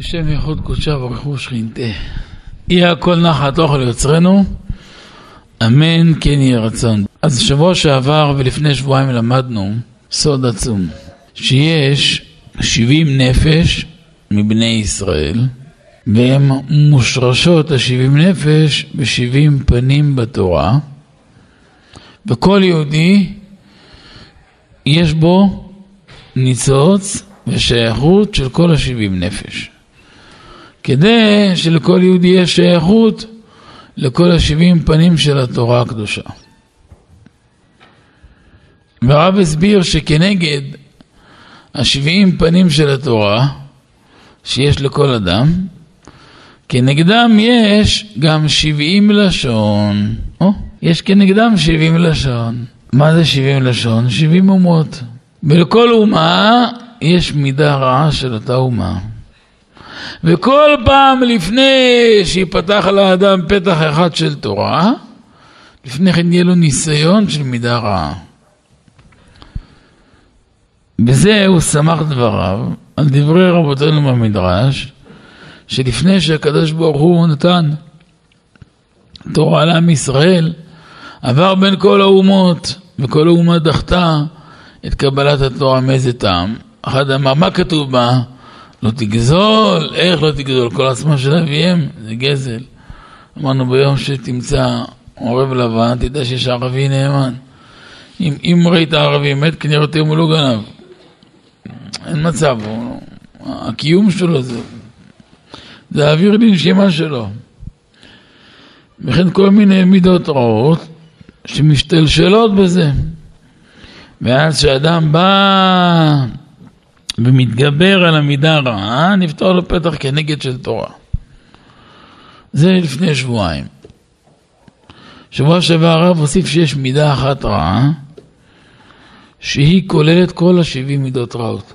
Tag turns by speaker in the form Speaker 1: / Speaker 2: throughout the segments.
Speaker 1: בשם ייחוד קודשה ברכו שכינתה. יהיה הכל נחת אוכל יוצרנו, אמן כן יהיה רצון. אז שבוע שעבר ולפני שבועיים למדנו סוד עצום, שיש 70 נפש מבני ישראל, והן מושרשות ה-70 נפש ב-70 פנים בתורה, וכל יהודי יש בו ניצוץ ושייכות של כל ה-70 נפש. כדי שלכל יהודי יש שייכות לכל השבעים פנים של התורה הקדושה. והרב הסביר שכנגד השבעים פנים של התורה שיש לכל אדם, כנגדם יש גם שבעים לשון. או, יש כנגדם שבעים לשון. מה זה שבעים לשון? שבעים אומות. ולכל אומה יש מידה רעה של אותה אומה. וכל פעם לפני שיפתח לאדם פתח אחד של תורה, לפני כן יהיה לו ניסיון של מידה רעה. בזה הוא שמח דבריו על דברי רבותינו במדרש, שלפני שהקדוש ברוך הוא נתן תורה לעם ישראל, עבר בין כל האומות, וכל האומה דחתה את קבלת התורה מאיזה טעם. אחד אמר, מה כתוב בה? לא תגזול, איך לא תגזול? כל עצמה של אביהם זה גזל. אמרנו ביום שתמצא עורב לבן, תדע שיש ערבי נאמן. אם, אם ראית ערבי מת, כנראה הוא לא גנב. אין מצב, הוא, הקיום שלו זה, זה האוויר לנשימה שלו. וכן כל מיני מידות רעות שמשתלשלות בזה. ואז כשאדם בא ומתגבר על המידה הרעה, נפתור לו פתח כנגד של תורה. זה לפני שבועיים. שבוע שעבר הרב הוסיף שיש מידה אחת רעה, שהיא כוללת כל השבעים מידות רעות.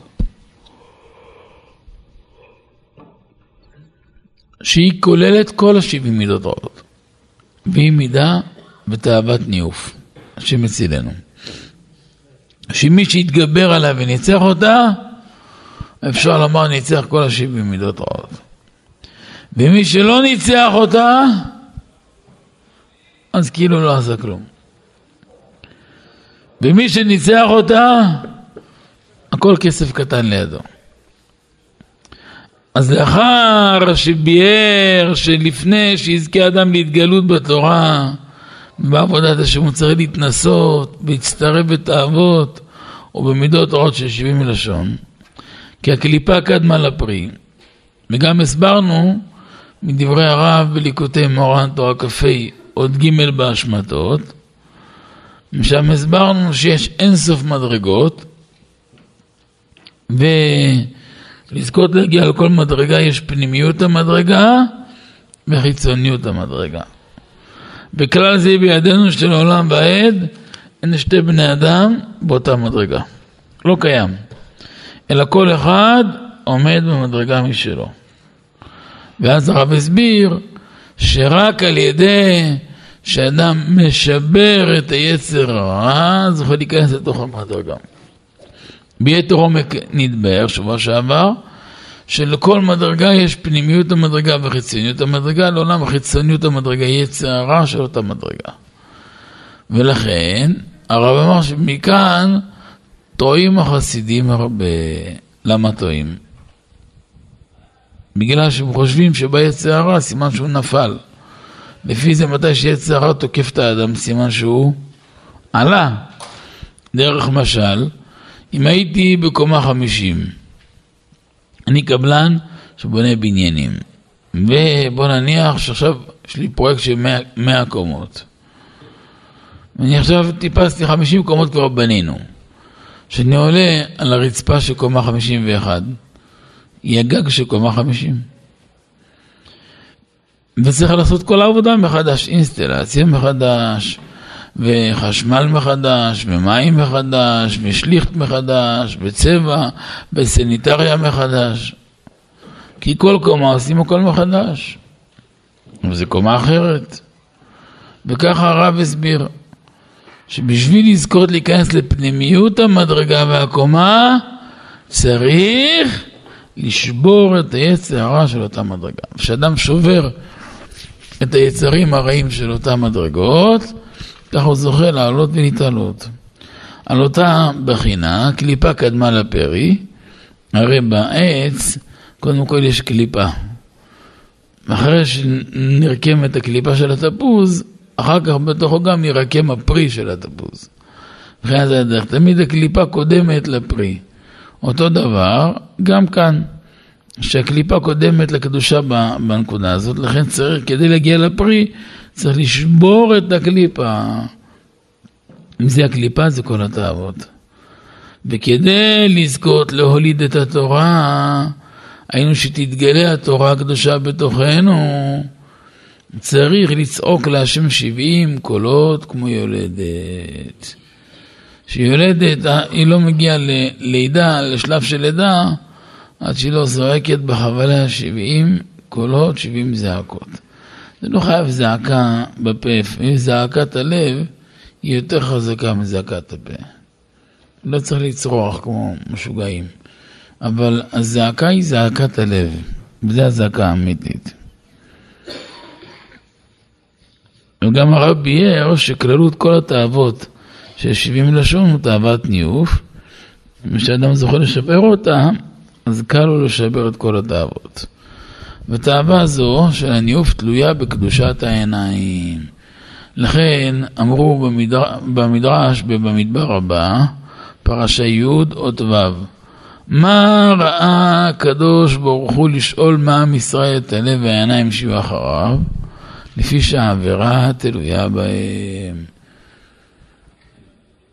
Speaker 1: שהיא כוללת כל השבעים מידות רעות. והיא מידה בתאוות ניאוף, השם יצילנו. שמי שיתגבר עליה וניצח אותה, אפשר לומר ניצח כל השבעים מידות רעות. ומי שלא ניצח אותה, אז כאילו לא עשה כלום. ומי שניצח אותה, הכל כסף קטן לידו. אז לאחר שביאר שלפני שיזכה אדם להתגלות בתורה, בעבודת השם הוא צריך להתנסות, להצטרף בתאוות ובמידות רעות של שבעים מלשון, כי הקליפה קדמה לפרי. וגם הסברנו מדברי הרב בליקוטי מורן תורה כ"ה עוד ג' בהשמטות, שם הסברנו שיש אינסוף מדרגות, ולזכות להגיע לכל מדרגה יש פנימיות המדרגה וחיצוניות המדרגה. בכלל זה בידינו שלעולם ועד אין שתי בני אדם באותה מדרגה. לא קיים. אלא כל אחד עומד במדרגה משלו. ואז הרב הסביר שרק על ידי שאדם משבר את היצר הרע, אז יכול להיכנס לתוך המדרגה. ביתר עומק נתבהר שבוע שעבר, שלכל מדרגה יש פנימיות המדרגה וחיצוניות המדרגה, לעולם החיצוניות המדרגה היא יצר הרע של אותה מדרגה. ולכן הרב אמר שמכאן טועים החסידים הרבה. למה טועים? בגלל שהם חושבים שביצר הרע סימן שהוא נפל. לפי זה מתי שיצר הרע תוקף את האדם סימן שהוא עלה. דרך משל, אם הייתי בקומה חמישים, אני קבלן שבונה בניינים, ובוא נניח שעכשיו יש לי פרויקט של 100, 100 קומות. ואני עכשיו טיפסתי 50 קומות כבר בנינו. כשאני עולה על הרצפה של קומה 51, היא הגג של קומה 50. וצריך לעשות כל העבודה מחדש, אינסטלציה מחדש, וחשמל מחדש, ומים מחדש, ושליכט מחדש, וצבע, וסניטריה מחדש. כי כל קומה עושים הכל מחדש, וזו קומה אחרת. וככה הרב הסביר. שבשביל לזכות להיכנס לפנימיות המדרגה והקומה, צריך לשבור את היצר הרע של אותה מדרגה. כשאדם שובר את היצרים הרעים של אותן מדרגות, ככה הוא זוכה לעלות ולהתעלות. על אותה בחינה, קליפה קדמה לפרי, הרי בעץ, קודם כל יש קליפה. אחרי שנרקמת הקליפה של התפוז, אחר כך בתוכו גם ירקם הפרי של התפוז. מבחינת הדרך, תמיד הקליפה קודמת לפרי. אותו דבר, גם כאן, שהקליפה קודמת לקדושה בנקודה הזאת, לכן צריך, כדי להגיע לפרי, צריך לשבור את הקליפה. אם זה הקליפה, זה כל התאוות. וכדי לזכות להוליד את התורה, היינו שתתגלה התורה הקדושה בתוכנו, צריך לצעוק להשם שבעים קולות כמו יולדת. שיולדת, היא לא מגיעה ללידה, לשלב של לידה, עד שהיא לא זועקת בחבלה שבעים קולות, שבעים זעקות. זה לא חייב זעקה בפה, אם זעקת הלב היא יותר חזקה מזעקת הפה. לא צריך לצרוח כמו משוגעים. אבל הזעקה היא זעקת הלב, וזו הזעקה האמיתית. וגם הרב ביאר שכללות כל התאוות של שבעים לשון הוא תאוות ניאוף, וכשאדם זוכה לשבר אותה, אז קל לו לשבר את כל התאוות. ותאווה זו של הניאוף תלויה בקדושת העיניים. לכן אמרו במדר... במדרש ובמדבר הבא, פרשה י' אות ו' מה ראה הקדוש ברוך הוא לשאול מה עם ישראל את הלב והעיניים שיהיו אחריו, לפי שהעבירה תלויה בהם.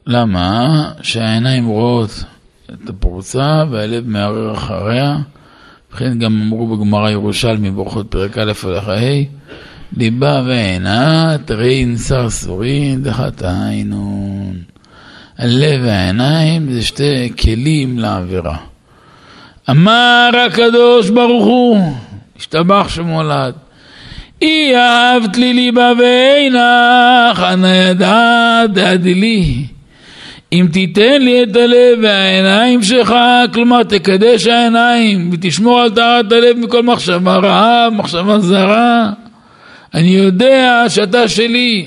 Speaker 1: למה? שהעיניים רואות את הפרוצה והלב מערער אחריה. וכן גם אמרו בגמרא ירושלמי ברכות פרק א' הלכה ה' ליבה ועינה תראין סרסורין דחתיינון הלב והעיניים זה שתי כלים לעבירה. אמר הקדוש ברוך הוא, השתבח שמולד, אי אהבת לי ליבה ועינך, אנא ידעת לי. אם תיתן לי את הלב והעיניים שלך, כלומר תקדש העיניים ותשמור על טהרת הלב מכל מחשבה רעה, מחשבה זרה, אני יודע שאתה שלי.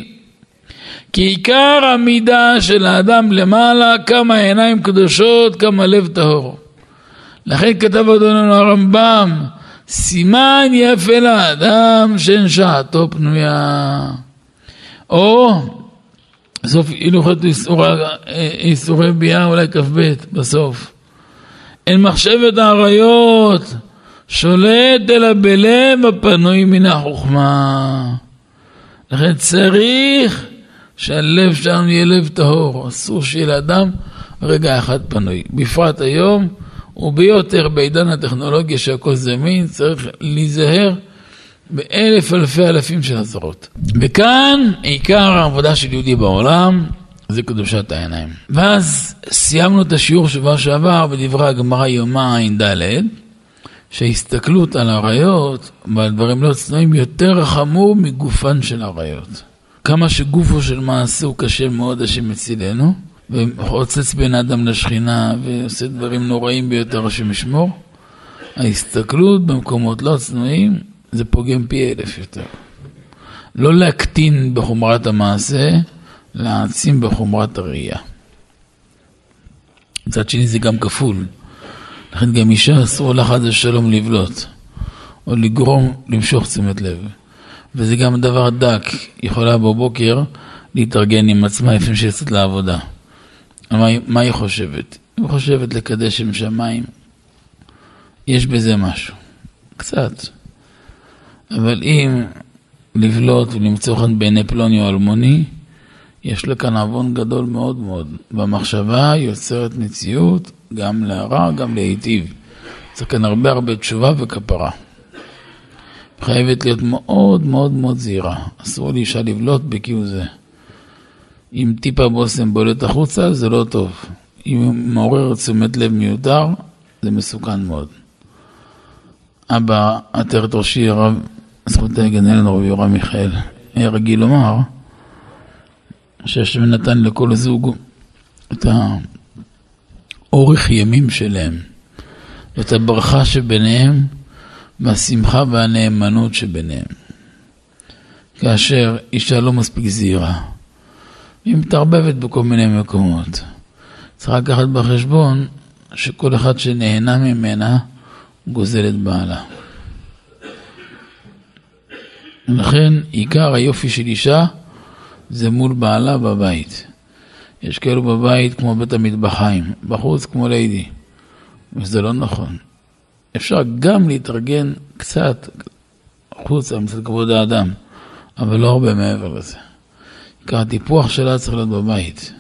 Speaker 1: כי עיקר המידה של האדם למעלה, כמה עיניים קדושות, כמה לב טהור. לכן כתב אדוננו הרמב"ם, סימן יפה לאדם שאין שעתו פנויה. או בסוף הילוכות איסורי ביאה, אולי כ"ב, בסוף. אין מחשבת האריות, שולט אלא בלב הפנוי מן החוכמה. לכן צריך שהלב שלנו יהיה לב טהור, אסור שיהיה לאדם רגע אחד פנוי. בפרט היום, וביותר בעידן הטכנולוגיה שהכל זמין, צריך להיזהר באלף אלפי אלפים של עזרות. וכאן עיקר העבודה של יהודי בעולם זה קדושת העיניים. ואז סיימנו את השיעור שבוע שעבר בדברי הגמרא יומא ע"ד, שההסתכלות על עריות ועל דברים לא צנועים יותר חמור מגופן של עריות. כמה שגופו של מעשה הוא קשה מאוד, השם מצילנו, וחוצץ בין אדם לשכינה ועושה דברים נוראים ביותר, השם ישמור. ההסתכלות במקומות לא צנועים זה פוגם פי אלף יותר. לא להקטין בחומרת המעשה, להעצים בחומרת הראייה. מצד שני זה גם כפול. לכן גם אישה אסור לה חד ושלום לבלוט, או לגרום למשוך תשומת לב. וזה גם דבר דק, יכולה בבוקר להתארגן עם עצמה לפני שיוצאת לעבודה. מה, מה היא חושבת? היא חושבת לקדש עם שמיים. יש בזה משהו, קצת. אבל אם לבלוט ולמצוא חן בעיני פלוני או אלמוני, יש לה כאן עוון גדול מאוד מאוד. והמחשבה יוצרת מציאות גם להרע, גם להיטיב. צריך כאן הרבה הרבה תשובה וכפרה. חייבת להיות מאוד מאוד מאוד זהירה. אסור לאישה לבלוט בכיו זה. אם טיפה בושם בולט החוצה, זה לא טוב. אם מעורר תשומת לב מיותר, זה מסוכן מאוד. אבא עטרת ראשי הרב זכות יגן רבי יורם מיכאל, היה רגיל לומר שהשם נתן לכל זוג את האורך ימים שלהם. ואת הברכה שביניהם והשמחה והנאמנות שביניהם. כאשר אישה לא מספיק זהירה, היא מתערבבת בכל מיני מקומות. צריך לקחת בחשבון שכל אחד שנהנה ממנה גוזל את בעלה. ולכן עיקר היופי של אישה זה מול בעלה בבית. יש כאלו בבית כמו בית המטבחיים, בחוץ כמו ליידי, וזה לא נכון. אפשר גם להתארגן קצת החוצה מצד כבוד האדם, אבל לא הרבה מעבר לזה. הטיפוח שלה צריך להיות בבית.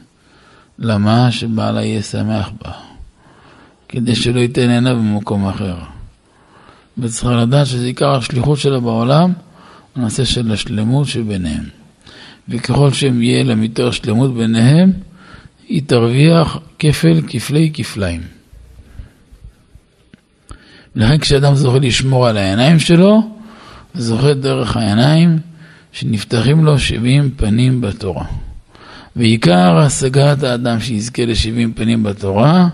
Speaker 1: למה? שבעלה יהיה שמח בה. כדי שלא ייתן עינה במקום אחר. וצריכה לדעת שזה עיקר השליחות שלה בעולם, הנושא של השלמות שביניהם. וככל שהם יהיה להם יותר שלמות ביניהם, היא תרוויח כפל כפלי כפליים. לכן כשאדם זוכה לשמור על העיניים שלו, זוכה דרך העיניים שנפתחים לו שבעים פנים בתורה. ועיקר השגת האדם שיזכה לשבעים פנים בתורה,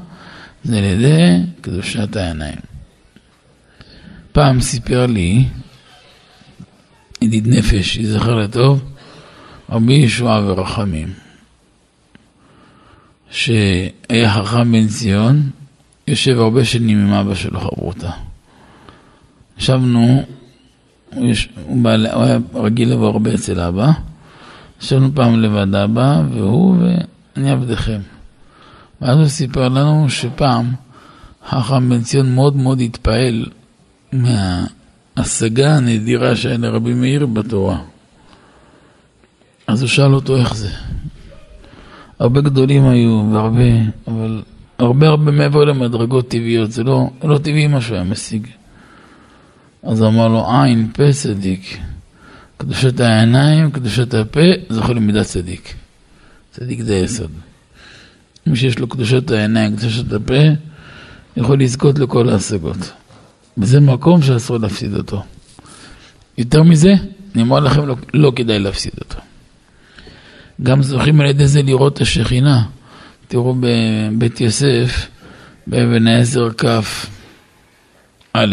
Speaker 1: זה על ידי קדושת העיניים. פעם סיפר לי ידיד נפש, ייזכר לטוב, רבי ישועה ורחמים, שהיה חכם בן ציון, יושב הרבה שנים עם אבא שלו חברותה. ישבנו, יש, הוא, בעל, הוא היה רגיל לבוא הרבה אצל אבא, ישבנו פעם לבד אבא, והוא ואני עבדכם. ואז הוא סיפר לנו שפעם חכם בן ציון מאוד מאוד התפעל מההשגה הנדירה שהיה לרבי מאיר בתורה. אז הוא שאל אותו איך זה. הרבה גדולים היו, והרבה, אבל הרבה הרבה מעבר למדרגות טבעיות, זה לא, לא טבעי מה שהוא היה משיג. אז אמר לו, עין, פה צדיק. קדושת העיניים, קדושת הפה, זוכה למידת צדיק. צדיק זה יסוד. מי שיש לו קדושת העיניים, קדושת הפה, יכול לזכות לכל ההשגות. וזה מקום שאסור להפסיד אותו. יותר מזה, אני אומר לכם, לא, לא כדאי להפסיד אותו. גם זוכים על ידי זה לראות את השכינה. תראו בבית יוסף, באבן העזר כ"א.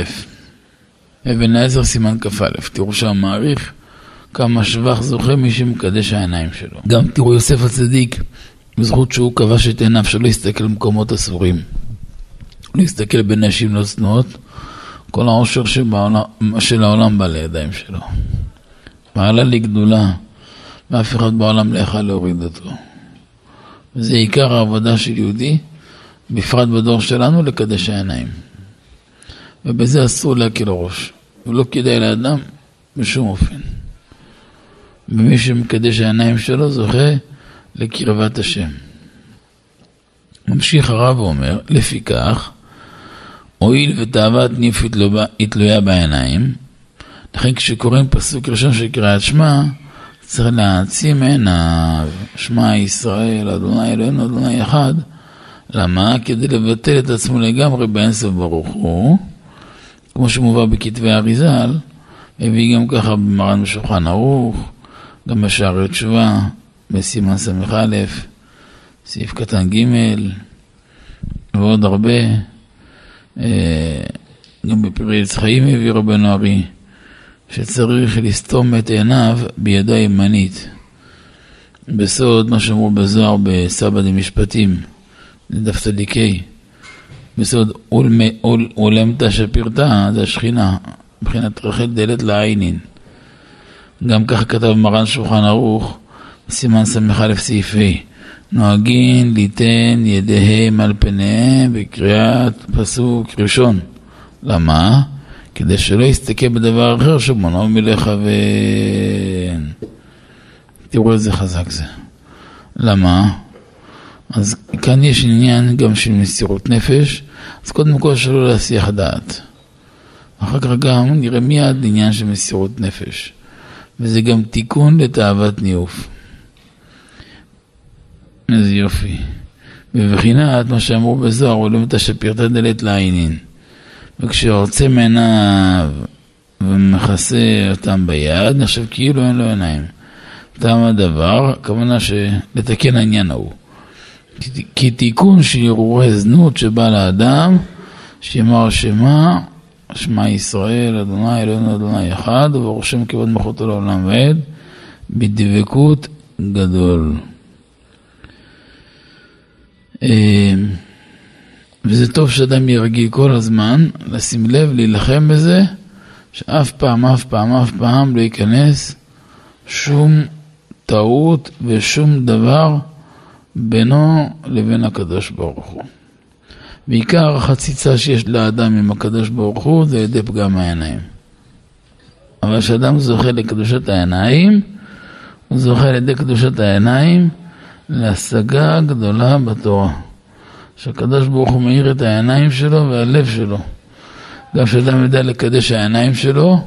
Speaker 1: אבן העזר סימן כ"א. תראו שם מעריך כמה שבח זוכה מי שמקדש העיניים שלו. גם תראו יוסף הצדיק, בזכות שהוא כבש את עיניו שלא יסתכל במקומות אסורים. יסתכל בנשים לא צנועות, כל העושר שבעולם, של העולם בא לידיים שלו. מעלה לגדולה. ואף אחד בעולם לא יכל להוריד אותו. וזה עיקר העבודה של יהודי, בפרט בדור שלנו, לקדש העיניים. ובזה אסור להקל ראש, ולא כדאי לאדם בשום אופן. ומי שמקדש העיניים שלו זוכה לקרבת השם. ממשיך הרב ואומר, לפיכך, הואיל ותאוות ניף היא תלויה בעיניים, לכן כשקוראים פסוק ראשון של קריאת שמע, צריך להעצים עיניו, שמע ישראל, אדוני אלוהינו, אדוני אחד. למה? כדי לבטל את עצמו לגמרי באינסוף ברוך הוא, כמו שמובא בכתבי אריזל, הביא גם ככה במרן בשולחן ערוך, גם בשערי תשובה, בסימן ס"א, סעיף קטן ג', ועוד הרבה, אה, גם בפרי עץ חיים הביא רבנו ארי. שצריך לסתום את עיניו בידו הימנית. בסוד מה שאמרו בזוהר בסבא דמשפטים, דף צדיקי, בסוד אולמתא שפירתא זה השכינה, מבחינת רחל דלת לעינין. גם ככה כתב מרן שולחן ערוך, סימן ס"א סעיף ה', נוהגין ליתן ידיהם על פניהם בקריאת פסוק ראשון. למה? כדי שלא יסתכל בדבר אחר שמונעו מלכוון. תראו איזה חזק זה. למה? אז כאן יש עניין גם של מסירות נפש, אז קודם כל שלא להסיח דעת. אחר כך גם נראה מיד עניין של מסירות נפש. וזה גם תיקון לתאוות ניאוף. איזה יופי. בבחינת מה שאמרו בזוהר, עולים את השפירתא דלת לעינין. וכשהרוצה מעיניו ומכסה אותם ביד, נחשב כאילו אין לו עיניים. טעם הדבר, הכוונה שלתקן העניין ההוא. כי תיקון של הרהורי זנות שבא לאדם, שיאמר שמה, שמע ישראל, אדוני אלוהינו אדוני אחד, וברוך שם כבוד מלכותו לעולם ועד, בדבקות גדול. אה, וזה טוב שאדם ירגיל כל הזמן, לשים לב, להילחם בזה, שאף פעם, אף פעם, אף פעם לא ייכנס שום טעות ושום דבר בינו לבין הקדוש ברוך הוא. בעיקר החציצה שיש לאדם עם הקדוש ברוך הוא זה ידי פגם העיניים. אבל כשאדם זוכה לקדושת העיניים, הוא זוכה על ידי קדושת העיניים להשגה גדולה בתורה. שהקדוש ברוך הוא מאיר את העיניים שלו והלב שלו. גם כשאדם יודע לקדש העיניים שלו,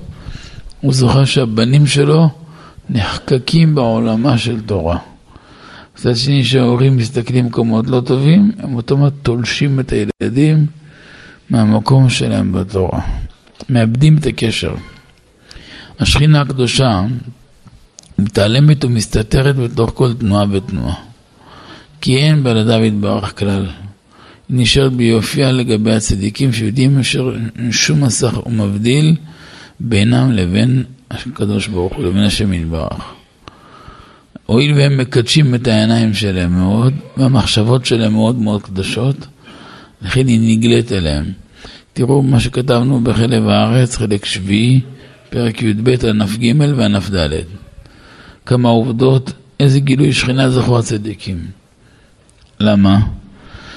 Speaker 1: הוא זוכר שהבנים שלו נחקקים בעולמה של תורה. מצד שני, כשההורים מסתכלים במקומות לא טובים, הם אוטומט תולשים את הילדים מהמקום שלהם בתורה. מאבדים את הקשר. השכינה הקדושה מתעלמת ומסתתרת בתוך כל תנועה ותנועה. כי אין לדוד יתברך כלל. היא נשארת ביופייה לגבי הצדיקים שיודעים אשר שום מסך ומבדיל בינם לבין הקדוש ברוך הוא, לבין השם יתברך. הואיל והם מקדשים את העיניים שלהם מאוד, והמחשבות שלהם מאוד מאוד קדושות, לכן היא נגלית אליהם. תראו מה שכתבנו בחלב הארץ, חלק שביעי, פרק י"ב, ענף ג' וענף ד'. כמה עובדות, איזה גילוי שכינה זכו הצדיקים. למה?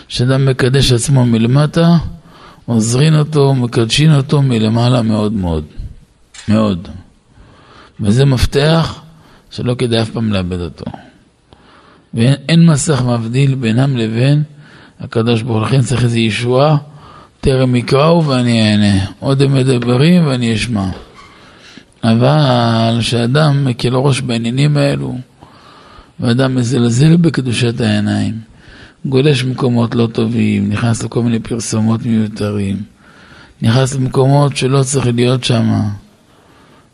Speaker 1: כשאדם מקדש עצמו מלמטה, עוזרין אותו, מקדשין אותו מלמעלה מאוד מאוד. מאוד. וזה מפתח שלא כדאי אף פעם לאבד אותו. ואין מסך מבדיל בינם לבין הקדוש ברוך הוא. לכן צריך איזו ישועה, טרם יקראו ואני אענה. עוד הם מדברים ואני אשמע. אבל כשאדם מקל ראש בעניינים האלו, ואדם מזלזל בקדושת העיניים, גולש במקומות לא טובים, נכנס לכל מיני פרסומות מיותרים, נכנס למקומות שלא צריך להיות שם,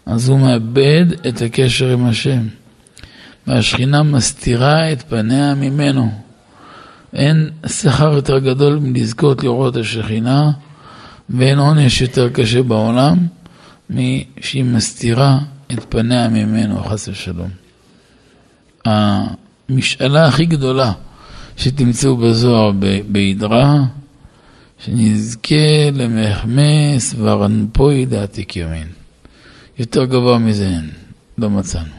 Speaker 1: אז הוא מאבד את הקשר עם השם. והשכינה מסתירה את פניה ממנו. אין שכר יותר גדול מלזכות לראות השכינה, ואין עונש יותר קשה בעולם משהיא מסתירה את פניה ממנו, חס ושלום. המשאלה הכי גדולה שתמצאו בזוהר בהידרה, שנזכה למחמס ורנפוי דעתיק ימין. יותר גבוה מזה אין, לא מצאנו.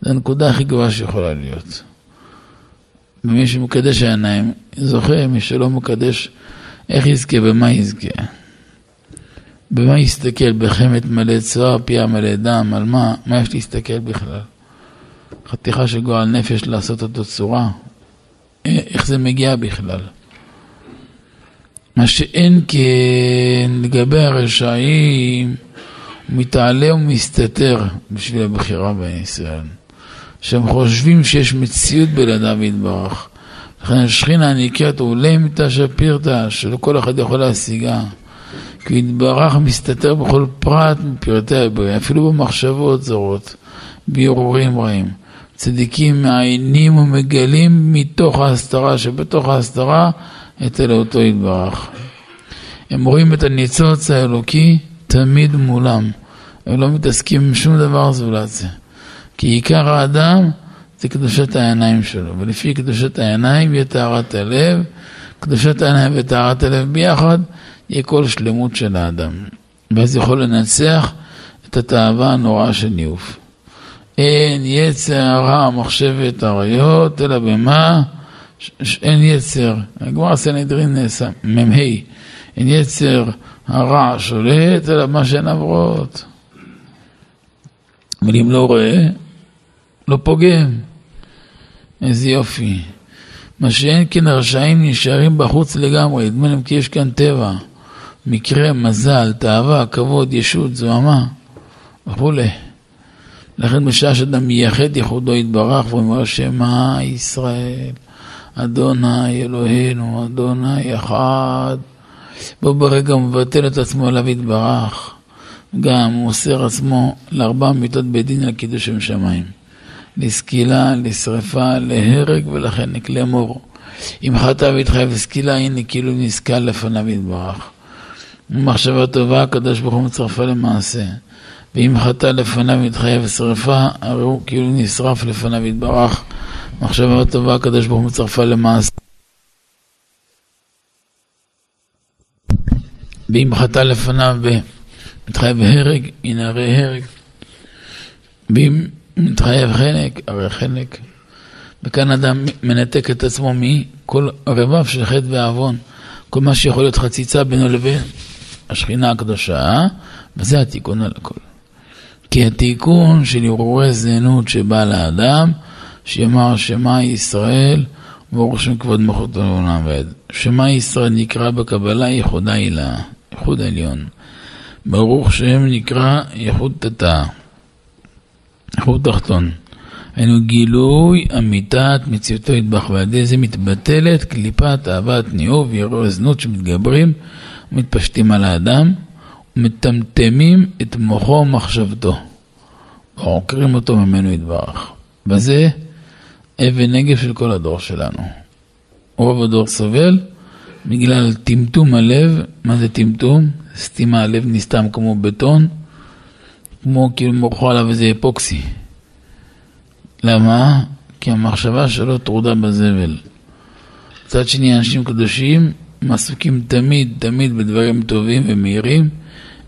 Speaker 1: זו הנקודה הכי גבוהה שיכולה להיות. ומי שמקדש העיניים זוכה, מי שלא מקדש, איך יזכה, במה יזכה? במה יסתכל? בחמת מלא צוהר, פיה מלא דם, על מה? מה יש להסתכל בכלל? חתיכה של גועל נפש לעשות אותו צורה? איך זה מגיע בכלל? מה שאין כן לגבי הרשעים, מתעלה ומסתתר בשביל הבחירה בישראל. שהם חושבים שיש מציאות בלעדיו יתברך. לכן השכינה נקראת עולה מתא שפירתא, שלא כל אחד יכול להשיגה. כי יתברך מסתתר בכל פרט מפרטי הבריאה, אפילו במחשבות זרות, בהרהורים רעים. צדיקים מעיינים ומגלים מתוך ההסתרה שבתוך ההסתרה את אלוהותו יתברך. הם רואים את הניצוץ האלוקי תמיד מולם. הם לא מתעסקים עם שום דבר זולת זה. כי עיקר האדם זה קדושת העיניים שלו, ולפי קדושת העיניים יהיה טהרת הלב, קדושת העיניים וטהרת הלב ביחד, יהיה כל שלמות של האדם. ואז יכול לנצח את התאווה הנוראה של ניאוף. אין יצר הרע מחשבת אריות, אלא במה? אין יצר, הגמרא סנהדרין מ"ה, אין יצר הרע שולט, אלא מה שאין עברות. אבל אם לא רואה, לא פוגם. איזה יופי. מה שאין כן הרשעים נשארים בחוץ לגמרי, נדמה להם כי יש כאן טבע, מקרה, מזל, תאווה, כבוד, ישות, זוהמה וכולי. לכן בשעה שאדם מייחד ייחודו יתברך ואומר שמע ישראל, אדוני אלוהינו, אדוני אחד. בו ברגע הוא מבטל את עצמו עליו יתברך. גם הוא מוסר עצמו לארבע מיתות בית דין על קידוש שם שמיים. לסקילה, לשרפה, להרג ולחנק, לאמור. אם חטא והתחייב וסקילה, הנה כאילו נסקל לפניו יתברך. מחשבה טובה, הקדוש ברוך הוא מצרפה למעשה. ואם חטא לפניו יתחייב ושרפה, הרי הוא כאילו נשרף לפניו יתברך. מחשבה טובה, הקדוש ברוך הוא מצרפה למעשה. ואם חטא לפניו ומתחייב הרג, הנה הרי הרג. ואם מתחייב חנק, הרי חנק. וכאן אדם מנתק את עצמו מכל רבב של חטא ועוון. כל מה שיכול להיות חציצה בינו לבין השכינה הקדושה, וזה התיקון על הכל. כי התיקון של הרהורי זנות שבא לאדם, שיאמר שמע ישראל, ברוך שם כבוד מלכותו לעולם ועד. שמע ישראל נקרא בקבלה ייחודה הילה, ייחוד עליון. ברוך שם נקרא ייחוד תתא, ייחוד תחתון. היינו גילוי אמיתת מציאותו ידבח ועל ידי זה מתבטלת קליפת אהבת ניאוב ויראו זנות שמתגברים ומתפשטים על האדם ומטמטמים את מוחו ומחשבתו ועוקרים אותו ממנו יתברך. וזה אבן נגף של כל הדור שלנו. רוב הדור סובל בגלל טמטום הלב, מה זה טמטום? סתימה, הלב נסתם כמו בטון, כמו כאילו מורחו עליו איזה אפוקסי. למה? כי המחשבה שלו טרודה בזבל. מצד שני, אנשים קדושים עסוקים תמיד, תמיד בדברים טובים ומהירים,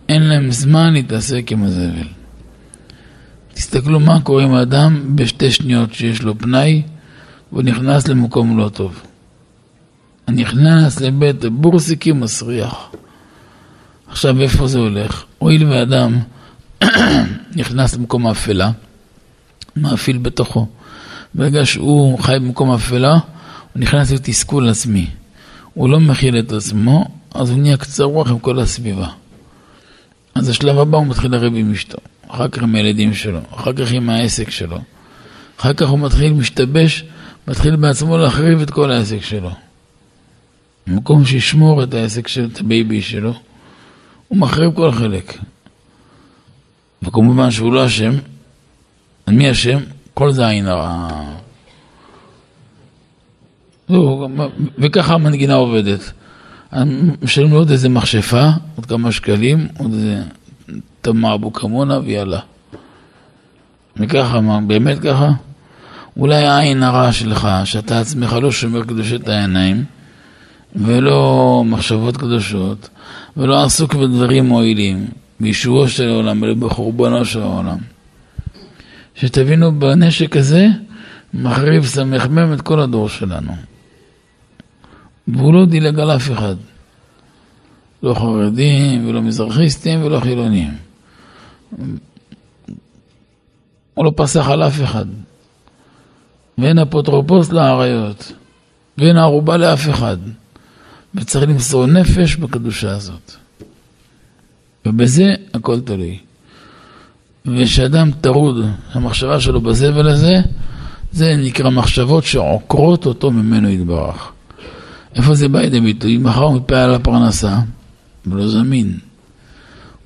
Speaker 1: אין להם זמן להתעסק עם הזבל. תסתכלו מה קורה עם האדם בשתי שניות שיש לו פנאי והוא נכנס למקום לא טוב. נכנס לבית הבורסיקי מסריח. עכשיו איפה זה הולך? הואיל ואדם נכנס למקום האפלה, מאפיל בתוכו. ברגע שהוא חי במקום אפלה, הוא נכנס לתסכול עצמי. הוא לא מכיל את עצמו, אז הוא נהיה קצר רוח עם כל הסביבה. אז השלב הבא הוא מתחיל לריב עם אשתו, אחר כך עם הילדים שלו, אחר כך עם העסק שלו. אחר כך הוא מתחיל משתבש, מתחיל בעצמו להחריב את כל העסק שלו. במקום שישמור את העסק של את ה baby שלו, הוא מחריב כל חלק. וכמובן שהוא לא אשם, מי אשם? כל זה עין הרע. וככה המנגינה עובדת. משלמים לו עוד איזה מכשפה, עוד כמה שקלים, עוד איזה תמר אבו כמונה ויאללה. וככה, באמת ככה? אולי העין הרע שלך, שאתה עצמך לא שומר קדושת העיניים, ולא מחשבות קדושות, ולא עסוק בדברים מועילים, בישועו של העולם, אלא בחורבנו של העולם. שתבינו, בנשק הזה מחריב סמ"ם את כל הדור שלנו. והוא לא דילג על אף אחד. לא חרדים, ולא מזרחיסטים, ולא חילונים. הוא לא פסח על אף אחד. ואין אפוטרופוס לאריות, ואין ערובה לאף אחד. וצריך למסור נפש בקדושה הזאת. ובזה הכל תלוי. ושאדם טרוד, המחשבה שלו בזבל הזה, זה נקרא מחשבות שעוקרות אותו ממנו יתברך. איפה זה בא לידי ביטוי? מחר הוא מתפעל על הפרנסה, ולא זמין.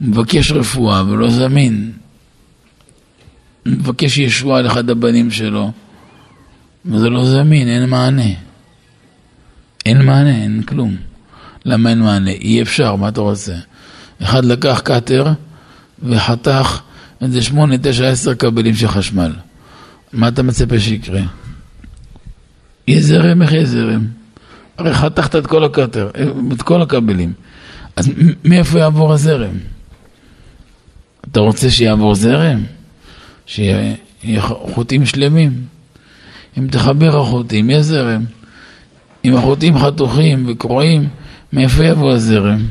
Speaker 1: הוא מבקש רפואה, ולא זמין. הוא מבקש ישועה על אחד הבנים שלו, וזה לא זמין, אין מענה. אין מענה, אין כלום. למה אין מענה? אי אפשר, מה אתה רוצה? אחד לקח קאטר וחתך איזה שמונה, תשע, עשר כבלים של חשמל. מה אתה מצפה שיקרה? יהיה זרם, איך יהיה זרם? הרי חתכת את כל הקאטר, את כל הכבלים. אז מאיפה יעבור הזרם? אתה רוצה שיעבור זרם? שיהיה חוטים שלמים? אם תחבר החוטים, יהיה זרם. אם החוטים חתוכים וקרועים, מאיפה יבוא הזרם?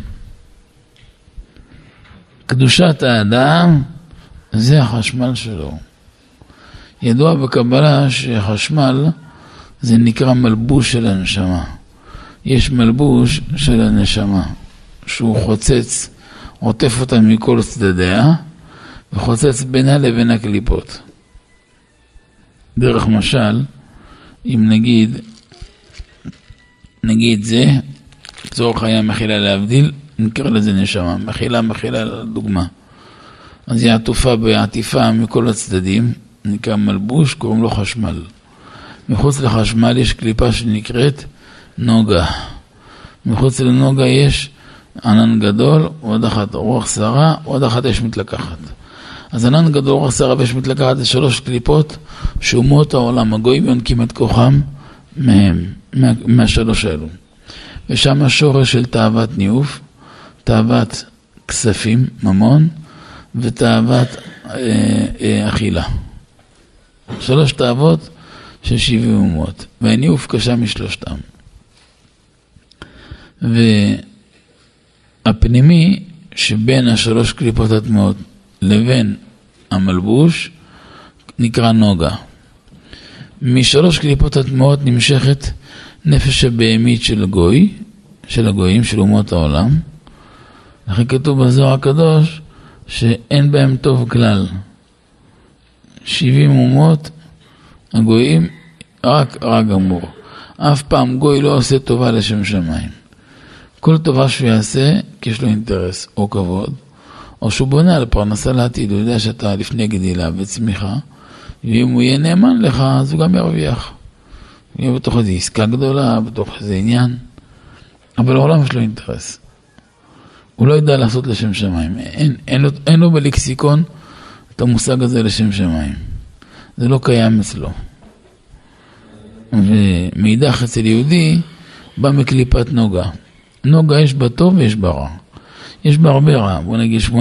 Speaker 1: קדושת האדם זה החשמל שלו. ידוע בקבלה שחשמל זה נקרא מלבוש של הנשמה. יש מלבוש של הנשמה, שהוא חוצץ, עוטף אותה מכל צדדיה, וחוצץ בינה לבין הקליפות. דרך משל, אם נגיד, נגיד זה, לצורך היה מחילה להבדיל, נקרא לזה נשמה, מחילה מחילה לדוגמה. אז היא עטופה בעטיפה מכל הצדדים, נקרא מלבוש, קוראים לו חשמל. מחוץ לחשמל יש קליפה שנקראת נוגה. מחוץ לנוגה יש ענן גדול, עוד אחת רוח סערה, עוד אחת אש מתלקחת. אז ענן גדול, רוח סערה ואש מתלקחת זה שלוש קליפות שאומות העולם, הגויים יונקים את כוחם מהם, מה, מהשלוש האלו. ושם השורש של תאוות ניאוף, תאוות כספים, ממון, ותאוות אה, אה, אכילה. שלוש תאוות של שבעים אומות, והניאוף קשה משלושתם. והפנימי שבין השלוש קליפות הטמעות לבין המלבוש נקרא נוגה. משלוש קליפות הטמעות נמשכת נפש הבהמית של הגוי, של הגויים, של אומות העולם. לכן כתוב בזוהר הקדוש שאין בהם טוב כלל. שבעים אומות, הגויים, רק רע גמור. אף פעם גוי לא עושה טובה לשם שמיים. כל טובה שהוא יעשה, כי יש לו אינטרס או כבוד, או שהוא בונה על פרנסה לעתיד, הוא יודע שאתה לפני גדילה וצמיחה, ואם הוא יהיה נאמן לך, אז הוא גם ירוויח. הוא יהיה בתוך איזו עסקה גדולה, בתוך איזה עניין, אבל לעולם יש לו אינטרס. הוא לא יודע לעשות לשם שמיים. אין, אין, לו, אין לו בלקסיקון את המושג הזה לשם שמיים. זה לא קיים אצלו. ומאידך אצל יהודי בא מקליפת נוגה. נוגה יש בה טוב ויש בה רע. יש בה הרבה רע, בוא נגיד 80-90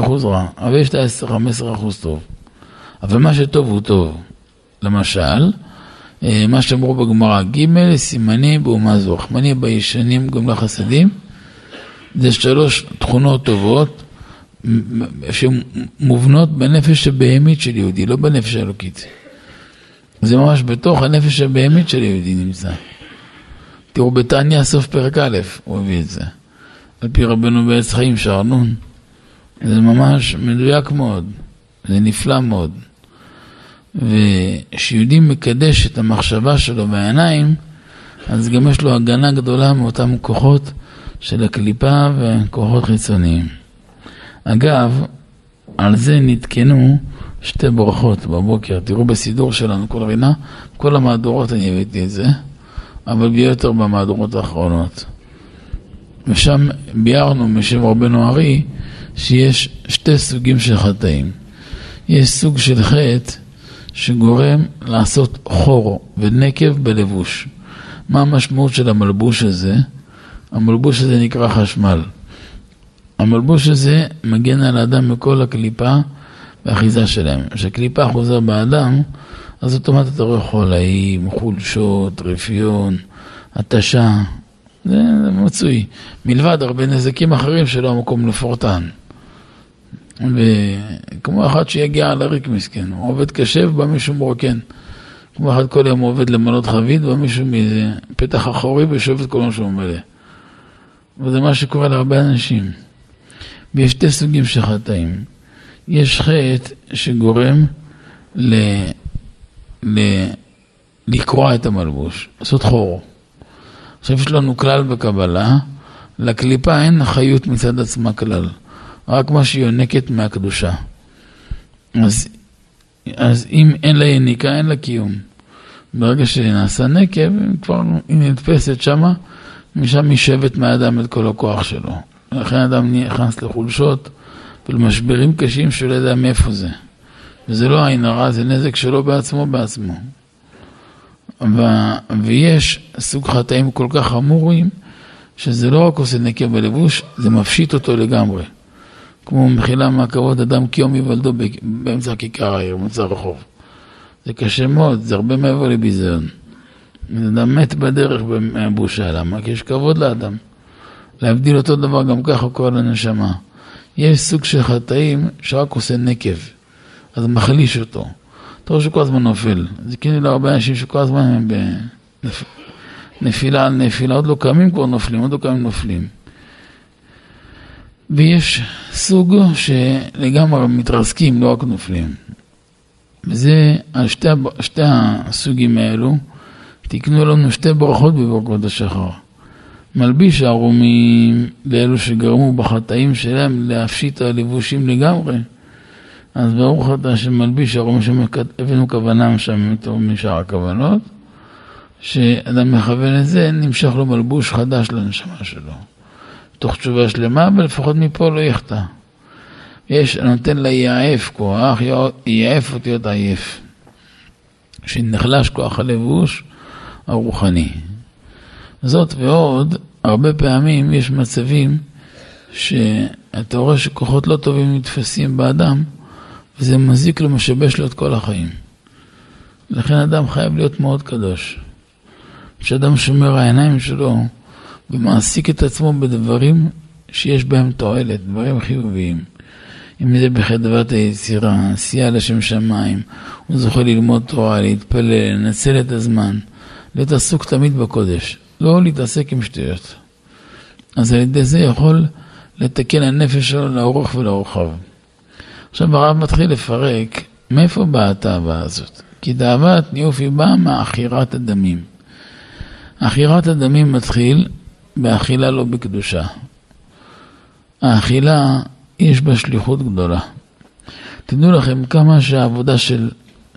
Speaker 1: אחוז רע, אבל יש את ה-10-15 אחוז טוב. אבל מה שטוב הוא טוב. למשל, אה, מה שאמרו בגמרא, ג' סימנים באומה זו, רחמני בישנים גמלה חסדים, זה שלוש תכונות טובות שמובנות בנפש הבהמית של יהודי, לא בנפש האלוקית. זה ממש בתוך הנפש הבהמית של יהודי נמצא. תראו בתניא סוף פרק א', הוא הביא את זה. על פי רבנו בעץ חיים שערנון. זה ממש מדויק מאוד, זה נפלא מאוד. וכשיהודי מקדש את המחשבה שלו בעיניים, אז גם יש לו הגנה גדולה מאותם כוחות של הקליפה וכוחות חיצוניים. אגב, על זה נתקנו שתי ברכות בבוקר. תראו בסידור שלנו, כל רינה, כל המהדורות אני הבאתי את זה, אבל ביותר במהדורות האחרונות. ושם ביארנו משם רבנו ארי שיש שתי סוגים של חטאים. יש סוג של חטא שגורם לעשות חור ונקב בלבוש. מה המשמעות של המלבוש הזה? המלבוש הזה נקרא חשמל. המלבוש הזה מגן על האדם מכל הקליפה והאחיזה שלהם. כשקליפה חוזר באדם, אז אוטומטית אתה רואה חולאים, חולשות, רפיון, התשה, זה מצוי. מלבד הרבה נזקים אחרים שלא המקום לפורטן. וכמו אחד שיגיע על הריק מסכן, הוא עובד קשה ובא מישהו מרוקן. כמו אחד כל יום עובד למנות חבית, בא מישהו מאיזה פתח אחורי ושואב את כל מה שהוא מלא. וזה מה שקורה להרבה אנשים. ויש שתי סוגים של חטאים. יש חטא שגורם ל... ל... לקרוע את המלבוש, לעשות חור. עכשיו יש לנו כלל בקבלה, לקליפה אין חיות מצד עצמה כלל, רק מה שהיא יונקת מהקדושה. אז, אז אם אין לה יניקה, אין לה קיום. ברגע שנעשה נקב, כבר היא נתפסת שמה, משם היא שבת מהאדם את כל הכוח שלו. לכן האדם נכנס לחולשות ולמשברים קשים שלא יודע מאיפה זה. וזה לא עין הרע, זה נזק שלו בעצמו בעצמו. ו... ויש סוג חטאים כל כך חמורים, שזה לא רק עושה נקב בלבוש, זה מפשיט אותו לגמרי. כמו מחילה מהכבוד אדם קיום יוולדו באמצע כיכר העיר, באמצע הרחוב. זה קשה מאוד, זה הרבה מעבר לביזיון. אדם מת בדרך מהבושה, למה? כי יש כבוד לאדם. להבדיל אותו דבר גם ככה כל הנשמה. יש סוג של חטאים שרק עושה נקב, אז מחליש אותו. אתה רואה שכל הזמן נופל. זה כאילו להרבה אנשים שכל הזמן הם בנפילה על נפילה, עוד לא קמים כבר נופלים, עוד לא קמים נופלים. ויש סוג שלגמרי מתרסקים, לא רק נופלים. וזה, על שתי, שתי הסוגים האלו, תקנו לנו שתי ברכות בברכות השחר. מלביש הערומים לאלו שגרמו בחטאים שלהם להפשיט הלבושים לגמרי. אז ברוך אתה שמלביש ערומים שהבאנו כוונה שם משאר הכוונות, שאדם מכוון את זה, נמשך לו מלבוש חדש לנשמה שלו. תוך תשובה שלמה, אבל לפחות מפה לא יחטא. יש, נותן ליעף כוח, יעף אותי להיות עייף. שנחלש כוח הלבוש הרוחני. זאת ועוד, הרבה פעמים יש מצבים שאתה רואה שכוחות לא טובים נתפסים באדם, וזה מזיק לו, משבש לו את כל החיים. לכן אדם חייב להיות מאוד קדוש. כשאדם שומר העיניים שלו ומעסיק את עצמו בדברים שיש בהם תועלת, דברים חיוביים. אם זה בחדוות היצירה, עשייה לשם שמיים, הוא זוכה ללמוד תורה, להתפלל, לנצל את הזמן, להיות עסוק תמיד בקודש, לא להתעסק עם שטויות. אז על ידי זה יכול לתקן הנפש שלו לאורך ולרוחב. עכשיו הרב מתחיל לפרק מאיפה באה התאווה הזאת. כי תאוות ניאוף היא באה מעכירת הדמים. עכירת הדמים מתחיל באכילה לא בקדושה. האכילה, יש בה שליחות גדולה. תדעו לכם כמה שהעבודה של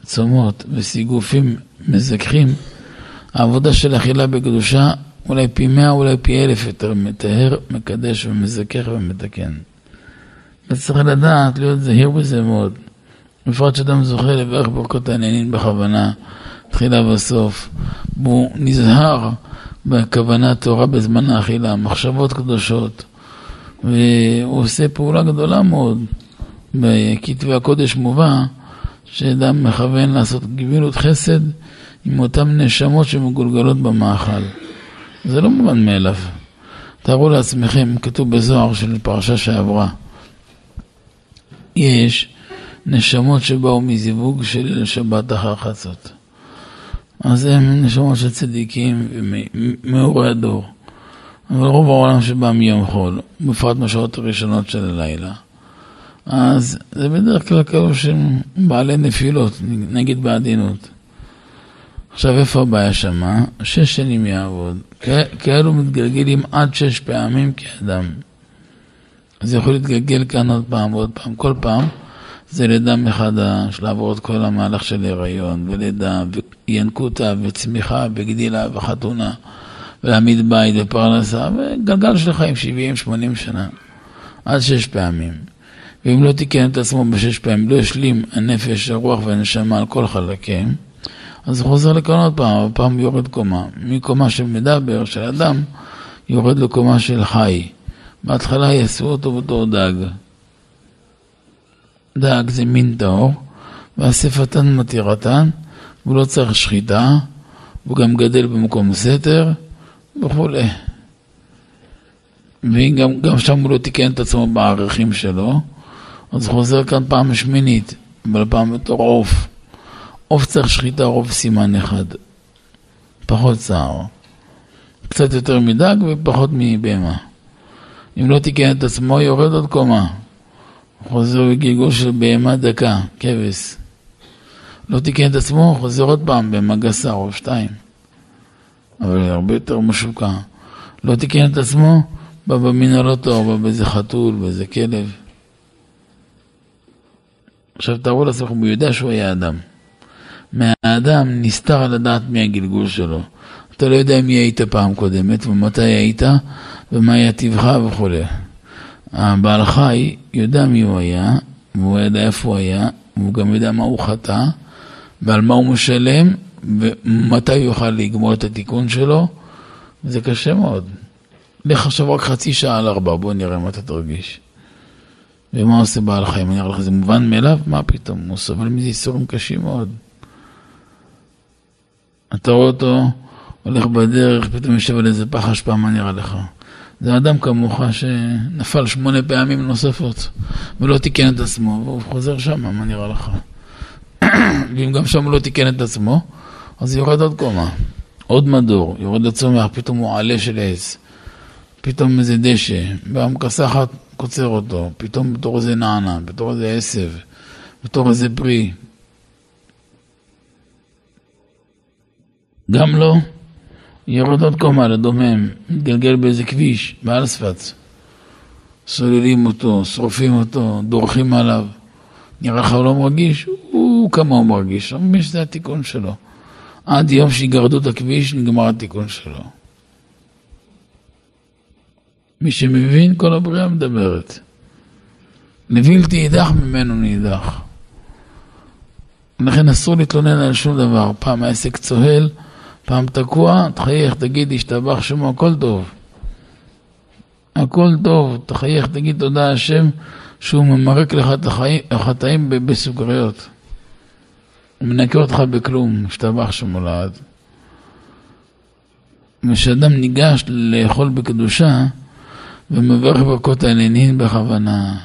Speaker 1: צומות וסיגופים מזכחים, העבודה של אכילה בקדושה אולי פי מאה, אולי פי אלף יותר מטהר, מקדש ומזכך ומתקן. וצריך לדעת, להיות זהיר בזה מאוד. בפרט שאדם זוכה לברך ברכות העניינים בכוונה, תחילה וסוף, והוא נזהר בכוונת תורה בזמן האכילה, מחשבות קדושות, והוא עושה פעולה גדולה מאוד. בכתבי הקודש מובא שאדם מכוון לעשות גבילות חסד עם אותן נשמות שמגולגלות במאכל. זה לא מובן מאליו. תארו לעצמכם, כתוב בזוהר של פרשה שעברה, יש נשמות שבאו מזיווג של שבת אחר חצות. אז הם נשמות של צדיקים ומאורי הדור. אבל רוב העולם שבא מיום חול, בפרט בשעות הראשונות של הלילה. אז זה בדרך כלל כאלו שהם בעלי נפילות, נגיד בעדינות. עכשיו, איפה הבעיה שמה? שש שנים יעבוד. כאלו מתגלגלים עד שש פעמים כאדם. אז יכול להתגלגל כאן עוד פעם ועוד פעם. כל פעם זה לידה מחדש, לעבור את כל המהלך של הריון, ולידה, וינקותה, וצמיחה, וגדילה, וחתונה, ולהעמיד בית ופרנסה, וגלגל של חיים 70-80 שנה, עד שש פעמים. ואם לא תיקן את עצמו בשש פעמים, לא ישלים הנפש, הרוח והנשמה על כל חלקיהם, אז הוא חוזר לכאן עוד פעם, הפעם יורד קומה. מקומה של מדבר, של אדם, יורד לקומה של חי. בהתחלה יעשו אותו בתור דג. דג זה מין טהור, ואספתן מתירתן, והוא לא צריך שחיטה, והוא גם גדל במקום סתר, וכולי. וגם שם הוא לא תיקן את עצמו בערכים שלו, אז חוזר כאן פעם שמינית, אבל פעם בתור עוף. עוף צריך שחיטה רוב סימן אחד, פחות צער. קצת יותר מדג ופחות מבהמה. אם לא תיקן את עצמו, יורד עוד קומה. חוזר בגלגול של בהמה דקה, כבש. לא תיקן את עצמו, חוזר עוד פעם בהמה גסה או שתיים. אבל הרבה יותר משוקע. לא תיקן את עצמו, בא הלא טוב, בא באיזה חתול, באיזה כלב. עכשיו תארו לעצמכם, הוא יודע שהוא היה אדם. מהאדם נסתר לדעת מי הגלגול שלו. אתה לא יודע מי היית פעם קודמת ומתי היית ומה היה טבעך וכו'. הבעל חי יודע מי הוא היה, והוא יודע איפה הוא היה, והוא גם יודע מה הוא חטא, ועל מה הוא משלם, ומתי הוא יוכל לגמור את התיקון שלו, זה קשה מאוד. לך עכשיו רק חצי שעה על ארבע, בוא נראה מה אתה תרגיש. ומה עושה בעל חיים? אני אראה לך, זה מובן מאליו? מה פתאום? הוא סובל מזה איסורים קשים מאוד. אתה רואה אותו הולך בדרך, פתאום יושב על איזה פח אשפה, מה נראה לך? זה אדם כמוך שנפל שמונה פעמים נוספות ולא תיקן את עצמו, והוא חוזר שם, מה נראה לך? ואם גם שם הוא לא תיקן את עצמו, אז יורד עוד קומה, עוד מדור, יורד לצומח, פתאום הוא עלה של עץ, פתאום איזה דשא, והמכסחת קוצר אותו, פתאום בתור איזה נענה, בתור איזה עשב, בתור איזה פרי, גם לא. יורד עוד קומה לדומם, מתגלגל באיזה כביש, באלספץ. סוללים אותו, שורפים אותו, דורכים עליו. נראה לך לא מרגיש? הוא כמה הוא מרגיש, אני מבין שזה התיקון שלו. עד יום שיגרדו את הכביש, נגמר התיקון שלו. מי שמבין, כל הבריאה מדברת. לבלתי יידח ממנו נידח. לכן אסור להתלונן על שום דבר. פעם העסק צוהל, פעם תקוע, תחייך, תגיד, השתבח שמו, הכל טוב. הכל טוב, תחייך, תגיד תודה השם שהוא ממרק לך את החטאים בסוכריות. הוא מנקה אותך בכלום, השתבח שמו לעד. כשאדם ניגש לאכול בקדושה ומברך ברכות העניינים בכוונה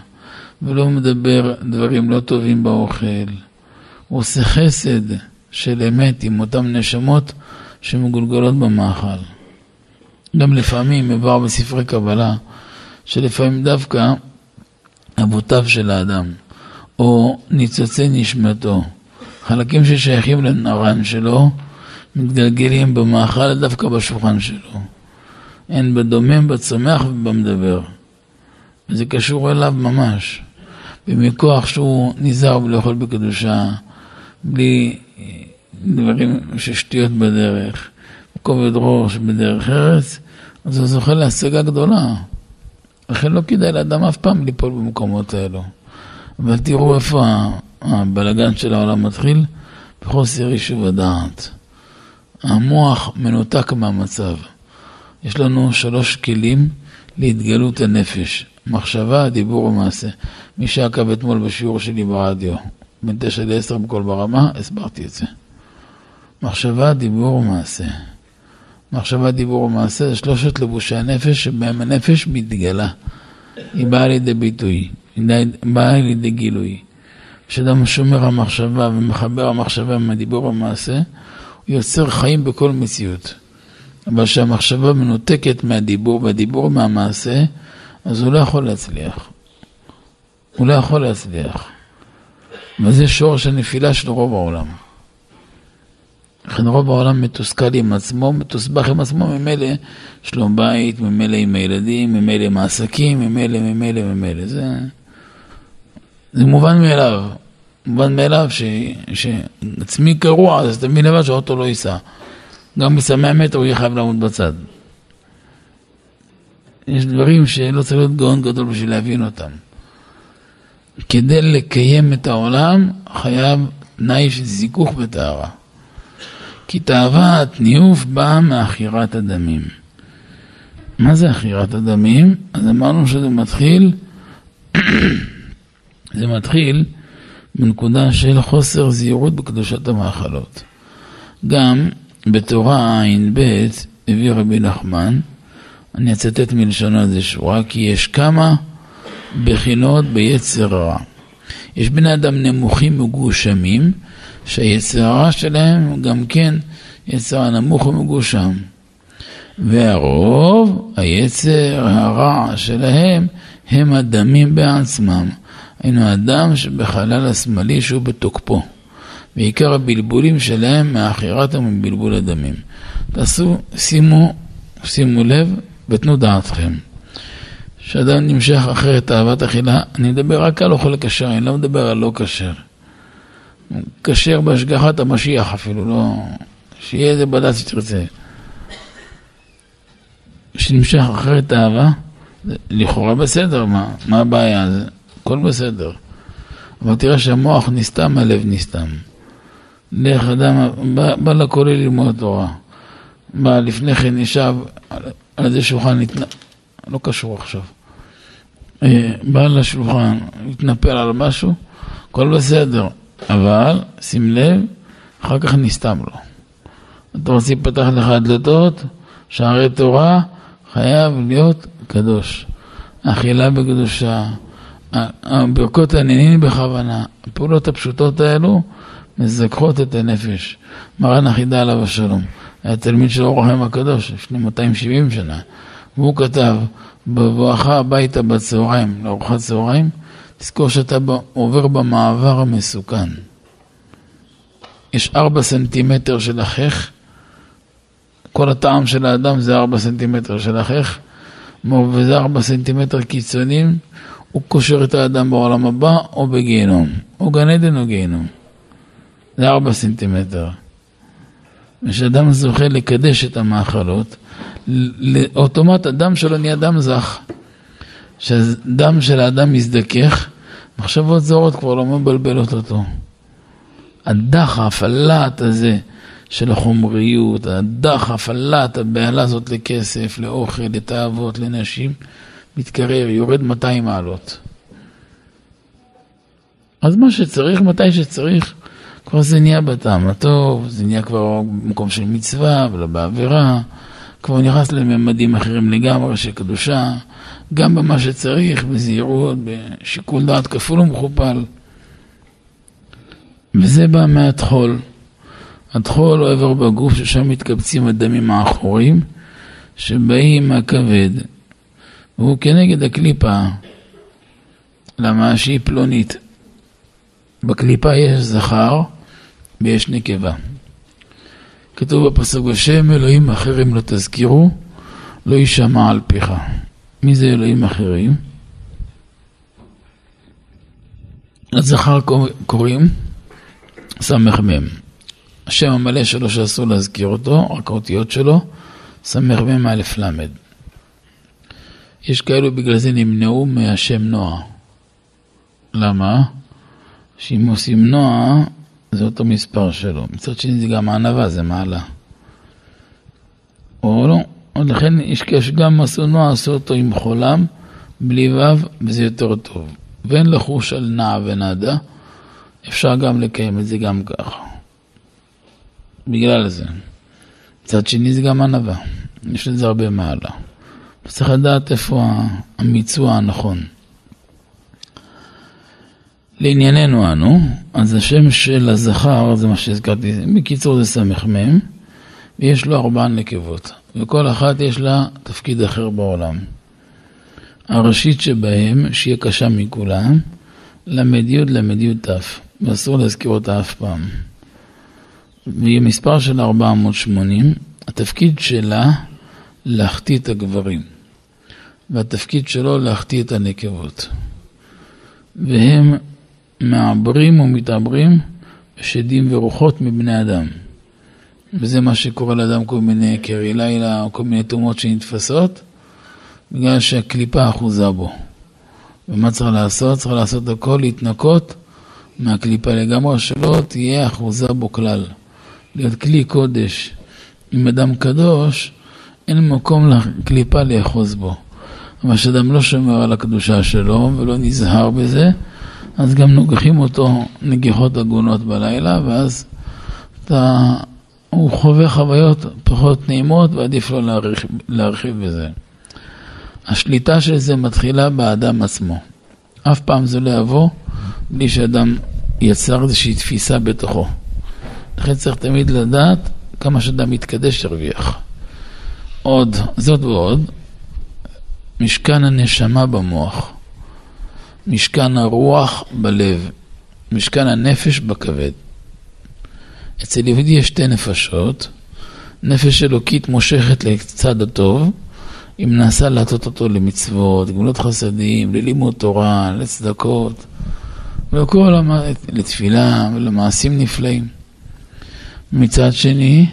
Speaker 1: ולא מדבר דברים לא טובים באוכל, הוא עושה חסד של אמת עם אותן נשמות שמגולגלות במאכל. גם לפעמים מבואר בספרי קבלה, שלפעמים דווקא אבותיו של האדם, או ניצוצי נשמתו, חלקים ששייכים לנרן שלו, מתגלגלים במאכל דווקא בשולחן שלו. אין בדומם, בצומח ובמדבר. וזה קשור אליו ממש. ומכוח שהוא נזהר בלאכול בקדושה, בלי דברים ששטויות בדרך, כובד ראש בדרך ארץ, אז הוא זוכה להשגה גדולה. לכן לא כדאי לאדם אף פעם ליפול במקומות האלו. אבל תראו איפה הבלגן של העולם מתחיל, בחוסר יישוב הדעת. המוח מנותק מהמצב. יש לנו שלוש כלים להתגלות הנפש, מחשבה, דיבור ומעשה. מי שעקב אתמול בשיעור שלי ברדיו, בין תשע לעשר בכל ברמה, הסברתי את זה. מחשבה, דיבור ומעשה. מחשבה, דיבור ומעשה זה שלושת לבושי הנפש שבהם הנפש מתגלה. היא באה לידי ביטוי, היא באה לידי גילוי. כשאדם שומר המחשבה ומחבר המחשבה עם הדיבור והמעשה, הוא יוצר חיים בכל מציאות. אבל כשהמחשבה מנותקת מהדיבור והדיבור מהמעשה, אז הוא לא יכול להצליח. הוא לא יכול להצליח. וזה שורש הנפילה של רוב העולם. לכן רוב העולם מתוסכל עם עצמו, מתוסבך עם עצמו, ממילא שלום בית, ממילא עם הילדים, ממילא עם העסקים, ממילא, ממילא, ממילא. זה, זה מובן מאליו. מובן מאליו שעצמי קרוע, אז תבין לבד שהאוטו לא ייסע. גם 100 מטר הוא יהיה חייב לעמוד בצד. יש דברים שלא צריך להיות גאון גדול בשביל להבין אותם. כדי לקיים את העולם חייב תנאי של זיכוך וטהרה. כי תאוות ניאוף באה מעכירת הדמים. מה זה עכירת הדמים? אז אמרנו שזה מתחיל, זה מתחיל בנקודה של חוסר זהירות בקדושת המאכלות. גם בתורה ע"ב הביא רבי נחמן, אני אצטט מלשונו איזה שורה, כי יש כמה בחינות ביצר רע. יש בני אדם נמוכים מגושמים, שהיצר הרע שלהם גם כן יצר הנמוך ומגושם. והרוב, היצר הרע שלהם, הם הדמים בעצמם. היינו אדם שבחלל השמאלי שהוא בתוקפו. ועיקר הבלבולים שלהם מאחירת ומבלבול הדמים. תעשו, שימו, שימו לב ותנו דעתכם. כשאדם נמשך אחרי תאוות אכילה, אני מדבר רק על אוכל כשר, אני לא מדבר על לא כשר. כשר בהשגחת המשיח אפילו, לא... שיהיה איזה בד"ץ שתרצה. שנמשך אחרי תאווה, לכאורה בסדר, מה, מה הבעיה? הכל בסדר. אבל תראה שהמוח נסתם, הלב נסתם. לך אדם, בא, בא לכולל ללמוד תורה. בא לפני כן ישב על איזה שולחן, התנ... לא קשור עכשיו. אה, בא לשולחן, התנפל על משהו, הכל בסדר. אבל, שים לב, אחר כך נסתם לו. אתה רוצה לפתח לך דלתות, שערי תורה, חייב להיות קדוש. אכילה בקדושה, ברכות העניינים בכוונה. הפעולות הפשוטות האלו מזכחות את הנפש. מרן החידה עליו השלום. היה תלמיד של אור החיים הקדוש לפני 270 שנה. והוא כתב, בבואך הביתה בצהריים, לארוחת צהריים, תזכור שאתה עובר במעבר המסוכן. יש ארבע סנטימטר של החך, כל הטעם של האדם זה ארבע סנטימטר של החך, וזה ארבע סנטימטר קיצוניים, הוא קושר את האדם בעולם הבא או בגיהנום, או גן עדן או גיהנום. זה ארבע סנטימטר. וכשאדם זוכה לקדש את המאכלות, אוטומט הדם שלו נהיה דם זך. כשהדם של האדם מזדכך, מחשבות זרות כבר לא מבלבלות אותו. הדחף, הלהט הזה של החומריות, הדחף, הלהט, הבהלה הזאת לכסף, לאוכל, לתאוות, לנשים, מתקרר, יורד 200 מעלות. אז מה שצריך, מתי שצריך, כבר זה נהיה בטעם הטוב, זה נהיה כבר במקום של מצווה ולא בעבירה, כבר נכנס לממדים אחרים לגמרי של קדושה, גם במה שצריך, בזהירות, בשיקול דעת כפול ומכופל. וזה בא מהטחול. הטחול הוא עבר בגוף ששם מתקבצים הדמים האחורים שבאים מהכבד, והוא כנגד הקליפה. למה שהיא פלונית. בקליפה יש זכר ויש נקבה. כתוב בפסוק השם אלוהים אחרים לא תזכירו, לא יישמע על פיך. מי זה אלוהים אחרים? לזכר קוראים סמ"ם. השם המלא שלו שאסור להזכיר אותו, רק האותיות שלו, סמ"ם א' ל'. יש כאלו בגלל זה נמנעו מהשם נועה. למה? שאם עושים נועה, זה אותו מספר שלו. מצד שני זה גם הענווה, זה מעלה. או לא, או לכן יש גם נועה, עשו אותו עם חולם, בלי ו', וזה יותר טוב. ואין לחוש על נע ונדה, אפשר גם לקיים את זה גם ככה. בגלל זה. מצד שני זה גם ענווה, יש לזה הרבה מעלה. צריך לדעת איפה המיצוע הנכון. לענייננו אנו, אז השם של הזכר, זה מה שהזכרתי, בקיצור זה סמ"ם, ויש לו ארבע נקבות, וכל אחת יש לה תפקיד אחר בעולם. הראשית שבהם, שהיא קשה מכולם, ל"י ל"י ת', ואסור להזכיר אותה אף פעם. והיא מספר של 480, התפקיד שלה להחטיא את הגברים, והתפקיד שלו להחטיא את הנקבות. והם מעברים ומתעברים שדים ורוחות מבני אדם. וזה מה שקורה לאדם כל מיני קרי לילה או כל מיני תאומות שנתפסות, בגלל שהקליפה אחוזה בו. ומה צריך לעשות? צריך לעשות הכל, להתנקות מהקליפה לגמרי, שלא תהיה אחוזה בו כלל. להיות כלי קודש עם אדם קדוש, אין מקום לקליפה לאחוז בו. אבל כשאדם לא שומר על הקדושה שלו ולא נזהר בזה, אז גם נוגחים אותו נגיחות הגונות בלילה, ואז אתה, הוא חווה חוויות פחות נעימות ועדיף לו להרחיב, להרחיב בזה. השליטה של זה מתחילה באדם עצמו. אף פעם זה לא יבוא בלי שאדם יצר איזושהי תפיסה בתוכו. לכן צריך תמיד לדעת כמה שאדם מתקדש ירוויח. עוד, זאת ועוד, משכן הנשמה במוח. משכן הרוח בלב, משכן הנפש בכבד. אצל יהודי יש שתי נפשות, נפש אלוקית מושכת לצד הטוב, היא מנסה להטות אותו למצוות, גמילות חסדים, ללימוד תורה, לצדקות, ולכל המ... לתפילה ולמעשים נפלאים. מצד שני,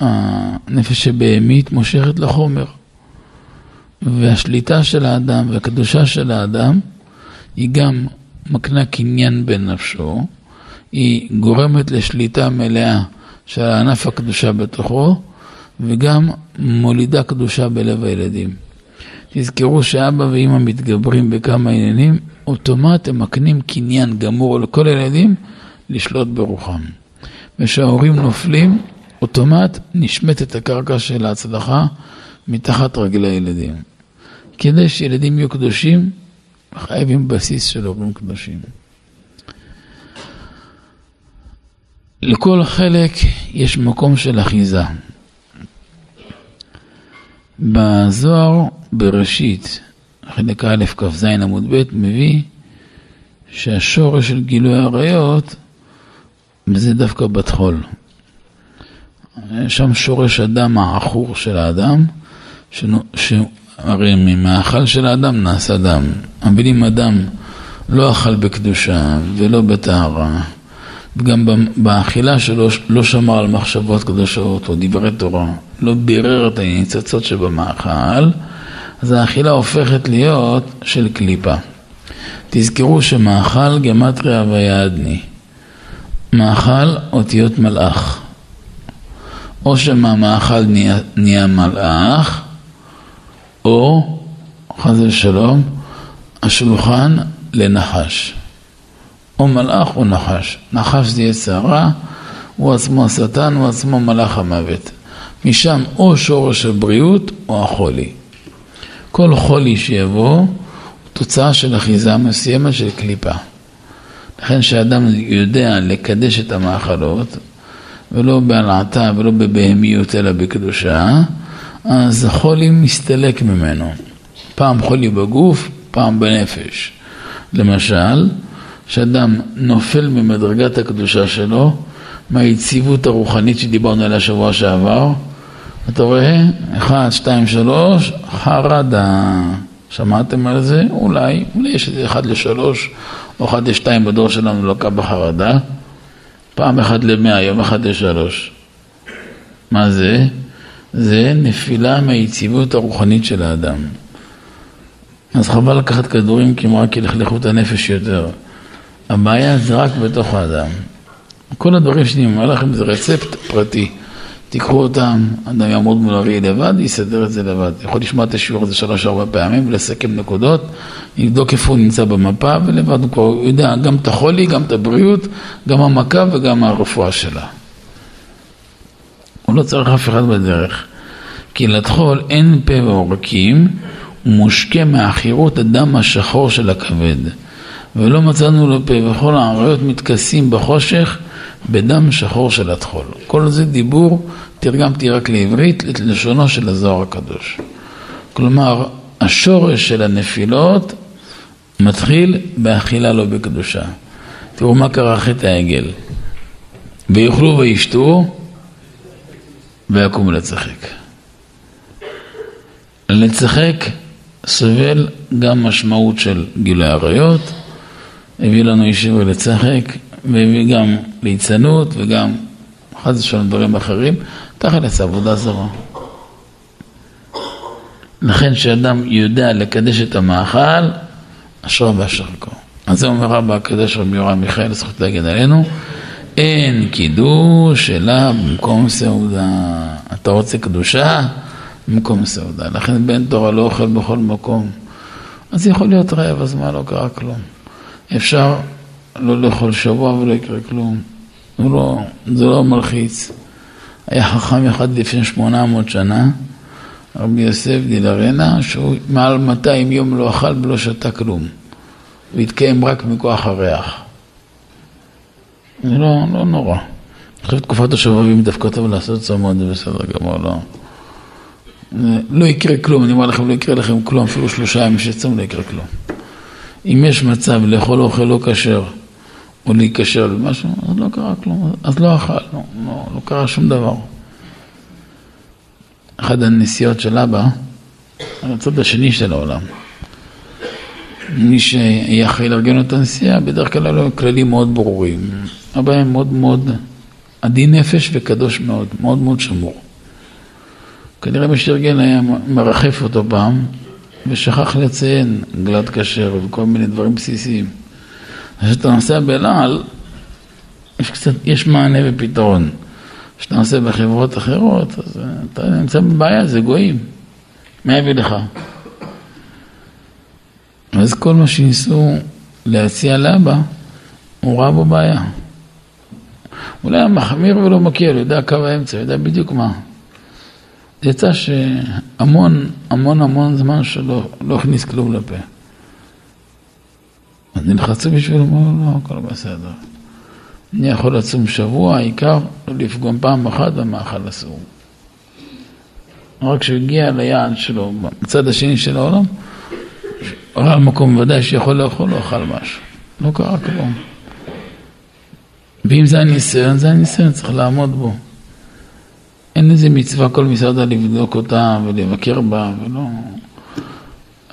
Speaker 1: הנפש הבהמית מושכת לחומר. והשליטה של האדם והקדושה של האדם היא גם מקנה קניין בנפשו, היא גורמת לשליטה מלאה של ענף הקדושה בתוכו, וגם מולידה קדושה בלב הילדים. תזכרו שאבא ואימא מתגברים בכמה עניינים, אוטומט הם מקנים קניין גמור לכל הילדים לשלוט ברוחם. וכשההורים נופלים, אוטומט נשמטת הקרקע של ההצלחה מתחת רגלי הילדים. כדי שילדים יהיו קדושים, חייבים בסיס של הורים קדושים. לכל חלק יש מקום של אחיזה. בזוהר בראשית, חלק א' כ"ז עמוד ב', מביא שהשורש של גילוי עריות זה דווקא בטחול. שם שורש הדם העכור של האדם, הרי ממאכל של האדם נעשה דם. אבל אם אדם לא אכל בקדושה ולא בטהרה, וגם באכילה שלו לא שמר על מחשבות קדושות או דברי תורה, לא בירר את הניצוצות שבמאכל, אז האכילה הופכת להיות של קליפה. תזכרו שמאכל גמטריה ויעדני. מאכל אותיות מלאך. או שמהמאכל נהיה, נהיה מלאך, או, חס ושלום, השולחן לנחש. או מלאך או נחש. נחש זה יצר רע, הוא עצמו השטן, הוא עצמו מלאך המוות. משם או שורש הבריאות או החולי. כל חולי שיבוא הוא תוצאה של אחיזה מסוימת של קליפה. לכן כשאדם יודע לקדש את המאכלות, ולא בהלעטה ולא בבהמיות אלא בקדושה, אז החולי מסתלק ממנו. פעם חולי בגוף, פעם בנפש. למשל, כשאדם נופל ממדרגת הקדושה שלו, מהיציבות הרוחנית שדיברנו עליה שבוע שעבר, אתה רואה? אחד, שתיים, שלוש, חרדה. שמעתם על זה? אולי, אולי יש איזה אחד לשלוש או אחד לשתיים בדור שלנו לוקה בחרדה. פעם אחת למאה, יום אחד לשלוש. מה זה? זה נפילה מהיציבות הרוחנית של האדם. אז חבל לקחת כדורים כי הם רק ילכלכו את הנפש יותר. הבעיה זה רק בתוך האדם. כל הדברים שאני אומר לכם זה רצפט פרטי. תיקחו אותם, אדם יעמוד מול אריה לבד, יסדר את זה לבד. יכול לשמוע את השיעור הזה שלוש-ארבע פעמים ולסכם נקודות, לבדוק איפה הוא נמצא במפה, ולבד הוא כבר יודע גם את החולי, גם את הבריאות, גם המכה וגם הרפואה שלה. הוא לא צריך אף אחד בדרך. כי לטחול אין פה ועורקים, הוא מושקה מעכירות הדם השחור של הכבד. ולא מצאנו לו פה, וכל העריות מתכסים בחושך בדם שחור של הטחול. כל זה דיבור, תרגמתי רק לעברית, לשונו של הזוהר הקדוש. כלומר, השורש של הנפילות מתחיל באכילה לא בקדושה. תראו מה קרה חטא העגל. ויאכלו וישתו ויקומו לצחק. לצחק סובל גם משמעות של גילוי עריות, הביא לנו אישור לצחק, והביא גם ליצנות וגם חס ושלום דברים אחרים, תכלס עבודה זרה. לכן כשאדם יודע לקדש את המאכל, אשרו ואשר כה. אז זה אומר רבא הקדוש רבי יורם מיכאל, זכות להגן עלינו, אין קידוש אלא במקום סעודה. אתה רוצה קדושה? במקום סעודה. לכן בן תורה לא אוכל בכל מקום. אז יכול להיות רעב, אז מה, לא קרה כלום. אפשר לא לאכול שבוע ולא יקרה כלום. לא, זה לא מלחיץ. היה חכם אחד לפני 800 שנה, רבי יוסף דילרנה, שהוא מעל 200 יום לא אכל ולא שתה כלום. והתקיים רק מכוח הריח. זה לא, לא נורא. עכשיו תקופת השובבים דווקא טוב לעשות צומות, זה בסדר גמור, לא. לא יקרה כלום, אני אומר לכם, לא יקרה לכם כלום, אפילו שלושה ימים שצום לא יקרה כלום. אם יש מצב לאכול אוכל לא כשר, או להיקשר למשהו, אז לא קרה כלום, אז לא אכל, לא, לא, לא קרה שום דבר. אחת הנסיעות של אבא, על הצד השני של העולם. מי שהיה אחראי לארגן את הנסיעה, בדרך כלל היו כללים מאוד ברורים. אבא היה מאוד מאוד עדין נפש וקדוש מאוד, מאוד מאוד שמור. כנראה מי שארגן היה מרחף אותו פעם, ושכח לציין גלת כשר וכל מיני דברים בסיסיים. כשאתה נוסע בלעל, יש קצת, יש מענה ופתרון. כשאתה נוסע בחברות אחרות, אז אתה נמצא בבעיה, זה גויים. מה יביא לך? אז כל מה שניסו להציע לאבא, הוא ראה בו בעיה. אולי היה מחמיר ולא מכיר, הוא יודע קו האמצע, הוא יודע בדיוק מה. יצא שהמון, המון המון זמן שלא לא הכניס כלום לפה. אז נלחצו בשבילו, אמרו, לא, הכל בסדר. אני יכול לצום שבוע, העיקר לא לפגום פעם אחת במאכל אסור. רק כשהוא הגיע ליעד שלו, בצד השני של העולם, ראה מקום ודאי שיכול לאכול, לא אכל משהו. לא קרה כלום. ואם זה הניסיון, זה הניסיון, צריך לעמוד בו. אין איזה מצווה כל מסעדה לבדוק אותה ולבקר בה, ולא...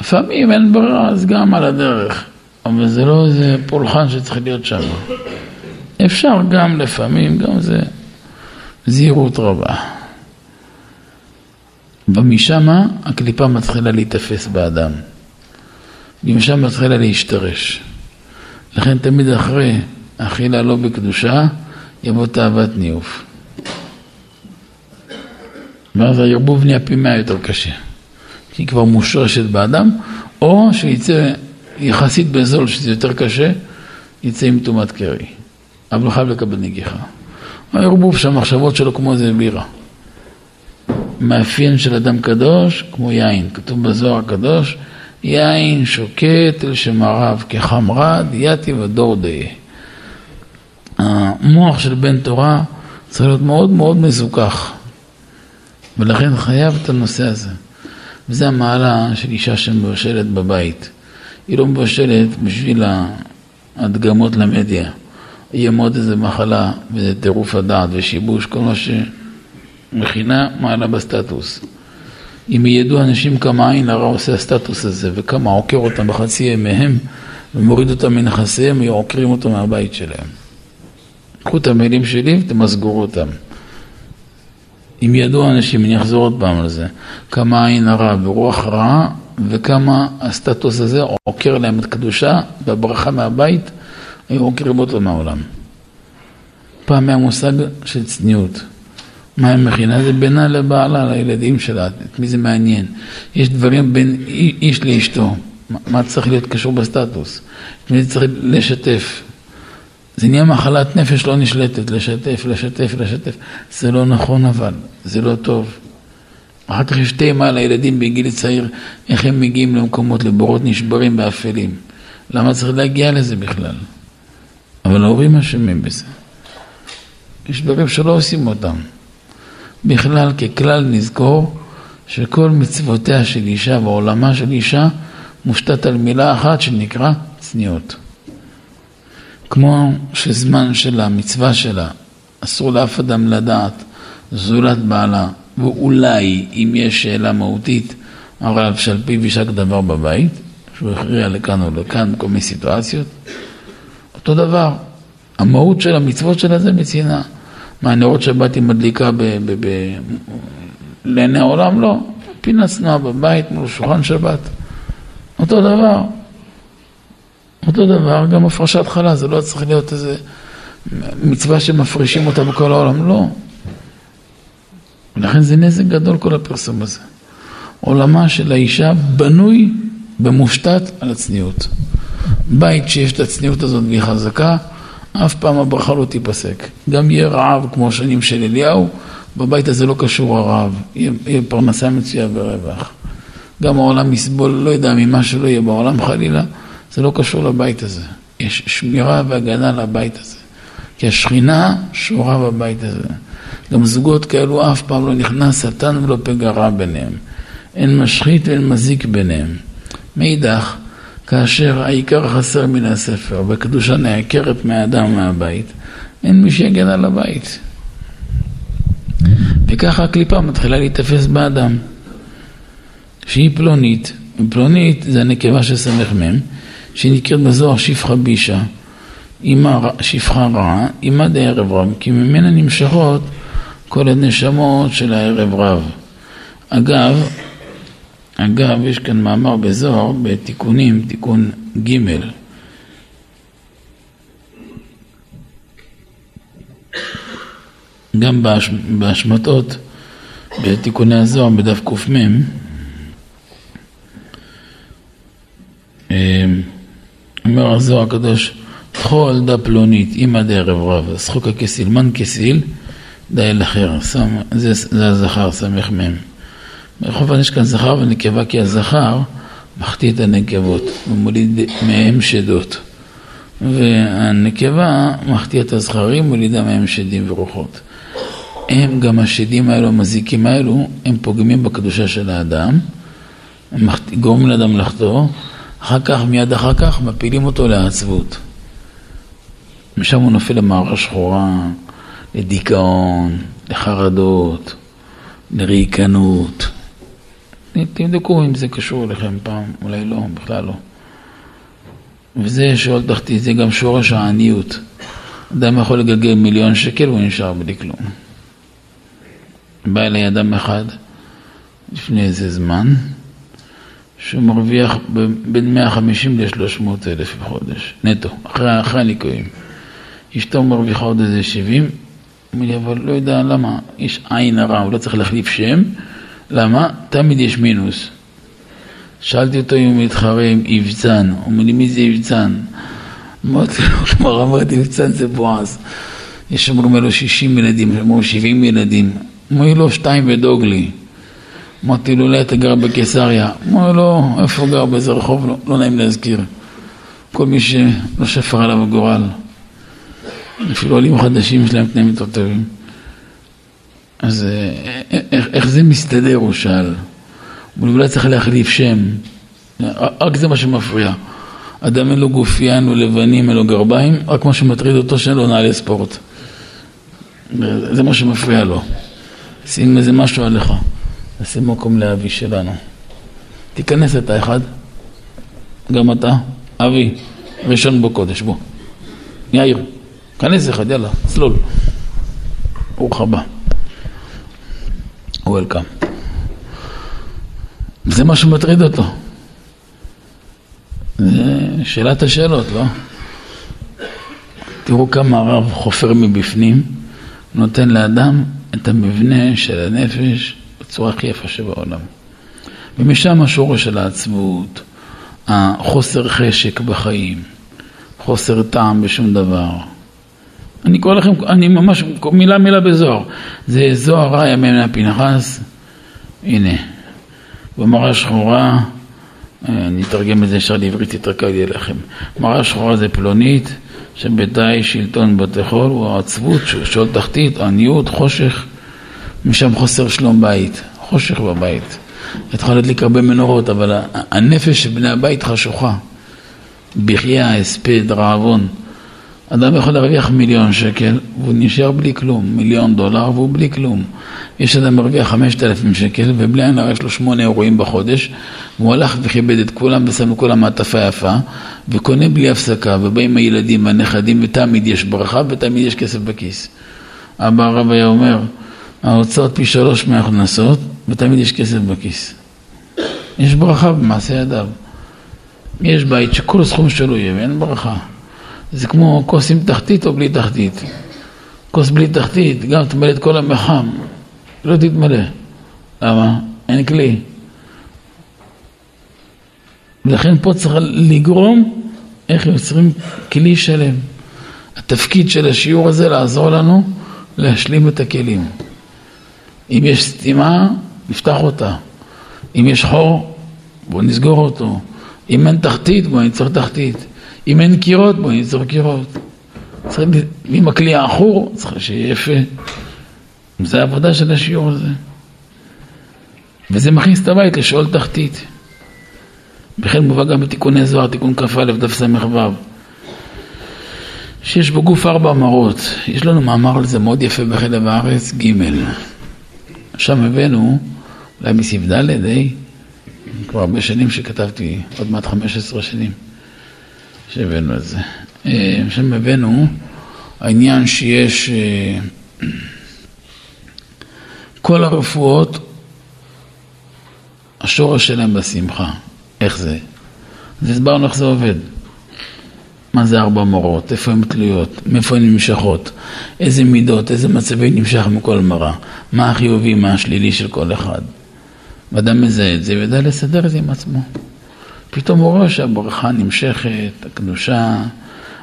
Speaker 1: לפעמים אין ברירה, אז גם על הדרך. אבל זה לא איזה פולחן שצריך להיות שם. אפשר גם לפעמים, גם זה זהירות רבה. ומשם הקליפה מתחילה להיתפס באדם. ומשם מתחילה להשתרש. לכן תמיד אחרי אכילה לא בקדושה, יבוא תאוות ניאוף. ואז הערבוב נהיה פי מאה יותר קשה. כי היא כבר מושרשת באדם, או שיצא יחסית בזול, שזה יותר קשה, יצא עם טומאת קרי. אבל הוא חייב לקבל נגיחה. הערבוב שהמחשבות שלו כמו איזה בירה. מאפיין של אדם קדוש, כמו יין. כתוב בזוהר הקדוש, יין שוקט אל שמריו כחמרד, יתי ודור דיה. המוח של בן תורה צריך להיות מאוד מאוד מזוכח, ולכן חייב את הנושא הזה. וזה המעלה של אישה שמבשלת בבית. היא לא מבשלת בשביל ההדגמות למדיה. יהיה מאוד איזה מחלה וזה טירוף הדעת ושיבוש, כל מה שמכינה מעלה בסטטוס. אם ידעו אנשים כמה עין הרע עושה הסטטוס הזה וכמה עוקר אותם בחצי ימיהם ומוריד אותם מנכסיהם, היו עוקרים אותו מהבית שלהם. קחו את המילים שלי ותמסגרו אותם. אם ידעו אנשים, אני אחזור עוד פעם על זה, כמה עין הרע ורוח רעה וכמה הסטטוס הזה עוקר להם את קדושה והברכה מהבית, היו עוקרים אותו מהעולם. פעם היה מושג של צניעות. מה היא מכינה? זה בינה לבעלה, לילדים שלה, את מי זה מעניין. יש דברים בין איש לאשתו, מה צריך להיות קשור בסטטוס, את מי זה צריך לשתף. זה נהיה מחלת נפש לא נשלטת, לשתף, לשתף, לשתף. זה לא נכון אבל, זה לא טוב. אחר כך יש תמה על הילדים בגיל צעיר, איך הם מגיעים למקומות, לבורות נשברים באפלים. למה צריך להגיע לזה בכלל? אבל ההורים אשמים בזה. יש דברים שלא עושים אותם. בכלל, ככלל נזכור שכל מצוותיה של אישה ועולמה של אישה מושתת על מילה אחת שנקרא צניעות. כמו שזמן שלה, מצווה שלה, אסור לאף אדם לדעת זולת בעלה, ואולי אם יש שאלה מהותית, הרב שעל פיו יישק דבר בבית, שהוא הכריע לכאן או לכאן בכל מיני סיטואציות, אותו דבר, המהות של המצוות שלה זה מצנעה. מה, נרות שבת היא מדליקה לעיני העולם? לא. פינה צנועה בבית מול שולחן שבת. אותו דבר. אותו דבר, גם הפרשת חלה, זה לא צריך להיות איזה מצווה שמפרישים אותה בכל העולם, לא. ולכן זה נזק גדול כל הפרסום הזה. עולמה של האישה בנוי ומושתת על הצניעות. בית שיש את הצניעות הזאת והיא חזקה, אף פעם הברכה לא תיפסק. גם יהיה רעב כמו שנים של אליהו, בבית הזה לא קשור הרעב, יהיה, יהיה פרנסה מצויה ורווח. גם העולם יסבול, לא יודע, ממה שלא יהיה בעולם חלילה, זה לא קשור לבית הזה. יש שמירה והגנה לבית הזה. כי השכינה שורה בבית הזה. גם זוגות כאלו אף פעם לא נכנס שטן ולא פגע רע ביניהם. אין משחית ואין מזיק ביניהם. מאידך, כאשר העיקר חסר מן הספר והקדושה נעקרת מהאדם מהבית, אין מי שיגן על הבית. וככה הקליפה מתחילה להיתפס באדם. שהיא פלונית, פלונית זה הנקבה של סמ"ם, שהיא נקראת בזוהר שפחה בישה, שפחה רעה, אימה דערב רב, כי ממנה נמשכות כל הנשמות של הערב רב. אגב, אגב, יש כאן מאמר בזוהר, בתיקונים, תיקון ג' גם בהשמטות, בתיקוני הזוהר, בדף קמ, אמ, אומר הזוהר הקדוש, תחו על דה פלונית, אימא דערב רב, שחוקה כסיל, מן כסיל, די אל אחר, זה, זה הזכר, סמך מ'. בכל אופן יש כאן זכר ונקבה כי הזכר מחטיא את הנקבות ומוליד מהם שדות. והנקבה מחטיא את הזכרים ומולידה מהם שדים ורוחות. הם גם השדים האלו, המזיקים האלו, הם פוגמים בקדושה של האדם גורמים לאדם לחטוא אחר כך, מיד אחר כך, מפילים אותו לעצבות משם הוא נופל למערה שחורה, לדיכאון, לחרדות, לריקנות תבדקו אם זה קשור אליכם פעם, אולי לא, בכלל לא. וזה שואל תחתית, זה גם שורש העניות. אדם יכול לגלגל מיליון שקל והוא נשאר בלי כלום. בא אליי אדם אחד לפני איזה זמן, שהוא מרוויח בין 150 ל-300 אלף בחודש, נטו, אחרי, אחרי הניכויים. אשתו מרוויחה עוד איזה 70, אומר לי, אבל לא יודע למה, יש עין הרע, הוא לא צריך להחליף שם, למה? תמיד יש מינוס. שאלתי אותו אם הוא מתחרה עם אבצן, הוא אומר לי, מי זה אבצן? אמרתי לו, כלומר, אמרתי, אבצן זה בועז. יש שאומרים לו 60 ילדים, יש שאומרים 70 ילדים. אמרו לו, שתיים ודוגלי. אמרתי לו, אולי אתה גר בקיסריה. אמר לו, איפה הוא גר? באיזה רחוב? לא, לא נעים להזכיר. כל מי שלא שפר עליו הגורל. אפילו עולים חדשים יש להם תנאים יותר טובים. אז אה, איך, איך זה מסתדר, הוא שאל. הוא אולי צריך להחליף שם. רק זה מה שמפריע. אדם אין לו גופייה, אין לו לבנים, אין לו גרביים, רק מה שמטריד אותו שאין לו נעלי ספורט. זה מה שמפריע לו. שים איזה משהו עליך. נשים מקום לאבי שלנו. תיכנס אתה אחד, גם אתה, אבי, ראשון בקודש, בוא. יאיר, כנס אחד, יאללה, צלול. ברוך הבא. וולקאם. זה מה שמטריד אותו. זה שאלת השאלות, לא? תראו כמה הרב חופר מבפנים, נותן לאדם את המבנה של הנפש בצורה הכי יפה שבעולם. ומשם השורש של העצבות, החוסר חשק בחיים, חוסר טעם בשום דבר. אני קורא לכם, אני ממש, מילה מילה בזוהר. זה זוהר רע ימי פנחס, הנה, במראה שחורה, אה, אני אתרגם את זה ישר לעברית, יותר קל יהיה לכם. מראה שחורה זה פלונית, שביתה שלטון בתי חול, הוא העצבות, שאול תחתית, עניות, חושך, משם חוסר שלום בית, חושך בבית. יכולה להדליק הרבה מנורות, אבל הנפש של בני הבית חשוכה. בחייה, הספד, רעבון. אדם יכול להרוויח מיליון שקל והוא נשאר בלי כלום, מיליון דולר והוא בלי כלום. יש אדם מרוויח חמשת אלפים שקל ובלי עין יש לו שמונה אירועים בחודש והוא הלך וכיבד את כולם ושם לכולם מעטפה יפה וקונה בלי הפסקה ובא עם הילדים והנכדים ותמיד יש ברכה ותמיד יש כסף בכיס. אבא הרב היה אומר, ההוצאות פי שלוש מההכנסות ותמיד יש כסף בכיס. יש ברכה במעשה ידיו. יש בית שכל סכום שלו יהיה ואין ברכה. זה כמו כוס עם תחתית או בלי תחתית. כוס בלי תחתית, גם תמלא את כל המחם, לא תתמלא. למה? אין כלי. ולכן פה צריך לגרום איך יוצרים כלי שלם. התפקיד של השיעור הזה לעזור לנו להשלים את הכלים. אם יש סתימה, נפתח אותה. אם יש חור, בואו נסגור אותו. אם אין תחתית, בואו ניצור תחתית. אם אין קירות, בואו ניצור קירות. אם הכלי העכור, צריך שיהיה יפה. זה העבודה של השיעור הזה. וזה מכניס את הבית לשאול תחתית. וכן מובא גם בתיקוני זוהר, תיקון כ"א, דף ס"ו, שיש בגוף ארבע מראות. יש לנו מאמר על זה מאוד יפה בחלב הארץ, ג' שם הבאנו, אולי מסעיף ד', אה? כבר הרבה שנים שכתבתי, עוד מעט 15 שנים. שהבאנו את זה. אה, שם הבאנו העניין שיש אה, כל הרפואות, השורש שלהם בשמחה. איך זה? אז הסברנו איך זה עובד. מה זה ארבע מורות, איפה הן תלויות, מאיפה הן נמשכות, איזה מידות, איזה מצבים נמשך מכל מראה, מה החיובי, מה השלילי של כל אחד. ואדם מזהה את זה ויודע לסדר את זה עם עצמו. פתאום הוא רואה שהברכה נמשכת, הקדושה,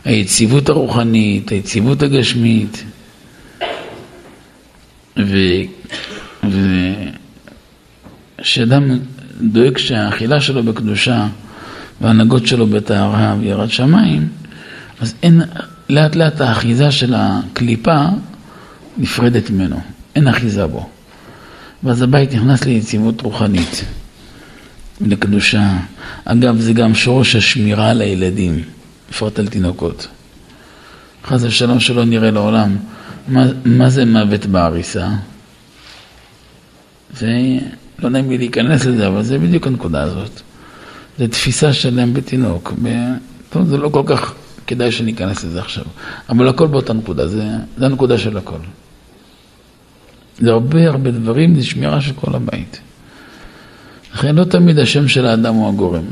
Speaker 1: היציבות הרוחנית, היציבות הגשמית. וכשאדם דואג שהאכילה שלו בקדושה וההנהגות שלו בטהרה ויראת שמיים, אז אין, לאט לאט האחיזה של הקליפה נפרדת ממנו, אין אחיזה בו. ואז הבית נכנס ליציבות רוחנית. לקדושה. אגב, זה גם שורש השמירה על הילדים, בפרט על תינוקות. חס ושלום שלא נראה לעולם. מה, מה זה מוות בעריסה? זה, לא נעים לי להיכנס לזה, אבל זה בדיוק הנקודה הזאת. זה תפיסה שלהם בתינוק. ב... טוב, זה לא כל כך כדאי שניכנס לזה עכשיו. אבל הכל באותה נקודה, זה, זה הנקודה של הכל. זה הרבה הרבה דברים, זה שמירה של כל הבית. לכן לא תמיד השם של האדם הוא הגורם.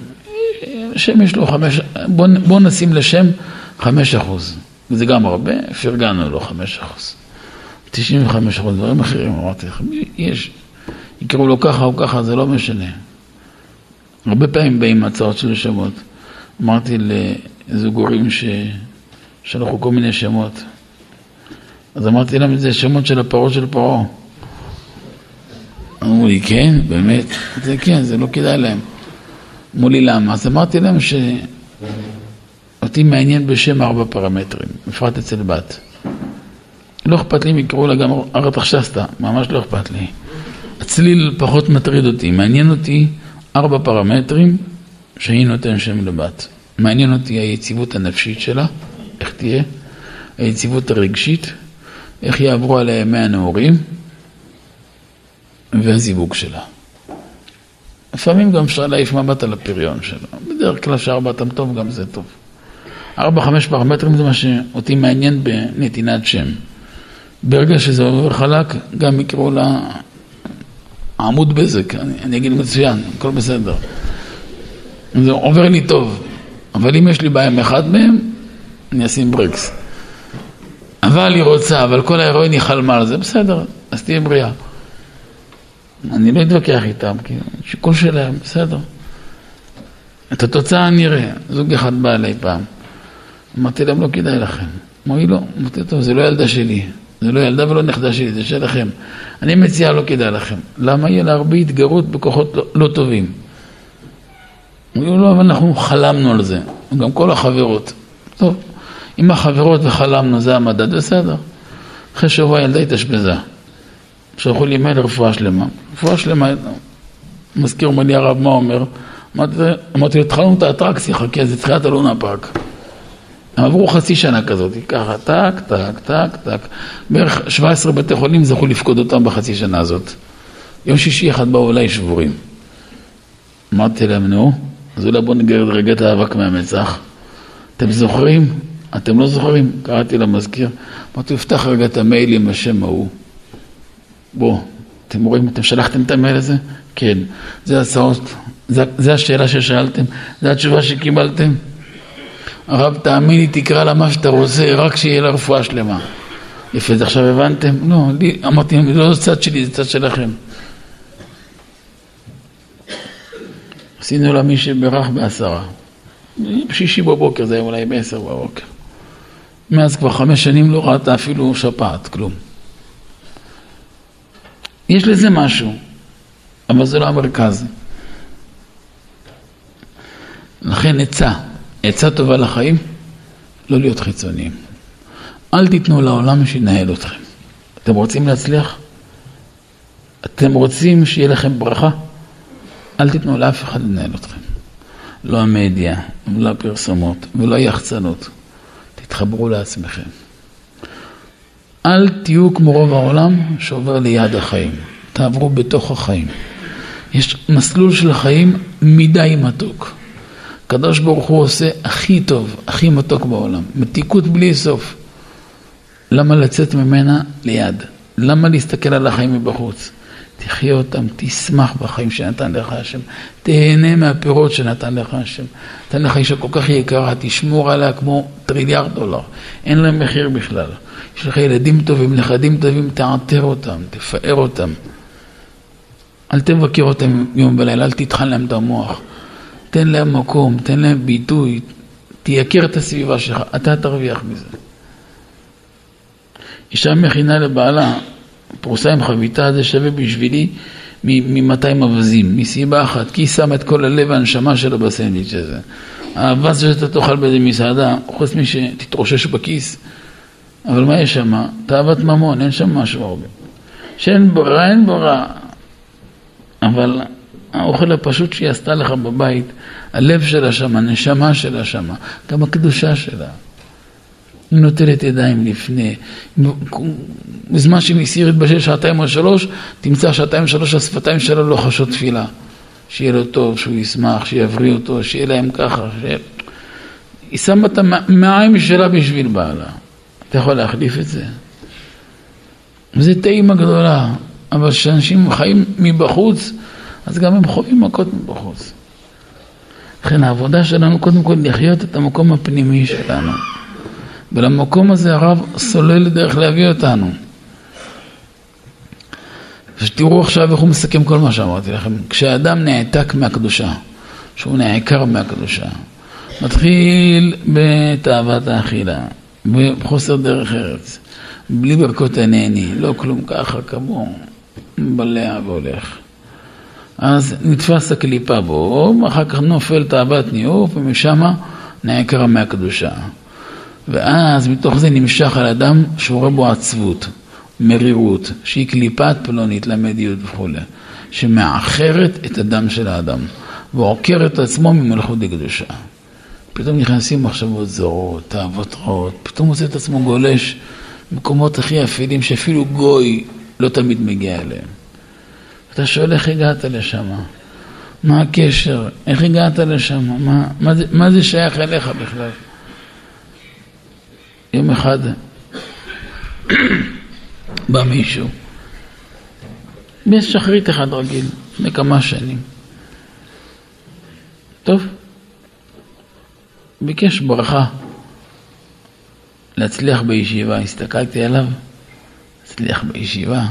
Speaker 1: השם יש לו חמש, בוא, בוא נשים לשם חמש אחוז. וזה גם הרבה, פרגנו לו חמש אחוז. תשעים וחמש אחוז, דברים אחרים, אמרתי לך, יש, יקראו לו ככה או ככה, זה לא משנה. הרבה פעמים באים הצעות של שמות. אמרתי לזוג הורים ששלחו כל מיני שמות. אז אמרתי להם, זה שמות של הפרות של פרעה. אמרו לי, כן, באמת? זה כן, זה לא כדאי להם. אמרו לי, למה? אז אמרתי להם שאותי מעניין בשם ארבע פרמטרים, בפרט אצל בת. לא אכפת לי אם יקראו לה גם ארתחשסתא, ממש לא אכפת לי. הצליל פחות מטריד אותי, מעניין אותי ארבע פרמטרים שהיא נותן שם לבת. מעניין אותי היציבות הנפשית שלה, איך תהיה, היציבות הרגשית, איך יעברו עליה ימי הנעורים והזיווג שלה. לפעמים גם אפשר להעיף מבט על הפריון שלו. בדרך כלל שארבעתם טוב, גם זה טוב. ארבע, חמש פרמטרים זה מה שאותי מעניין בנתינת שם. ברגע שזה עובר חלק, גם יקראו לה עמוד בזק, אני, אני אגיד מצוין, הכל בסדר. זה עובר לי טוב, אבל אם יש לי בעיה עם אחד מהם, אני אשים ברקס. אבל היא רוצה, אבל כל ההירואין היא חלמה על זה, בסדר, אז תהיה בריאה. אני לא אתווכח איתם, כי שיקול שלהם, בסדר. את התוצאה נראה. זוג אחד בא אליי פעם. אמרתי להם, לא כדאי לכם. אמרו לי, לא. אמרתי, טוב, זה לא ילדה שלי. זה לא ילדה ולא נכדה שלי, זה שלכם. אני מציע, לא כדאי לכם. למה יהיה לה הרבה התגרות בכוחות לא, לא טובים? אמרו לא, אבל אנחנו חלמנו על זה. גם כל החברות. טוב, אם החברות וחלמנו זה המדד, בסדר. אחרי שבוע ילדה התאשפזה. שלחו לי מייל רפואה שלמה. רפואה שלמה, מזכיר אומר לי הרב, מה אומר? אמרתי לו, התחלנו את האטרקציה, חכה, זה תחילת הלונה פארק. הם עברו חצי שנה כזאת, ככה, טק, טק, טק, טק. בערך 17 בתי חולים זכו לפקוד אותם בחצי שנה הזאת. יום שישי אחד באו אליי שבורים. אמרתי להם, נו, אז אולי בואו נגרד רגע את האבק מהמצח. אתם זוכרים? אתם לא זוכרים? קראתי למזכיר. אמרתי, פתח רגע את המייל עם השם ההוא. בואו, אתם רואים, אתם שלחתם את המייל הזה? כן. זה הצעות, זה, זה השאלה ששאלתם, זה התשובה שקיבלתם. הרב, תאמין לי, תקרא לה מה שאתה רוצה, רק שיהיה לה רפואה שלמה. יפה, זה עכשיו הבנתם? לא, לי, אמרתי, לא זה צד שלי, זה צד שלכם. עשינו לה מי שבירך בעשרה. בשישי בבוקר, זה היה אולי בעשר בבוקר. מאז כבר חמש שנים לא ראתה אפילו שפעת, כלום. יש לזה משהו, אבל זה לא המרכז. לכן עצה, עצה טובה לחיים, לא להיות חיצוניים. אל תיתנו לעולם שינהל אתכם. אתם רוצים להצליח? אתם רוצים שיהיה לכם ברכה? אל תיתנו לאף אחד לנהל אתכם. לא המדיה, לא הפרסומות ולא היחצנות. תתחברו לעצמכם. אל תהיו כמו רוב העולם שעובר ליד החיים. תעברו בתוך החיים. יש מסלול של החיים מדי מתוק. הקדוש ברוך הוא עושה הכי טוב, הכי מתוק בעולם. מתיקות בלי סוף. למה לצאת ממנה ליד? למה להסתכל על החיים מבחוץ? תחיה אותם, תשמח בחיים שנתן לך השם, תהנה מהפירות שנתן לך השם. נתן לך אישה כל כך יקרה, תשמור עליה כמו טריליארד דולר, אין להם מחיר בכלל. יש לך ילדים טובים, נכדים טובים, תעטר אותם, תפאר אותם. אל תבקר אותם יום ולילה, אל תטחן להם את המוח. תן להם מקום, תן להם ביטוי, תייקר את הסביבה שלך, אתה תרוויח מזה. אישה מכינה לבעלה, פרוסה עם חביתה זה שווה בשבילי מ-200 אווזים, מסיבה אחת, כי היא שמה את כל הלב והנשמה שלה בסנדוויץ' הזה. האבז שאתה תאכל באיזה מסעדה, חוץ משתתרושש בכיס, אבל מה יש שם? תאוות ממון, אין שם משהו הרבה. שאין ברירה, אין ברירה. אבל האוכל הפשוט שהיא עשתה לך בבית, הלב שלה שם, הנשמה שלה שם, גם הקדושה שלה. היא נוטלת ידיים לפני. בזמן שהיא מסיר בשל שעתיים או שלוש, תמצא שעתיים שלוש השפתיים שלה לא חשות תפילה. שיהיה לו טוב, שהוא ישמח, שיבריא אותו, שיהיה להם ככה. ש... היא שמה את המים שלה בשביל בעלה. אתה יכול להחליף את זה? וזה טעימה גדולה, אבל כשאנשים חיים מבחוץ, אז גם הם חווים מכות מבחוץ. לכן העבודה שלנו קודם כל לחיות את המקום הפנימי שלנו. ולמקום הזה הרב סולל דרך להביא אותנו. ותראו עכשיו איך הוא מסכם כל מה שאמרתי לכם. כשאדם נעתק מהקדושה, שהוא נעקר מהקדושה, מתחיל בתאוות האכילה, בחוסר דרך ארץ, בלי ברכות הנהני, לא כלום ככה כמוהו, מבלע והולך. אז נתפס הקליפה בו, ואחר כך נופל תאוות ניאוף, ומשם נעקר מהקדושה. ואז מתוך זה נמשך על אדם שורה בו עצבות, מרירות, שהיא קליפת פלונית, ל"י וכולי, שמאחרת את הדם של האדם, ועוקר את עצמו ממלכות הקדושה. פתאום נכנסים מחשבות זרות, תאוות רעות, פתאום מוצא את עצמו גולש במקומות הכי אפלים שאפילו גוי לא תמיד מגיע אליהם. אתה שואל איך הגעת לשם? מה הקשר? איך הגעת לשם? מה, מה, זה, מה זה שייך אליך בכלל? יום אחד בא מישהו, בשחרית אחד רגיל, לפני כמה שנים. טוב, ביקש ברכה להצליח בישיבה, הסתכלתי עליו, הצליח בישיבה.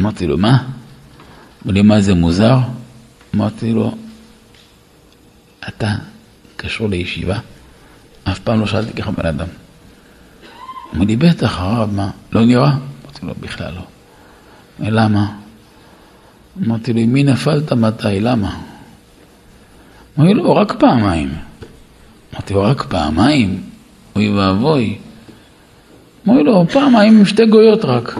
Speaker 1: אמרתי לו, מה? אמר לי, מה זה מוזר? אמרתי לו, אתה קשור לישיבה? אף פעם לא שאלתי ככה בן אדם. אמר לי, בטח, הרב, מה? לא נראה? אמרתי לו, בכלל לא. למה? אמרתי לו, מי נפלת מתי? למה? אמר לי, לא, רק פעמיים. אמרתי לו, רק פעמיים? אוי ואבוי. אמר לי, לא, פעמיים עם שתי גויות רק.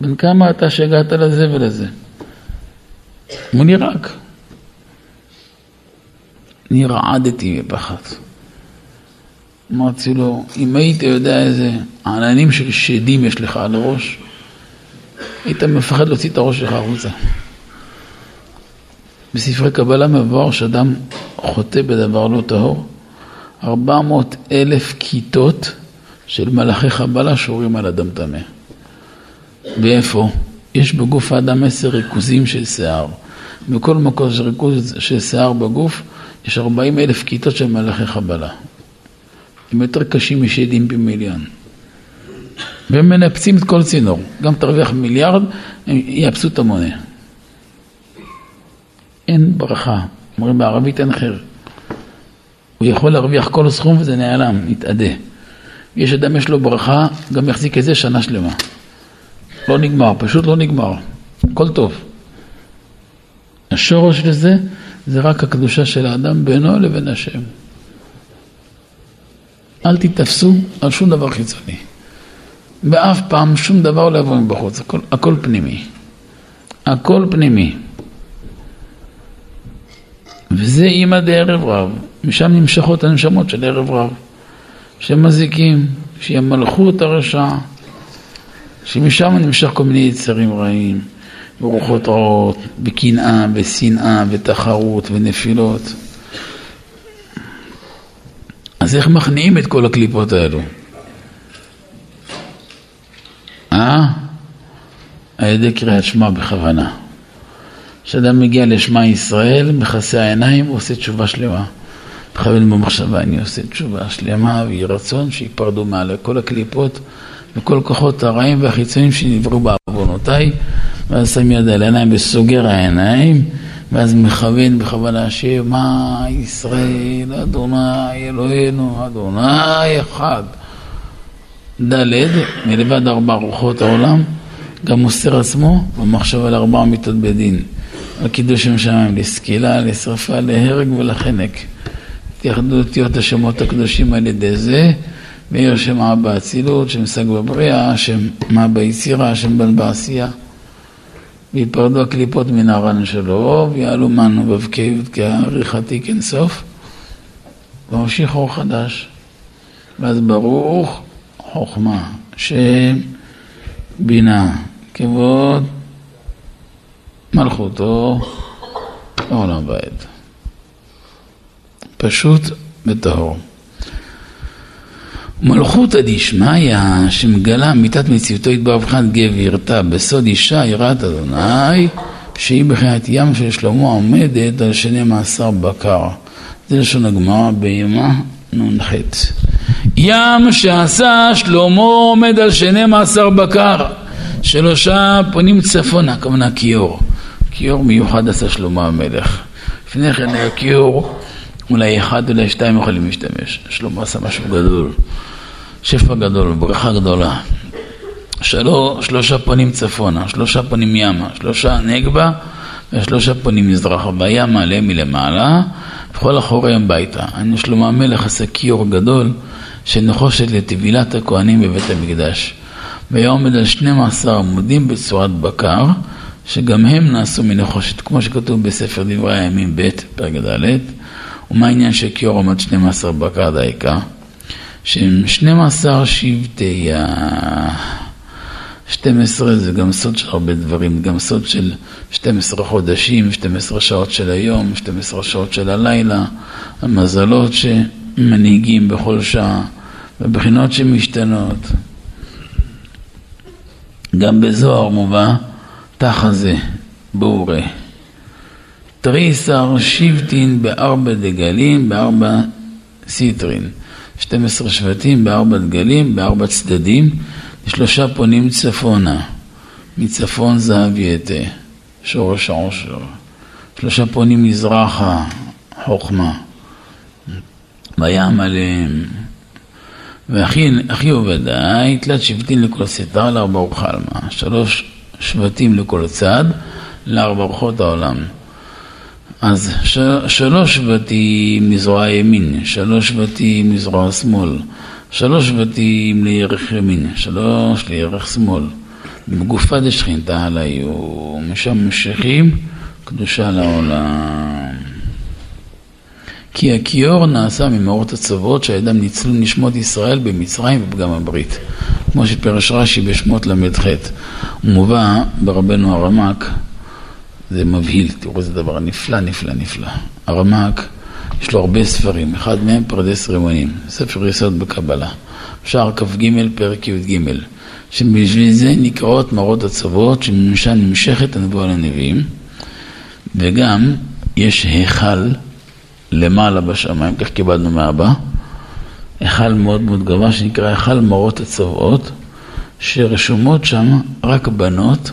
Speaker 1: בן כמה אתה שהגעת לזה ולזה? אמר לי, רק. אני רעדתי מפחד. אמרתי לו, אם היית יודע איזה עננים של שדים יש לך על הראש, היית מפחד להוציא את הראש שלך החוצה. בספרי קבלה מבואר שאדם חוטא בדבר לא טהור, 400 אלף כיתות של מלאכי חבלה שורים על אדם טמא. ואיפה? יש בגוף האדם עשר ריכוזים של שיער. בכל מקום של ריכוז של שיער בגוף יש 40 אלף כיתות של מלאכי חבלה. הם יותר קשים משדים במיליון. והם מנפצים את כל צינור. גם תרוויח מיליארד, הם יאפסו את המונה. אין ברכה. אומרים בערבית אין חיר. הוא יכול להרוויח כל סכום וזה נעלם, יתאדה. יש אדם, יש לו ברכה, גם יחזיק את זה שנה שלמה. לא נגמר, פשוט לא נגמר. הכל טוב. השורש לזה זה רק הקדושה של האדם בינו לבין השם. אל תתפסו על שום דבר חיצוני. ואף פעם שום דבר לא יבוא מבחוץ, הכל, הכל פנימי. הכל פנימי. וזה אימא דערב רב, משם נמשכות הנשמות של ערב רב, שהם מזיקים, שהיא המלכות הרשע, שמשם נמשך כל מיני יצרים רעים, ורוחות רעות, וקנאה, ושנאה, ותחרות, ונפילות. אז איך מכניעים את כל הקליפות האלו? אה? על ידי קריאת שמע בכוונה. כשאדם מגיע לשמע ישראל, מכסה העיניים ועושה תשובה שלמה. מכוון במחשבה, אני עושה תשובה שלמה ויהי רצון שיפרדו מעל כל הקליפות וכל כוחות הרעים והחיצוניים שנבראו בעוונותיי, ואז שם יד על העיניים וסוגר העיניים, ואז מכוון בכוונה שמע ישראל, אדוני אלוהינו, אדוני אחד. ד' מלבד ארבע רוחות העולם, גם מוסר עצמו במחשבה לארבע מיתות בדין. על קידוש שם שמיים, לסקילה, לשרפה, להרג ולחנק. תייחדו אותיות השמות הקדושים על ידי זה, מאיר שם אבא אצילות, שם שג בבריאה, שם מה ביצירה, שם בן בעשייה. ויפרדו הקליפות מן הרן שלו, ויעלו מנו בבקי כעריכתי כנסוף, וממשיך אור חדש. ואז ברוך חוכמה, שם, בינה, כבוד, מלכותו, לעולם ועד. פשוט וטהור. מלכותא דשמיא שמגלה מיתת מציאותו יתברך מבחינת גב ירתה בסוד אישה יראת אדוני שהיא בחינת ים של שלמה עומדת על שני מעשר בקר. זה לשון הגמרא בימה נ"ח. ים שעשה שלמה עומד על שני מעשר בקר. שלושה פונים צפונה, הכוונה כיור. כיור מיוחד עשה שלמה המלך. לפני כן היה כיור אולי אחד, אולי שתיים יכולים להשתמש שלמה עשה משהו גדול שפע גדול, ברכה גדולה. שלוש, שלושה פנים צפונה, שלושה פנים ימה, שלושה נגבה ושלושה פנים מזרחה. בים מעלה מלמעלה, וכל אחוריהם ביתה. אני שלמה המלך עשה כיור גדול של נחושת לטבילת הכהנים בבית המקדש. והיה עומד על 12 עמודים בצורת בקר, שגם הם נעשו מנחושת, כמו שכתוב בספר דברי הימים ב', פרק ד', ומה העניין שכיור עומד 12 בקר דייקה? שהם 12 שבטי ה... 12 זה גם סוד של הרבה דברים, גם סוד של 12 חודשים, 12 שעות של היום, 12 שעות של הלילה, המזלות שמנהיגים בכל שעה, ובחינות שמשתנות. גם בזוהר מובא תחזה, בורא. תריסר שבטין בארבע דגלים, בארבע סיטרין. 12 שבטים בארבע דגלים, בארבע צדדים, שלושה פונים צפונה, מצפון זהב יתה, שורש העושר, שלושה פונים מזרחה, חוכמה, בים עליהם. ואחי עובדאי, תלת שבטים לכל סתר לארבע וחלמה, שלוש שבטים לכל צד, לארבע רוחות העולם. אז ש, שלוש שבטים מזרוע הימין, שלוש שבטים מזרוע השמאל, שלוש שבטים לירך ימין, שלוש לירך שמאל. בגופה דשכינתה על היו, משם ממשכים קדושה לעולם. כי הכיור נעשה ממאורות הצוות שהידם ניצלו נשמות ישראל במצרים ובגם הברית. כמו שפרש רש"י בשמות ל"ח. מובא ברבנו הרמק זה מבהיל, תראו איזה דבר נפלא, נפלא, נפלא. הרמ"ק, יש לו הרבה ספרים, אחד מהם פרדס רימונים, ספר יסוד בקבלה, שער כ"ג, פרק י"ג, שבשביל זה נקראות מראות הצוות, שממשל נמשכת הנבואה לנביאים, וגם יש היכל למעלה בשמיים, כך קיבלנו מאבא, היכל מאוד מאוד גבוה שנקרא היכל מראות הצוות, שרשומות שם רק בנות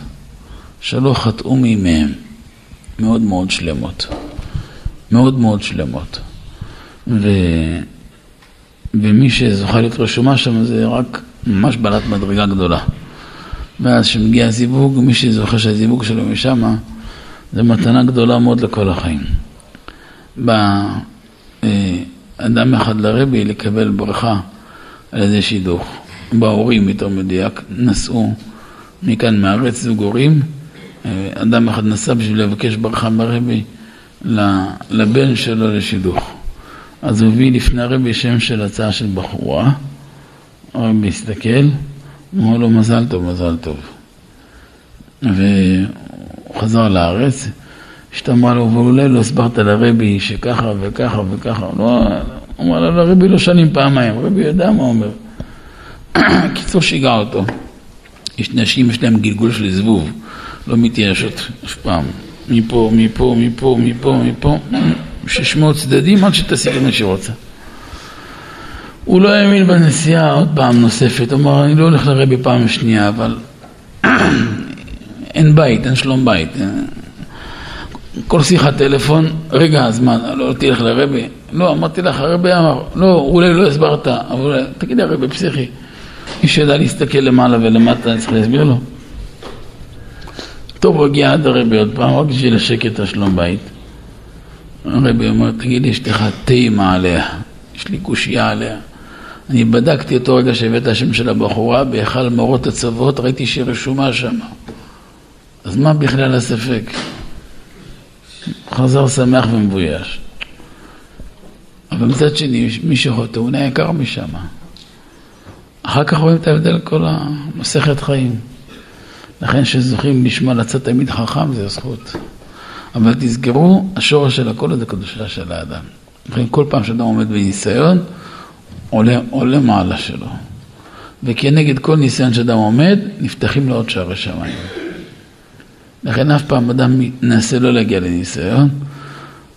Speaker 1: שלא חטאו מימיהם. מאוד מאוד שלמות. מאוד מאוד שלמות. ו... ומי שזוכה להיות רשומה שם זה רק ממש בעלת מדרגה גדולה. ואז כשמגיע הזיווג, מי שזוכה שהזיווג שלו משם, זה מתנה גדולה מאוד לכל החיים. בא אה, אדם אחד לרבי לקבל ברכה על ידי שידוך. בהורים, יותר מדויק, נסעו מכאן מארץ זוג הורים אדם אחד נסע בשביל לבקש ברכה מהרבי לבן שלו לשידוך. אז הוא הביא לפני הרבי שם של הצעה של בחורה, הרבי הסתכל, אמר לו מזל טוב, מזל טוב. והוא חזר לארץ, אשתו אמרה לו, ואולי לא הסברת לרבי שככה וככה וככה, לא, אמר לו, לרבי לא שנים פעמיים, רבי יודע מה אומר. קיצור שיגע אותו. יש נשים, יש להם גלגול של זבוב. לא מתייאשות אף פעם. מפה, מפה, מפה, מפה, מפה, ששמוע צדדים עד שתשיג את מה שהיא רוצה. הוא לא האמין בנסיעה עוד פעם נוספת, הוא אמר, אני לא הולך לרבי פעם שנייה, אבל אין בית, אין שלום בית. כל שיחת טלפון, רגע, אז מה, לא תלך לרבי? לא, אמרתי לך, הרבי אמר, לא, אולי לא הסברת, אבל תגידי, הרבי פסיכי, מי שיודע להסתכל למעלה ולמטה, אני צריך להסביר לו. טוב, הגיע עד הרבי עוד פעם, רק בשביל השקט השלום בית. הרבי אומר, תגיד לי, יש לך תימה עליה, יש לי קושייה עליה. אני בדקתי אותו רגע שהבאת השם של הבחורה, בהיכל מורות הצוות, ראיתי שהיא רשומה שם. אז מה בכלל הספק? חזר שמח ומבויש. אבל מצד שני, מי שחוטא הוא נעקר משם. אחר כך רואים את ההבדל כל המסכת חיים. לכן שזוכים לשמוע לצאת תמיד חכם זה זכות. אבל תזכרו, השורש של הכל זה קדושה של האדם. לכן כל פעם שאדם עומד בניסיון, עולה, עולה מעלה שלו. וכנגד כל ניסיון שאדם עומד, נפתחים לו עוד שערי שמיים. לכן אף פעם אדם מנסה לא להגיע לניסיון.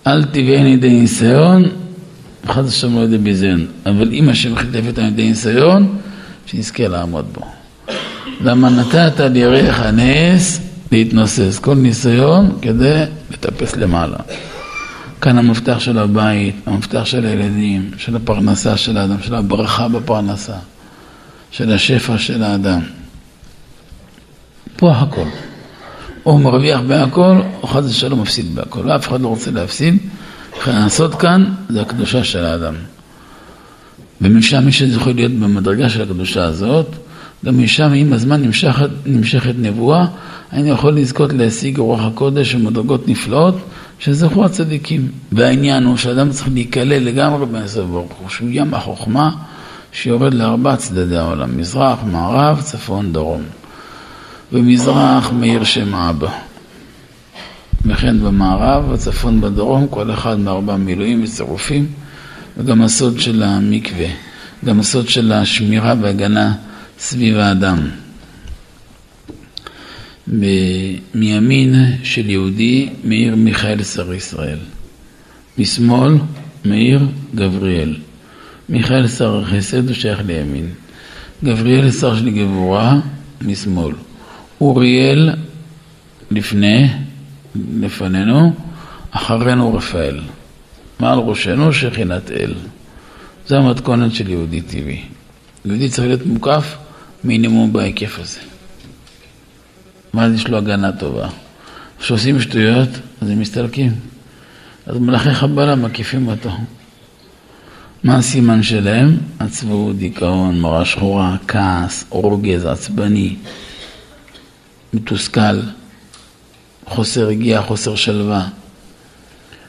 Speaker 1: אל תביאני לידי ניסיון, חס ושלום לא ידי ביזיון. אבל אם השם חילף אותנו לידי ניסיון, שנזכה לעמוד בו. למה נתת לירך הנס להתנוסס, כל ניסיון כדי לטפס למעלה. כאן המפתח של הבית, המפתח של הילדים, של הפרנסה של האדם, של הברכה בפרנסה, של השפע של האדם. פה הכל. או מרוויח בהכל, או חס ושלום מפסיד בהכל. ואף אחד לא רוצה להפסיד. לכן לעשות כאן זה הקדושה של האדם. ומשם מי שזוכה להיות במדרגה של הקדושה הזאת, גם משם עם הזמן נמשכת, נמשכת נבואה, אני יכול לזכות להשיג רוח הקודש ומדרגות נפלאות שזכו הצדיקים. והעניין הוא שאדם צריך להיכלל לגמרי בעשר ברוך הוא, שהוא ים החוכמה שיורד לארבע צדדי העולם, מזרח, מערב, צפון, דרום. במזרח מאיר שם אבא. וכן במערב, בצפון, בדרום, כל אחד מארבע מילואים וצירופים, וגם הסוד של המקווה, גם הסוד של השמירה והגנה סביב האדם. מימין של יהודי מאיר מיכאל שר ישראל, משמאל מאיר גבריאל. מיכאל שר החסד הוא שייך לימין, גבריאל שר של גבורה משמאל, אוריאל לפני, לפנינו, אחרינו רפאל. מעל ראשנו שכינת אל. זו המתכונת של יהודי טבעי. יהודי צריך להיות מוקף מינימום בהיקף הזה. ואז יש לו הגנה טובה. כשעושים שטויות, אז הם מסתלקים. אז מלאכי חבלה מקיפים אותו. מה הסימן שלהם? עצבות, דיכאון, מראה שחורה, כעס, רוגז, עצבני, מתוסכל, חוסר רגיעה, חוסר שלווה.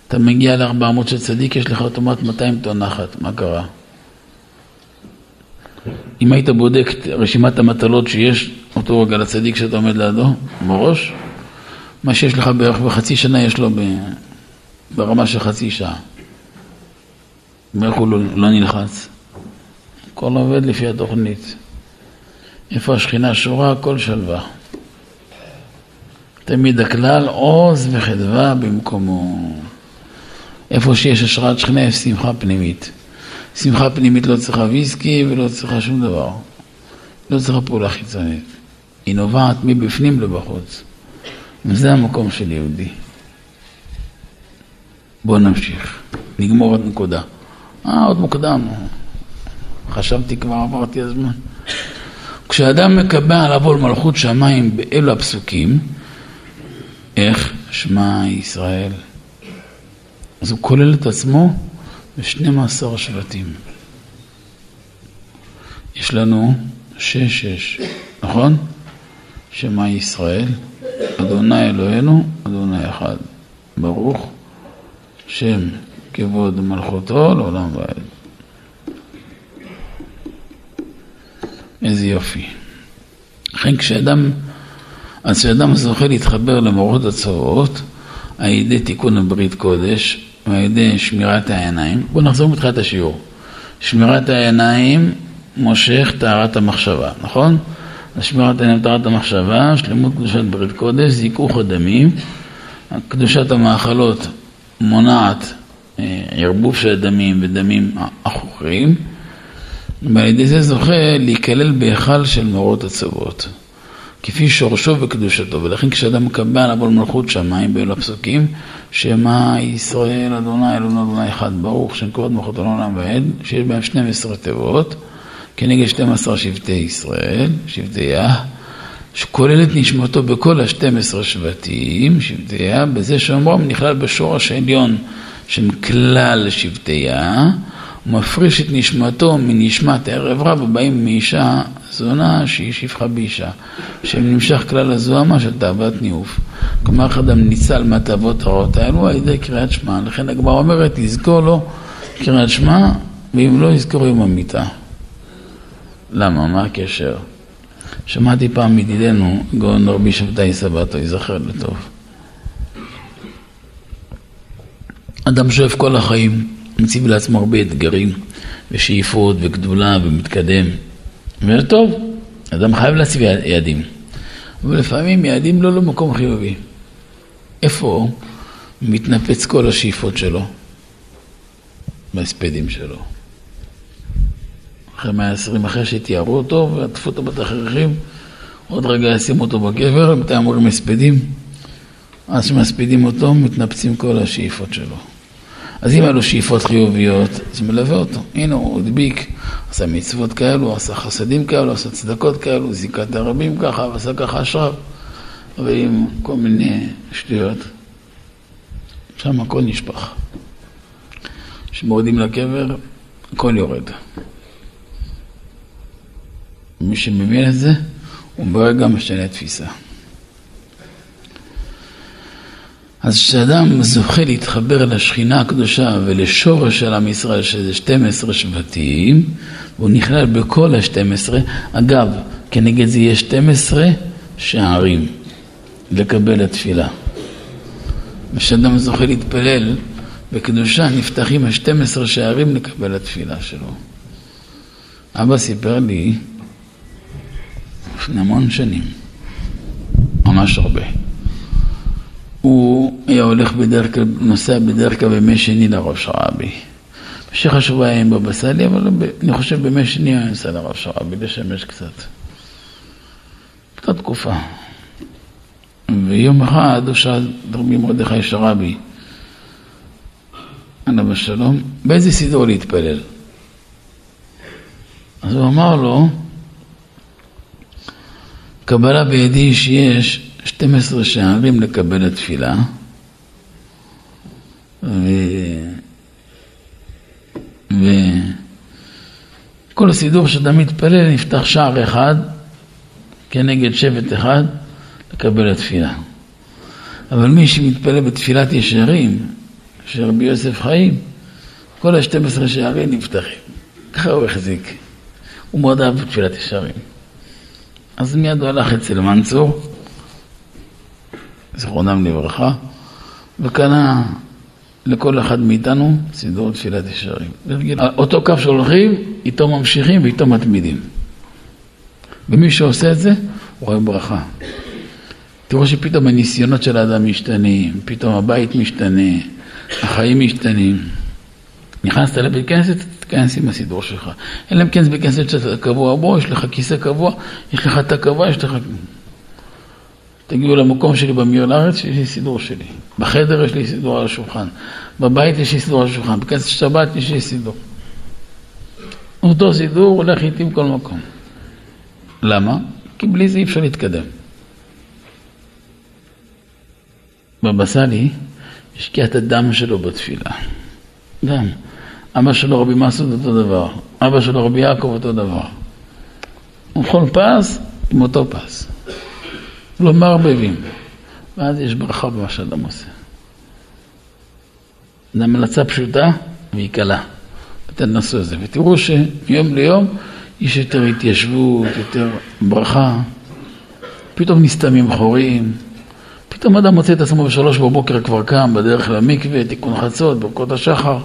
Speaker 1: אתה מגיע ל-400 של צדיק, יש לך אוטומט 200 טון נחת, מה קרה? אם היית בודק את רשימת המטלות שיש אותו רגע לצדיק שאתה עומד לידו, בראש, מה שיש לך בערך בחצי שנה יש לו ברמה של חצי שעה. ואיך הוא לא, לא נלחץ? הכל עובד לפי התוכנית. איפה השכינה שורה, הכל שלווה. תמיד הכלל עוז וחדווה במקומו. איפה שיש השראת שכינה יש שמחה פנימית. שמחה פנימית לא צריכה ויסקי ולא צריכה שום דבר. לא צריכה פעולה חיצונית. היא נובעת מבפנים לבחוץ. וזה המקום של יהודי. בואו נמשיך. נגמור עוד נקודה. אה, עוד מוקדם. חשבתי כבר עברתי הזמן. כשאדם מקבע לעבור מלכות שמיים באלו הפסוקים, איך? שמע ישראל. אז הוא כולל את עצמו ב-12 שבטים. יש לנו שש שש, נכון? שמע ישראל, אדוני אלוהינו, אדוני אחד. ברוך שם כבוד מלכותו לעולם ועד. איזה יופי. לכן כשאדם, אז כשאדם זוכה להתחבר למורות הצבאות, על ידי תיקון הברית קודש, ועל ידי שמירת העיניים, בואו נחזור מתחילת השיעור. שמירת העיניים מושך טהרת המחשבה, נכון? שמירת העיניים טהרת המחשבה, שלמות קדושת ברית קודש, זיכוך הדמים, קדושת המאכלות מונעת אה, ערבוב של דמים ודמים עכוכים, ועל ידי זה זוכה להיכלל בהיכל של מאורות הצוות, כפי שורשו וקדושתו, ולכן כשאדם מקבל לעבור מלכות שמיים באלו הפסוקים, שמע ישראל אדוני אלוהינו אדוני אחד ברוך שם כבוד מלכות העולם ועד, שיש בהם 12 תיבות, כנגד 12 שבטי ישראל, שבטי יה, שכולל את נשמתו בכל ה-12 שבטים, שבטי יה, בזה שאומרם נכלל בשורש העליון של כלל שבטיה, הוא מפריש את נשמתו מנשמת ערב רב, ובאים מאישה זונה שהיא שפחה באישה, שנמשך כלל הזוהמה של תאוות ניאוף. כלומר, אדם ניצל מהתאוות הרעות האלו על ידי קריאת שמע. לכן הגמרא אומרת, יזכור לו קריאת שמע, ואם לא יזכור יום המיתה. למה? מה הקשר? שמעתי פעם מדידנו, גאון רבי שבתאי סבתו, ייזכר לטוב. אדם שואף כל החיים מציב לעצמו הרבה אתגרים ושאיפות וגדולה ומתקדם. וזה טוב, אדם חייב להציב יעדים. אבל לפעמים יעדים לא למקום חיובי. איפה מתנפץ כל השאיפות שלו? בהספדים שלו. אחרי מאה עשרים, אחרי שתיארו אותו ועטפו אותו בתכריכים, עוד רגע ישימו אותו בקבר, מתי אמורים הספדים? אז שמספידים אותו, מתנפצים כל השאיפות שלו. אז אם היה לו שאיפות חיוביות, זה מלווה אותו. הנה, הוא הדביק, עשה מצוות כאלו, עשה חסדים כאלו, עשה צדקות כאלו, זיכה את הרבים ככה, ועשה ככה אשריו. אבל עם כל מיני שטויות, שם הכל נשפך. כשמורדים לקבר, הכל יורד. מי שמבין את זה, הוא ברגע משנה תפיסה. אז כשאדם זוכה להתחבר לשכינה הקדושה ולשורש של עם ישראל, שזה 12 שבטים, והוא נכלל בכל ה-12, אגב, כנגד זה יש 12 שערים לקבל התפילה. כשאדם זוכה להתפלל בקדושה, נפתחים ה-12 שערים לקבל התפילה שלו. אבא סיפר לי לפני המון שנים, ממש הרבה. הוא היה הולך בדרך כלל, נוסע בדרך כלל בימי שני לראש רבי. במשך השבוע היה עם בבא סאלי, אבל אני חושב בימי שני היה נוסע לראש רבי, לשמש קצת. אותה תקופה. ויום אחד הוא שאל רבי מרדכי שרבי, עליו השלום, באיזה סידור להתפלל? אז הוא אמר לו, קבלה בידי שיש 12 שערים לקבל התפילה, ו... וכל הסידור שאתה מתפלל נפתח שער אחד כנגד שבט אחד לקבל התפילה. אבל מי שמתפלל בתפילת ישרים, של רבי יוסף חיים, כל ה-12 שערים נפתחים. ככה הוא החזיק. הוא מאוד אהב בתפילת ישרים. אז מיד הוא הלך אצל מנצור, זכרונם לברכה, וקנה לכל אחד מאיתנו סידור תפילת ישרים. אותו קו שהולכים, איתו ממשיכים ואיתו מתמידים. ומי שעושה את זה, הוא רואה ברכה. תראו שפתאום הניסיונות של האדם משתנים, פתאום הבית משתנה, החיים משתנים. נכנסת לבית כנסת, תתכנס עם הסידור שלך. אלא אם כן זה בית כנסת שאתה קבוע בו, יש לך כיסא קבוע, יש לך תא קבוע, יש לך... תגיעו למקום שלי במיון לארץ, שיש לי סידור שלי. בחדר יש לי סידור על השולחן. בבית יש לי סידור על השולחן. בכנסת שבת יש לי סידור. אותו סידור הולך איתי בכל מקום. למה? כי בלי זה אי אפשר להתקדם. בבא סאלי השקיע את הדם שלו בתפילה. דם. אבא שלו רבי מסעוד אותו דבר, אבא שלו רבי יעקב אותו דבר. ובכל פס עם אותו פס. לא מערבבים. ואז יש ברכה במה שאדם עושה. זו המלצה פשוטה והיא קלה. ותנסו את זה, ותראו שמיום ליום יש יותר התיישבות, יותר ברכה. פתאום נסתמים חורים. פתאום אדם מוצא את עצמו בשלוש בבוקר כבר קם בדרך למקווה, תיקון חצות, ברכות השחר.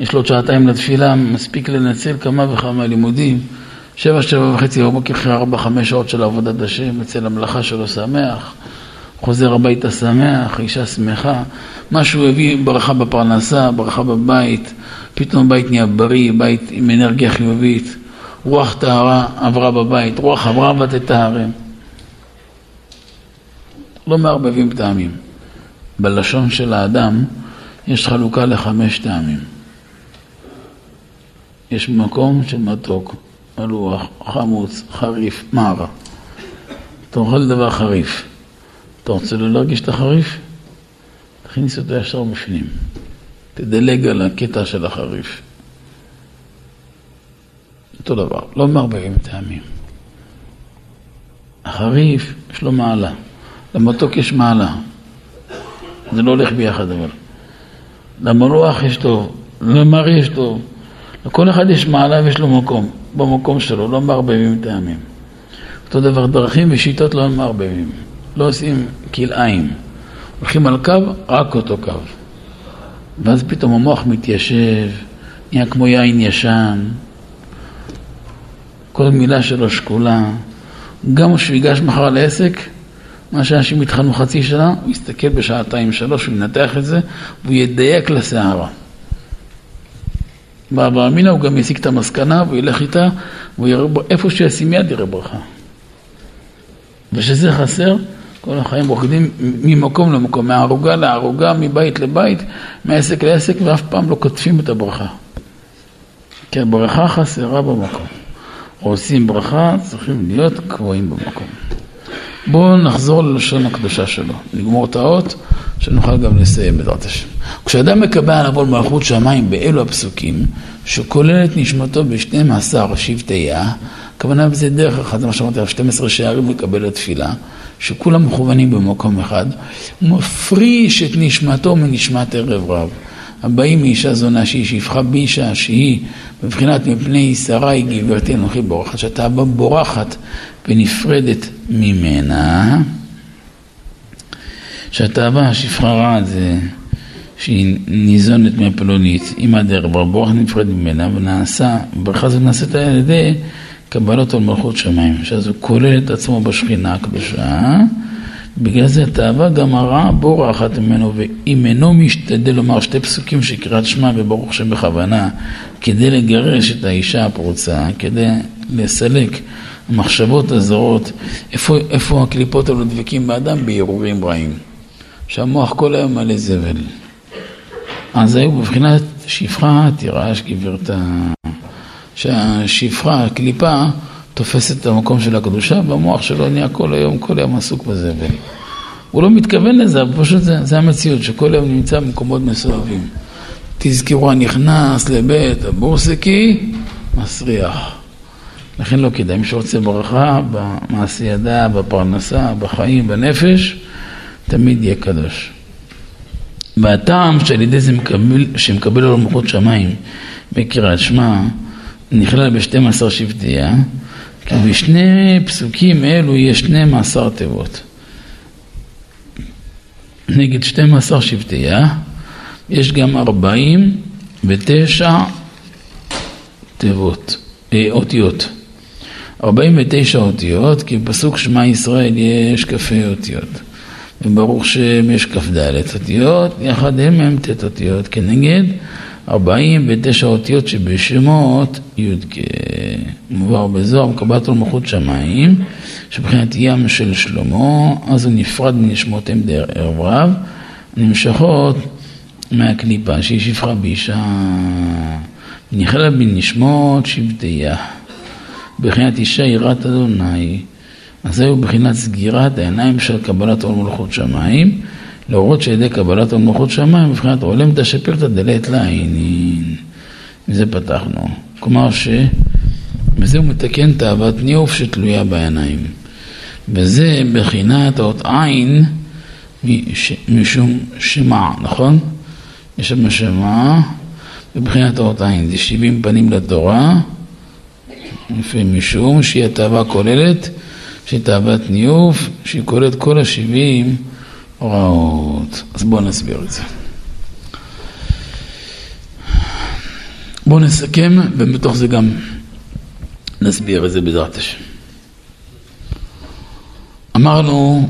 Speaker 1: יש לו עוד שעתיים לתפילה, מספיק לנצל כמה וכמה לימודים. שבע, שבע וחצי בבוקר אחרי ארבע, חמש שעות של עבודת השם, אצל המלאכה שלו שמח, חוזר הביתה שמח, אישה שמחה, מה שהוא הביא ברכה בפרנסה, ברכה בבית, פתאום הבית נהיה בריא, בית עם אנרגיה חיובית, רוח טהרה עברה בבית, רוח עברה ותטהרם. לא מערבבים טעמים. בלשון של האדם יש חלוקה לחמש טעמים. יש מקום של מתוק, מלוח, חמוץ, חריף, מרה. אתה אוכל דבר חריף. אתה רוצה לא להרגיש את החריף? תכניס אותו ישר בפנים. תדלג על הקטע של החריף. אותו דבר, לא מערבבים טעמים. החריף יש לו מעלה. למתוק יש מעלה. זה לא הולך ביחד אבל. למרוח יש טוב, למר יש טוב. לכל אחד יש מעלה ויש לו מקום, במקום שלו, לא מערבבים טעמים. אותו דבר, דרכים ושיטות לא מערבבים. לא עושים כלאיים. הולכים על קו, רק אותו קו. ואז פתאום המוח מתיישב, נהיה כמו יין ישן, כל מילה שלו שקולה. גם כשהוא ייגש מחר לעסק, מה שאנשים התחלנו חצי שנה, הוא יסתכל בשעתיים שלוש, הוא ינתח את זה, והוא ידייק לסערה. באברהם אמינא הוא גם יסיק את המסקנה, והוא ילך איתה, והוא יראה, איפה שהוא ישים יד יראה ברכה. וכשזה חסר, כל החיים רוקדים ממקום למקום, מהערוגה לערוגה, מבית לבית, מעסק לעסק, ואף פעם לא קוטפים את הברכה. כי הברכה חסרה במקום. עושים ברכה, צריכים להיות קבועים במקום. בואו נחזור ללשון הקדושה שלו, נגמור את האות, שנוכל גם לסיים בעזרת השם. כשאדם מקבל עול מלכות שמיים באלו הפסוקים, שכולל את נשמתו ב-12 שבטייה, הכוונה בזה דרך אחת, זה מה שאמרתי, 12 שערים לקבל התפילה, שכולם מכוונים במקום אחד, הוא מפריש את נשמתו מנשמת ערב רב. הבאים מאישה זונה שהיא שפחה באישה שהיא בבחינת מפני שרי גברתי אנוכי בורחת, שאתה בורחת ונפרדת ממנה, שהתאווה השפחה רעה זה שהיא ניזונת מהפלונית, אימא דרבר, בורחת נפרדת ממנה ונעשה, ברכה הזאת נעשית על ידי קבלת על מלכות שמיים, שאז הוא כולל את עצמו בשכינה הקדושה. בגלל זה התאווה גם הרעה בורחת ממנו, ואם אינו משתדל לומר שתי פסוקים של קריאת שמע וברוך שם בכוונה, כדי לגרש את האישה הפרוצה, כדי לסלק המחשבות הזרות, איפה, איפה הקליפות האלו דבקים באדם? בהרהורים רעים. שהמוח כל היום מלא זבל. אז היו בבחינת שפחה תירש גברתה, שהשפחה, הקליפה, תופסת את המקום של הקדושה, והמוח שלו נהיה כל היום, כל היום עסוק בזבל. הוא לא מתכוון לזה, אבל פשוט זה, זה המציאות, שכל היום נמצא במקומות מסואבים. תזכרו, הנכנס לבית הבורסקי, מסריח. לכן לא כדאי, מי שרוצה ברכה במעשי ידה, בפרנסה, בחיים, בנפש, תמיד יהיה קדוש. והטעם שעל ידי זה מקבל, שמקבל עליו מלכות שמיים בקריאת שמע, נכלל ב-12 שבטיה, כי בשני פסוקים אלו יש 12 תיבות. נגד 12 שבטיה יש גם 49 תיבות, אה, אותיות. 49 אותיות, כי בפסוק שמע ישראל יש כ"ה אותיות. וברוך שם יש כ"ד אותיות, יחד הם הם ט' אותיות, כנגד 49 אותיות שבשמות י"ג. מובהר בזוהר, מקבלת לו מלכות שמיים, שבחינת ים של שלמה, אז הוא נפרד מנשמותיהם ערב רב, נמשכות מהקליפה שהיא שפחה באישה, נכלה בנשמות שבטיה, בחינת אישה יראת אדוני, אז זהו בחינת סגירת העיניים של קבלת עול מלכות שמיים. להורות שעל ידי קבלת המלכות שמיים, מבחינת עולם תשפר דלת לעינין. מזה פתחנו. כלומר שבזה הוא מתקן תאוות ניאוף שתלויה בעיניים. וזה בחינת האות עין משום שמע, נכון? יש שם שמע בבחינת האות עין, זה שבעים פנים לתורה, יפה משום שהיא התאווה כוללת, שהיא תאוות ניאוף, שהיא כוללת כל השבעים הוראות. אז בואו נסביר את זה. בואו נסכם, ובתוך זה גם נסביר את זה בעזרת השם. אמרנו,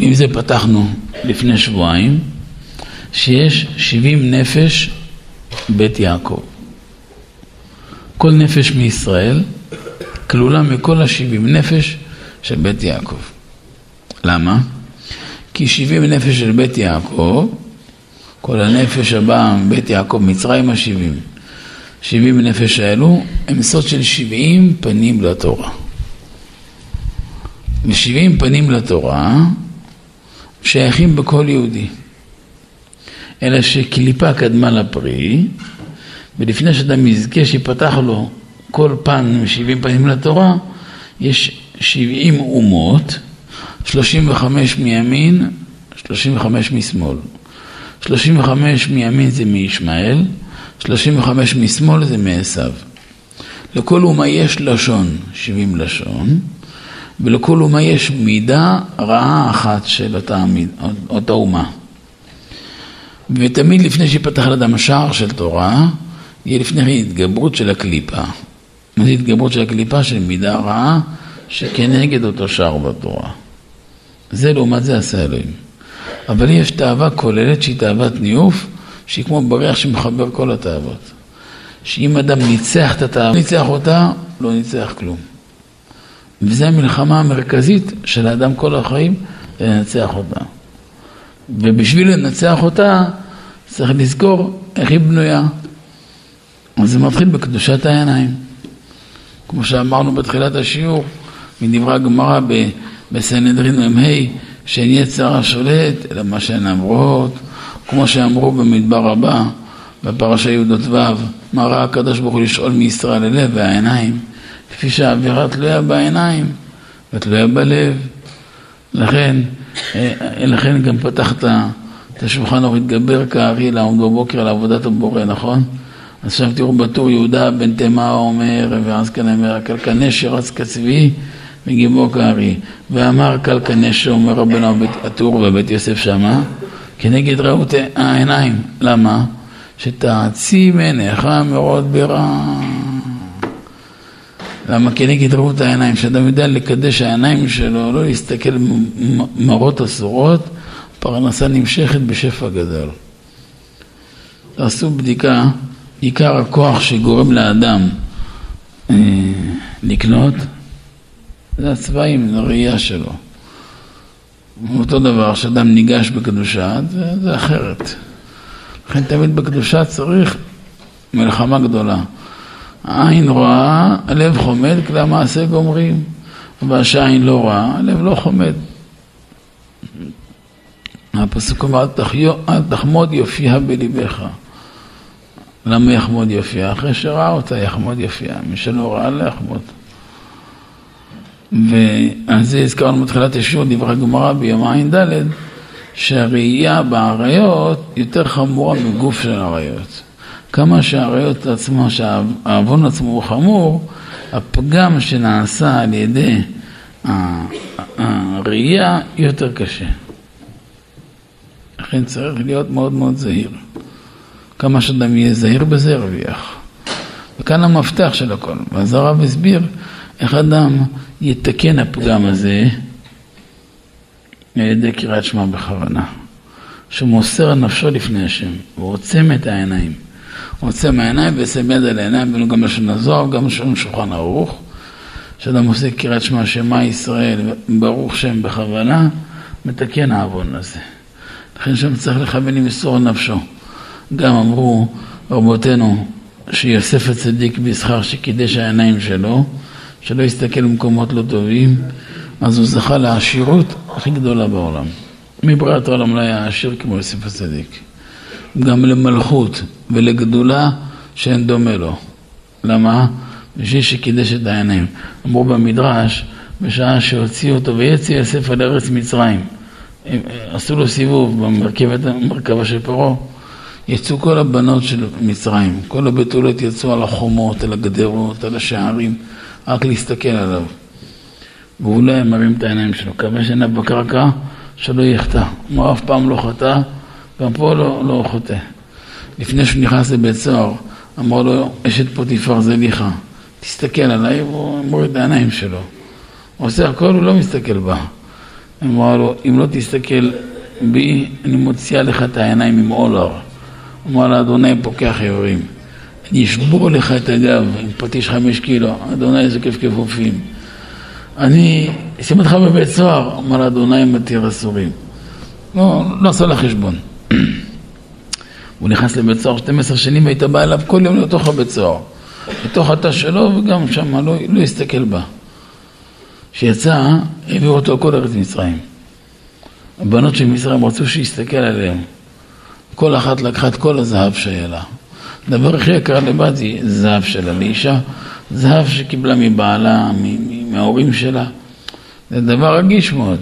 Speaker 1: עם זה פתחנו לפני שבועיים, שיש 70 נפש בית יעקב. כל נפש מישראל כלולה מכל ה-70 נפש של בית יעקב. למה? כי שבעים נפש של בית יעקב, כל הנפש הבאה מבית יעקב, מצרים השבעים. שבעים נפש האלו הם סוד של שבעים פנים לתורה. ושבעים פנים לתורה שייכים בכל יהודי. אלא שקליפה קדמה לפרי, ולפני שאדם יזכה שיפתח לו כל פן עם שבעים פנים לתורה, יש שבעים אומות 35 מימין, 35 משמאל. 35 מימין זה מישמעאל, 35 משמאל זה מעשיו. לכל אומה יש לשון, 70 לשון, ולכל אומה יש מידה רעה אחת של אותה, אותה אומה. ותמיד לפני שיפתח לאדם השער של תורה, יהיה לפני כן התגברות של הקליפה. זה התגברות של הקליפה? של מידה רעה שכנגד אותו שער בתורה. זה לעומת זה עשה אלוהים. אבל יש תאווה כוללת שהיא תאוות ניאוף, שהיא כמו בריח שמחבר כל התאוות. שאם אדם ניצח את התאווה, ניצח אותה, לא ניצח כלום. וזו המלחמה המרכזית של האדם כל החיים, לנצח אותה. ובשביל לנצח אותה, צריך לזכור איך היא בנויה. אז זה מתחיל בקדושת העיניים. כמו שאמרנו בתחילת השיעור, מדברי הגמרא בסנהדרין מ"ה, שאין יצר השולט, אלא מה שהן אמרות, כמו שאמרו במדבר הבא, בפרשה י"ו, מה ראה הקדוש ברוך הוא לשאול מישראל ללב והעיניים, כפי שהאווירה תלויה בעיניים ותלויה בלב. לכן, אה, לכן גם פתחת את השולחן אור התגבר כארי לעמוד בבוקר על עבודת הבורא, נכון? אז עכשיו תראו בטור יהודה בן תימה אומר, ואז כאן אומר, הקלקנשר רץ כצבי מגיבו כארי, ואמר קלקנשר, אומר רבנו הטור בבית יוסף שמה, כנגד ראות העיניים. למה? שתעצים עיניך מאוד ברע. למה כנגד ראות העיניים, שאדם יודע לקדש העיניים שלו, לא להסתכל מראות אסורות, פרנסה נמשכת בשפע גדול. תעשו בדיקה, עיקר הכוח שגורם לאדם אה, לקנות, זה הצבעים, זה הראייה שלו. אותו דבר, כשאדם ניגש בקדושה, זה, זה אחרת. לכן תמיד בקדושה צריך מלחמה גדולה. העין רואה, הלב חומד, כלי המעשה גומרים. והשעין לא רואה, הלב לא חומד. הפסוק אומר, אל תחמוד יופייה בליבך. למה יחמוד יופייה? אחרי שראה אותה יחמוד יופייה. מי שלא ראה לא יחמוד. ועל זה הזכרנו בתחילת השיעור, דברי גמרא ביום ע"ד, שהראייה באריות יותר חמורה מגוף של אריות. כמה שהאריות עצמו, שהעוון עצמו הוא חמור, הפגם שנעשה על ידי הראייה יותר קשה. לכן צריך להיות מאוד מאוד זהיר. כמה שאדם יהיה זהיר בזה, ירוויח. וכאן המפתח של הכל. ואז הרב הסביר איך אדם יתקן הפגם הזה על ידי קריאת שמע בכוונה. שהוא מוסר נפשו לפני השם, הוא עוצם את העיניים. עוצם העיניים ושם יד על העיניים, גם לשון הזוהר, גם לשון שולחן ערוך. כשאדם עושה קריאת שמע שמע ישראל, ברוך שם בכוונה, מתקן העוון הזה. לכן שם צריך לכוון למסור נפשו. גם אמרו רבותינו שיוסף הצדיק בשכר שקידש העיניים שלו, שלא יסתכל במקומות לא טובים, אז הוא זכה לעשירות הכי גדולה בעולם. מבריאת העולם לא היה עשיר כמו יוסף הצדיק. גם למלכות ולגדולה שאין דומה לו. למה? בשביל שקידש את העיניים. אמרו במדרש, בשעה שהוציאו אותו ויצא יוסף על ארץ מצרים, עשו לו סיבוב במרכבה של פרעה, יצאו כל הבנות של מצרים, כל הבתולות יצאו על החומות, על הגדרות, על השערים, רק להסתכל עליו. והוא לא מרים את העיניים שלו, קווה שינה בקרקע, שלא יחטא. הוא אף פעם לא חטא, גם פה לא, לא חוטא. לפני שהוא נכנס לבית סוהר, אמר לו, אשת פוטיפר זליכה, תסתכל עליי, והוא מוריד את העיניים שלו. הוא עושה הכל, הוא לא מסתכל בה. אמר לו, אם לא תסתכל בי, אני מוציאה לך את העיניים עם אולר. אמר לה, אדוני פוקח עיוורים. אני אשבור לך את הגב עם פטיש חמש קילו, אדוני איזה כיף כיפופים. אני אשים אותך בבית סוהר, אמר אדוני מתיר אסורים. לא, לא עשה לה חשבון. הוא נכנס לבית סוהר 12 שנים, היית בא אליו כל יום לתוך הבית סוהר. בתוך התא שלו וגם שם, לא, לא הסתכל בה. כשיצא, העבירו אותו כל ארץ מצרים. הבנות של מצרים רצו שיסתכל עליהם. כל אחת לקחה את כל הזהב שהיה לה. הדבר הכי יקר לבת זה זהב שלה. לאישה, זהב שקיבלה מבעלה, מההורים שלה. זה דבר רגיש מאוד.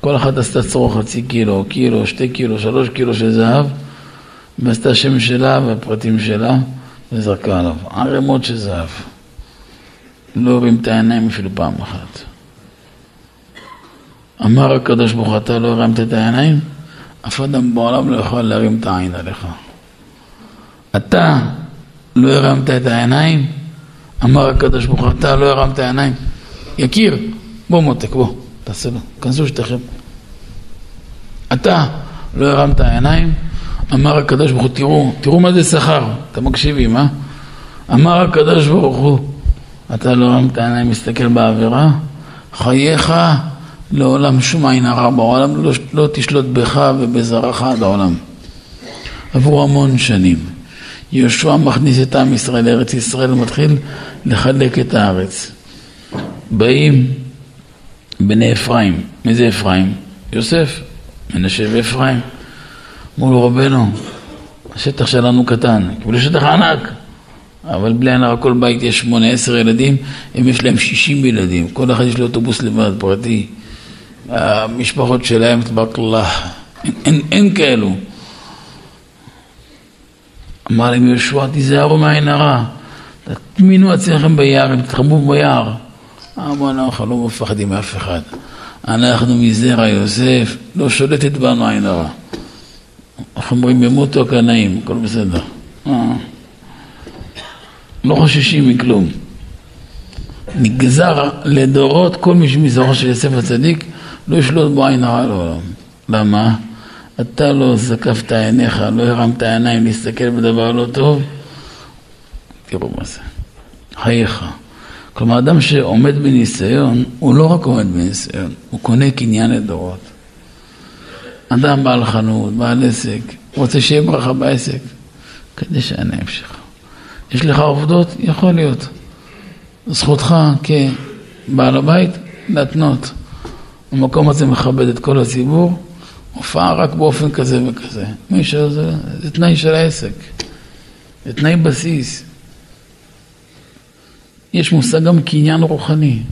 Speaker 1: כל אחת עשתה צרוך חצי קילו, קילו, שתי קילו, שלוש קילו של זהב, ועשתה שם שלה והפרטים שלה, וזרקה עליו. ערימות של זהב. לא הרים את העיניים אפילו פעם אחת. אמר הקדוש ברוך אתה לא הרמת את העיניים? אף אדם בעולם לא יכול להרים את העין עליך. אתה לא הרמת את העיניים, אמר הקדוש ברוך הוא, אתה לא הרמת העיניים. יקיר, בוא מותק, בוא, תעשה לו, כנסו שתיכם. אתה לא הרמת העיניים, אמר הקדוש ברוך הוא, תראו, תראו מה זה שכר, אתם מקשיבים, אה? אמר הקדוש ברוך הוא, אתה לא הרמת העיניים, מסתכל בעבירה, חייך לעולם שום עין הרע בעולם, לא, לא תשלוט בך ובזרעך עד העולם. עברו המון שנים. יהושע מכניס את עם ישראל לארץ ישראל ומתחיל לחלק את הארץ. באים בני אפרים, מי זה אפרים? יוסף, מנשה ואפרים. אמרו לו רבנו, השטח שלנו קטן, קיבלו שטח ענק, אבל בלי עין כל בית יש שמונה עשר ילדים, הם יש להם שישים ילדים, כל אחד יש לו אוטובוס לבד, פרטי. המשפחות שלהם, תברך אללה, אין, אין, כאלו. אמר להם יהושע, תיזהרו מהעין הרע, תטמינו עצמכם ביער, אם תתחברו ביער. אמרו, אנחנו לא מפחדים מאף אחד. אנחנו מזרע יוסף, לא שולטת בנו עין הרע. איך אומרים, ימותו הקנאים, הכל בסדר. אה. לא חוששים מכלום. נגזר לדורות כל מי שמזרחו של יוסף הצדיק לא ישלוט בו עין הרע לעולם. למה? אתה לא זקפת עיניך, לא הרמת עיניים להסתכל בדבר לא טוב, תראו מה זה. חייך. כלומר, אדם שעומד בניסיון, הוא לא רק עומד בניסיון, הוא קונה קניין לדורות. אדם בעל חנות, בעל עסק, רוצה שיהיה ברכה בעסק, כדי שהעיניים שלך. יש לך עובדות? יכול להיות. זכותך כבעל הבית להתנות. המקום הזה מכבד את כל הציבור, הופעה רק באופן כזה וכזה. מי שזה, זה תנאי של העסק, זה תנאי בסיס. יש מושג גם קניין רוחני.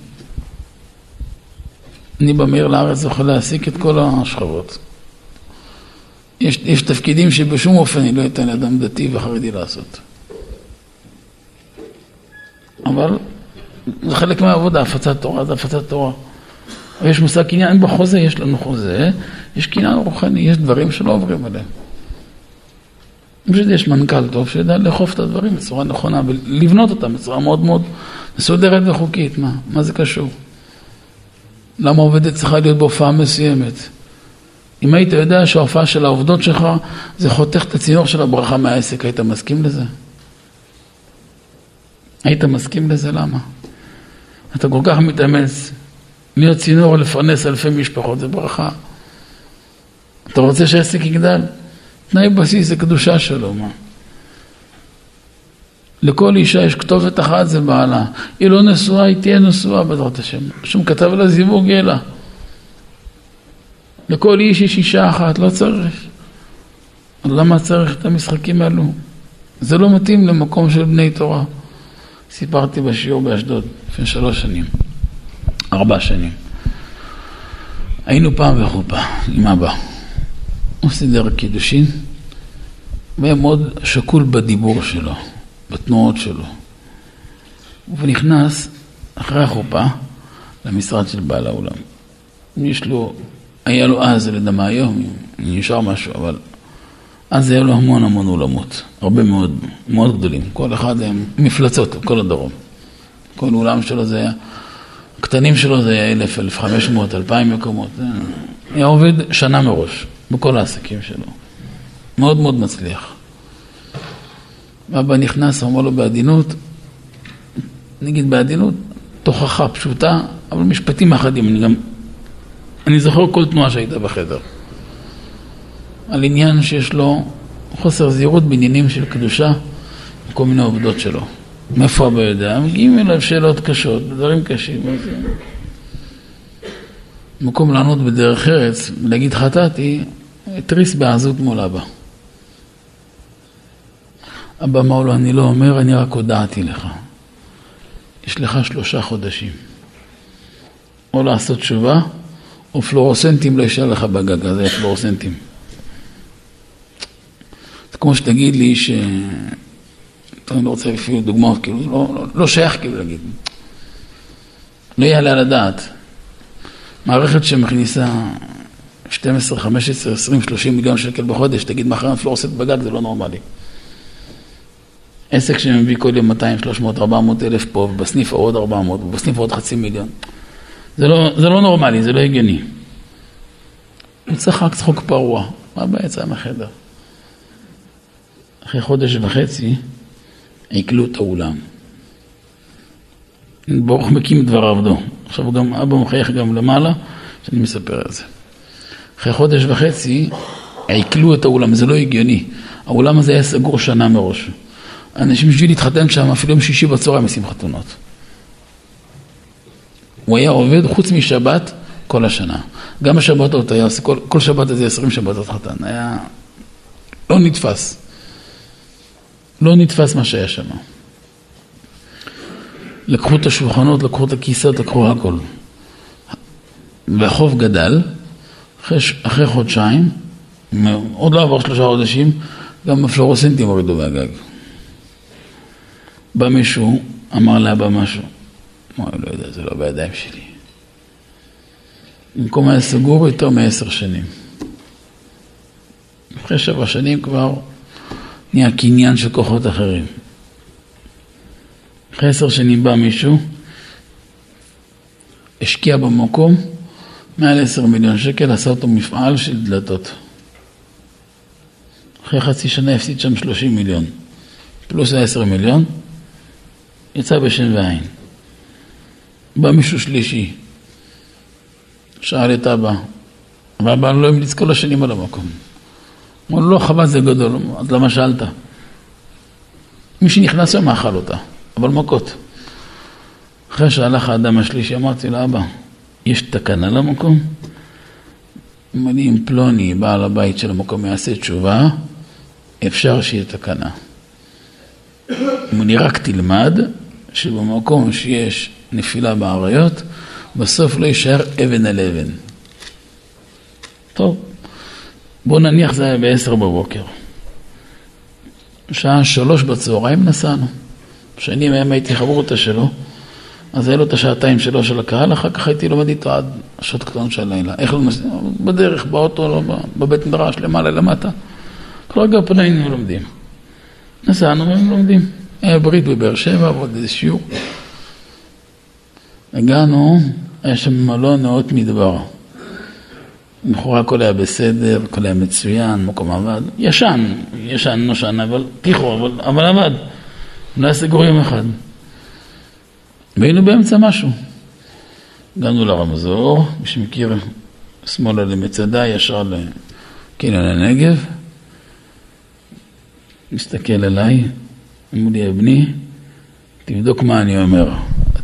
Speaker 1: אני במהיר לארץ יכול להעסיק את כל השכבות. יש, יש תפקידים שבשום אופן אני לא אתן לאדם דתי וחרדי לעשות. אבל זה חלק מהעבודה, הפצת תורה זה הפצת תורה. יש מושג קניין בחוזה, יש לנו חוזה, יש קניין רוחני, יש דברים שלא עוברים עליהם. פשוט יש מנכ"ל טוב שיודע לאכוף את הדברים בצורה נכונה ולבנות אותם בצורה מאוד מאוד מסודרת וחוקית. מה? מה זה קשור? למה עובדת צריכה להיות בהופעה מסוימת? אם היית יודע שההופעה של העובדות שלך זה חותך את הצינור של הברכה מהעסק, היית מסכים לזה? היית מסכים לזה? למה? אתה כל כך מתאמץ להיות צינור לפרנס אלפי משפחות, זה ברכה. אתה רוצה שהעסק יגדל? תנאי בסיס זה קדושה שלו, מה? לכל אישה יש כתובת אחת, זה בעלה. היא לא נשואה, היא תהיה נשואה בעזרת השם. השם כתב לה זיווג יהיה לה. לכל איש יש אישה אחת, לא צריך. למה צריך את המשחקים האלו? זה לא מתאים למקום של בני תורה. סיפרתי בשיעור באשדוד לפני שלוש שנים, ארבע שנים. היינו פעם בחופה עם אבא. הוא סידר קידושין, והיה מאוד שקול בדיבור שלו, בתנועות שלו. ונכנס אחרי החופה למשרד של בעל האולם. יש לו, היה לו אז, אני יודע מה היום, נשאר משהו, אבל אז היה לו המון המון אולמות, הרבה מאוד, מאוד גדולים. כל אחד הם מפלצות, כל הדרום. כל אולם שלו זה היה, הקטנים שלו זה היה אלף, אלף חמש מאות, אלפיים מקומות. היה עובד שנה מראש. בכל העסקים שלו. מאוד מאוד מצליח. ואבא נכנס, אמר לו בעדינות, נגיד בעדינות, תוכחה פשוטה, אבל משפטים אחדים, אני גם, אני זוכר כל תנועה שהייתה בחדר. על עניין שיש לו חוסר זהירות בעניינים של קדושה, כל מיני עובדות שלו. מאיפה אבא יודע? מגיעים אליו שאלות קשות, דברים קשים. במקום לענות בדרך ארץ ולהגיד חטאתי, התריס בעזות מול אבא. אבא אמר לו, אני לא אומר, אני רק הודעתי לך. יש לך שלושה חודשים. או לעשות תשובה, או פלורוסנטים לא יישאר לך בגג, אז זה פלורוסנטים. זה כמו שתגיד לי ש... אני לא רוצה אפילו דוגמאות, כאילו, לא, לא, לא שייך כאילו להגיד. לא יעלה על הדעת. מערכת שמכניסה 12, 15, 20, 30 מיליון שקל בחודש, תגיד מחר הפלורסט בגג, זה לא נורמלי. עסק שמביא כל יום 200, 300, 400 אלף פה, ובסניף עוד 400, ובסניף עוד חצי מיליון. זה לא, זה לא נורמלי, זה לא הגיוני. הוא צחק צחוק פרוע, מה בעצם החדר? אחרי חודש וחצי עיכלו את האולם. ברוך מקים דבר עבדו. עכשיו גם אבא מחייך גם למעלה, שאני מספר את זה. אחרי חודש וחצי עיכלו את האולם, זה לא הגיוני. האולם הזה היה סגור שנה מראש. אנשים בשביל להתחתן שם, אפילו יום שישי בצהריים עושים חתונות. הוא היה עובד חוץ משבת כל השנה. גם השבתות היה עושה, כל, כל שבת איזה עשרים שבתות חתן. היה לא נתפס. לא נתפס מה שהיה שם. לקחו את השולחנות, לקחו את הכיסאות, לקחו הכל. והחוב גדל, אחרי, אחרי חודשיים, עוד לא עבר שלושה חודשים, גם הפלורוסנטים הורידו מהגג. בא מישהו, אמר לאבא משהו. אמר, לא יודע, זה לא בידיים שלי. במקום היה סגור יותר מעשר שנים. אחרי שבע שנים כבר נהיה קניין של כוחות אחרים. אחרי עשר שנים בא מישהו, השקיע במקום מעל עשר מיליון שקל, עשה אותו מפעל של דלתות. אחרי חצי שנה הפסיד שם שלושים מיליון, פלוס העשר מיליון, יצא בשם ועין. בא מישהו שלישי, שאל את אבא, ואבא לא המליץ כל השנים על המקום. אמר לו, לא, חבל זה גדול, אז למה שאלת? מי שנכנס שם אכל אותה, אבל מכות. אחרי שהלך האדם השלישי, אמרתי לו, אבא, יש תקנה למקום? אמר לי, אם פלוני, בעל הבית של המקום, יעשה תשובה, אפשר שיהיה תקנה. אמר לי, רק תלמד שבמקום שיש נפילה באריות, בסוף לא יישאר אבן על אבן. טוב, בואו נניח זה היה בעשר בבוקר. שעה שלוש בצהריים נסענו. כשאני מהם הייתי חברותא שלו, אז היה לו את השעתיים שלו של הקהל, אחר כך הייתי לומד איתו עד שעות קטנות של הלילה. איך לא? בדרך, באוטו, לא, בבית מדרש, למעלה, למטה. כל רגע פנינו לומדים. נסענו ולומדים. היה ברית בבאר שבע, ועוד איזה שיעור. הגענו, היה שם מלון נאות מדבר. לכאורה הכל היה בסדר, הכל היה מצוין, מקום עבד. ישן, ישן, נושן, אבל פיחו, אבל, אבל עבד. לא היה סגור יום אחד. והיינו באמצע משהו. הגענו לרמזור, מי שמכיר, שמאלה למצדה, ישר לקניין הנגב. מסתכל עליי, אמרו לי, בני, תבדוק מה אני אומר.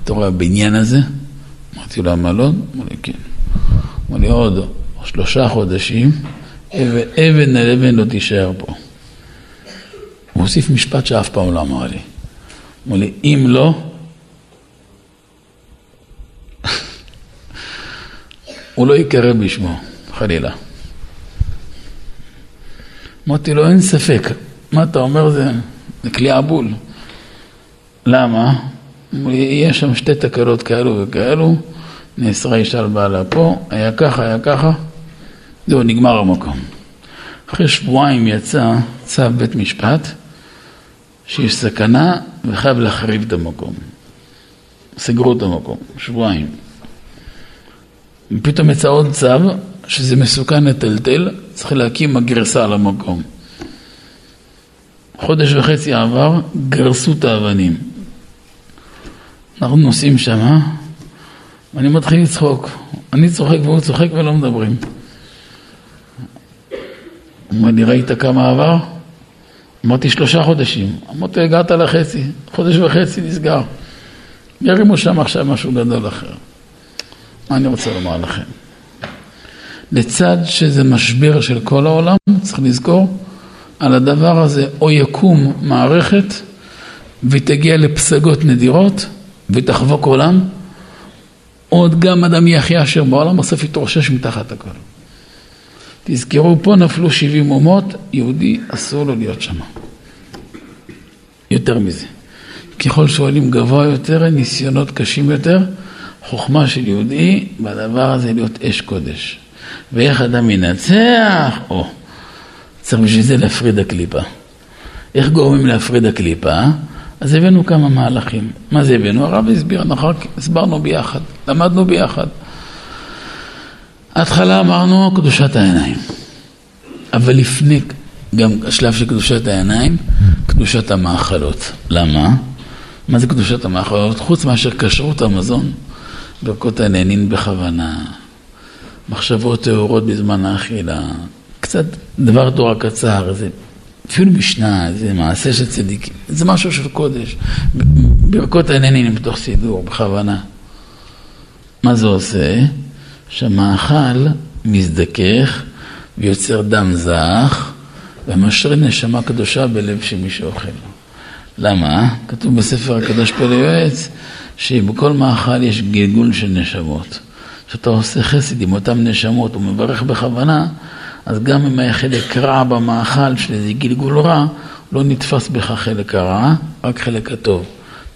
Speaker 1: אתה רואה הבניין הזה? אמרתי לו, המלון? אמר לי, כן. אמר לי, עוד שלושה חודשים, אבן, אבן על אבן לא תישאר פה. הוא הוסיף משפט שאף פעם לא אמר לי. אמר לי, אם לא, הוא לא יקרא בשמו, חלילה. אמרתי לו, אין ספק, מה אתה אומר זה, זה כלי עבול. למה? יש שם שתי תקלות כאלו וכאלו, נאסרה אישה על בעלה פה, היה ככה, היה ככה, זהו, נגמר המקום. אחרי שבועיים יצא צו בית משפט שיש סכנה וחייב להחריב את המקום. סגרו את המקום, שבועיים. ופתאום יצא עוד צו שזה מסוכן לטלטל, צריך להקים הגרסה על המקום. חודש וחצי עבר, גרסו את האבנים. אנחנו נוסעים שמה, ואני מתחיל לצחוק. אני צוחק והוא צוחק ולא מדברים. הוא אומר לי, ראית כמה עבר? אמרתי, שלושה חודשים. אמרתי, הגעת לחצי, חודש וחצי נסגר. ירימו שם עכשיו משהו גדול אחר. מה אני רוצה לומר לכם? לצד שזה משבר של כל העולם, צריך לזכור, על הדבר הזה או יקום מערכת ותגיע לפסגות נדירות ותחבוק עולם, עוד גם אדם הכי עשיר בעולם, בסוף יתרושש מתחת הכל. תזכרו, פה נפלו 70 אומות, יהודי אסור לו להיות שם. יותר מזה. ככל שעולים גבוה יותר, ניסיונות קשים יותר, חוכמה של יהודי בדבר הזה להיות אש קודש. ואיך אדם ינצח? או, צריך בשביל זה להפריד הקליפה. איך גורמים להפריד הקליפה? אז הבאנו כמה מהלכים. מה זה הבאנו? הרב הסביר, אנחנו הסברנו ביחד, למדנו ביחד. ההתחלה אמרנו קדושת העיניים. אבל לפני, גם השלב של קדושת העיניים, קדושת המאכלות. למה? מה זה קדושת המאכלות? חוץ מאשר כשרות המזון, ברכות הנהנין בכוונה, מחשבות טהורות בזמן האכילה, קצת דבר תורה קצר, זה אפילו משנה, זה מעשה של צדיקים, זה משהו של קודש. ברכות הנהנין בתוך סידור, בכוונה. מה זה עושה? שהמאכל מזדכך ויוצר דם זך ומשרה נשמה קדושה בלב של מי שאוכל. למה? כתוב בספר הקדוש פלא יועץ שבכל מאכל יש גלגול של נשמות. כשאתה עושה חסד עם אותן נשמות ומברך בכוונה, אז גם אם היה חלק רע במאכל, של איזה גלגול רע, לא נתפס בך חלק הרע, רק חלק הטוב.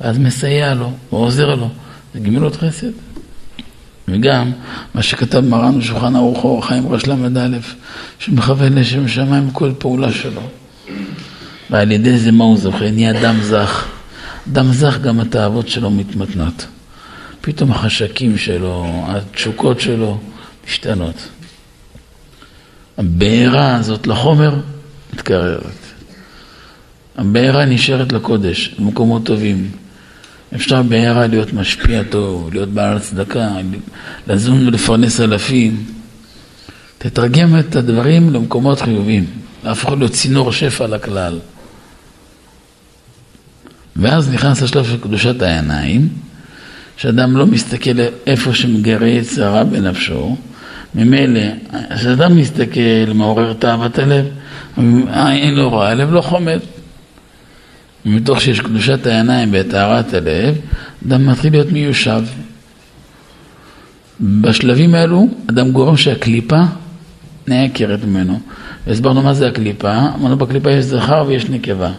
Speaker 1: ואז מסייע לו, ועוזר לו. זה גמילות חסד. וגם מה שכתב מרן בשולחן ערוך אור החיים ראש ל"א, שמכוון לשם שמיים כל פעולה שלו. ועל ידי זה מה הוא זוכה? נהיה דם זך. דם זך גם התאוות שלו מתמתנות. פתאום החשקים שלו, התשוקות שלו משתנות. הבעירה הזאת לחומר מתקררת. הבעירה נשארת לקודש, במקומות טובים. אפשר בעירה להיות משפיע טוב, להיות בעל צדקה, לזון ולפרנס אלפים. תתרגם את הדברים למקומות חיוביים, להפוך להיות צינור שפע לכלל. ואז נכנס השלב של קדושת העיניים, שאדם לא מסתכל איפה שמגרה יצרה בנפשו, ממילא, כשאדם מסתכל, מעורר תאוות הלב, אין לו רע, הלב לא חומד. ומתוך שיש קדושת העיניים וטהרת הלב, אדם מתחיל להיות מיושב. בשלבים האלו, אדם גורם שהקליפה נעקרת ממנו. והסברנו מה זה הקליפה, אמרנו בקליפה יש זכר ויש נקבה.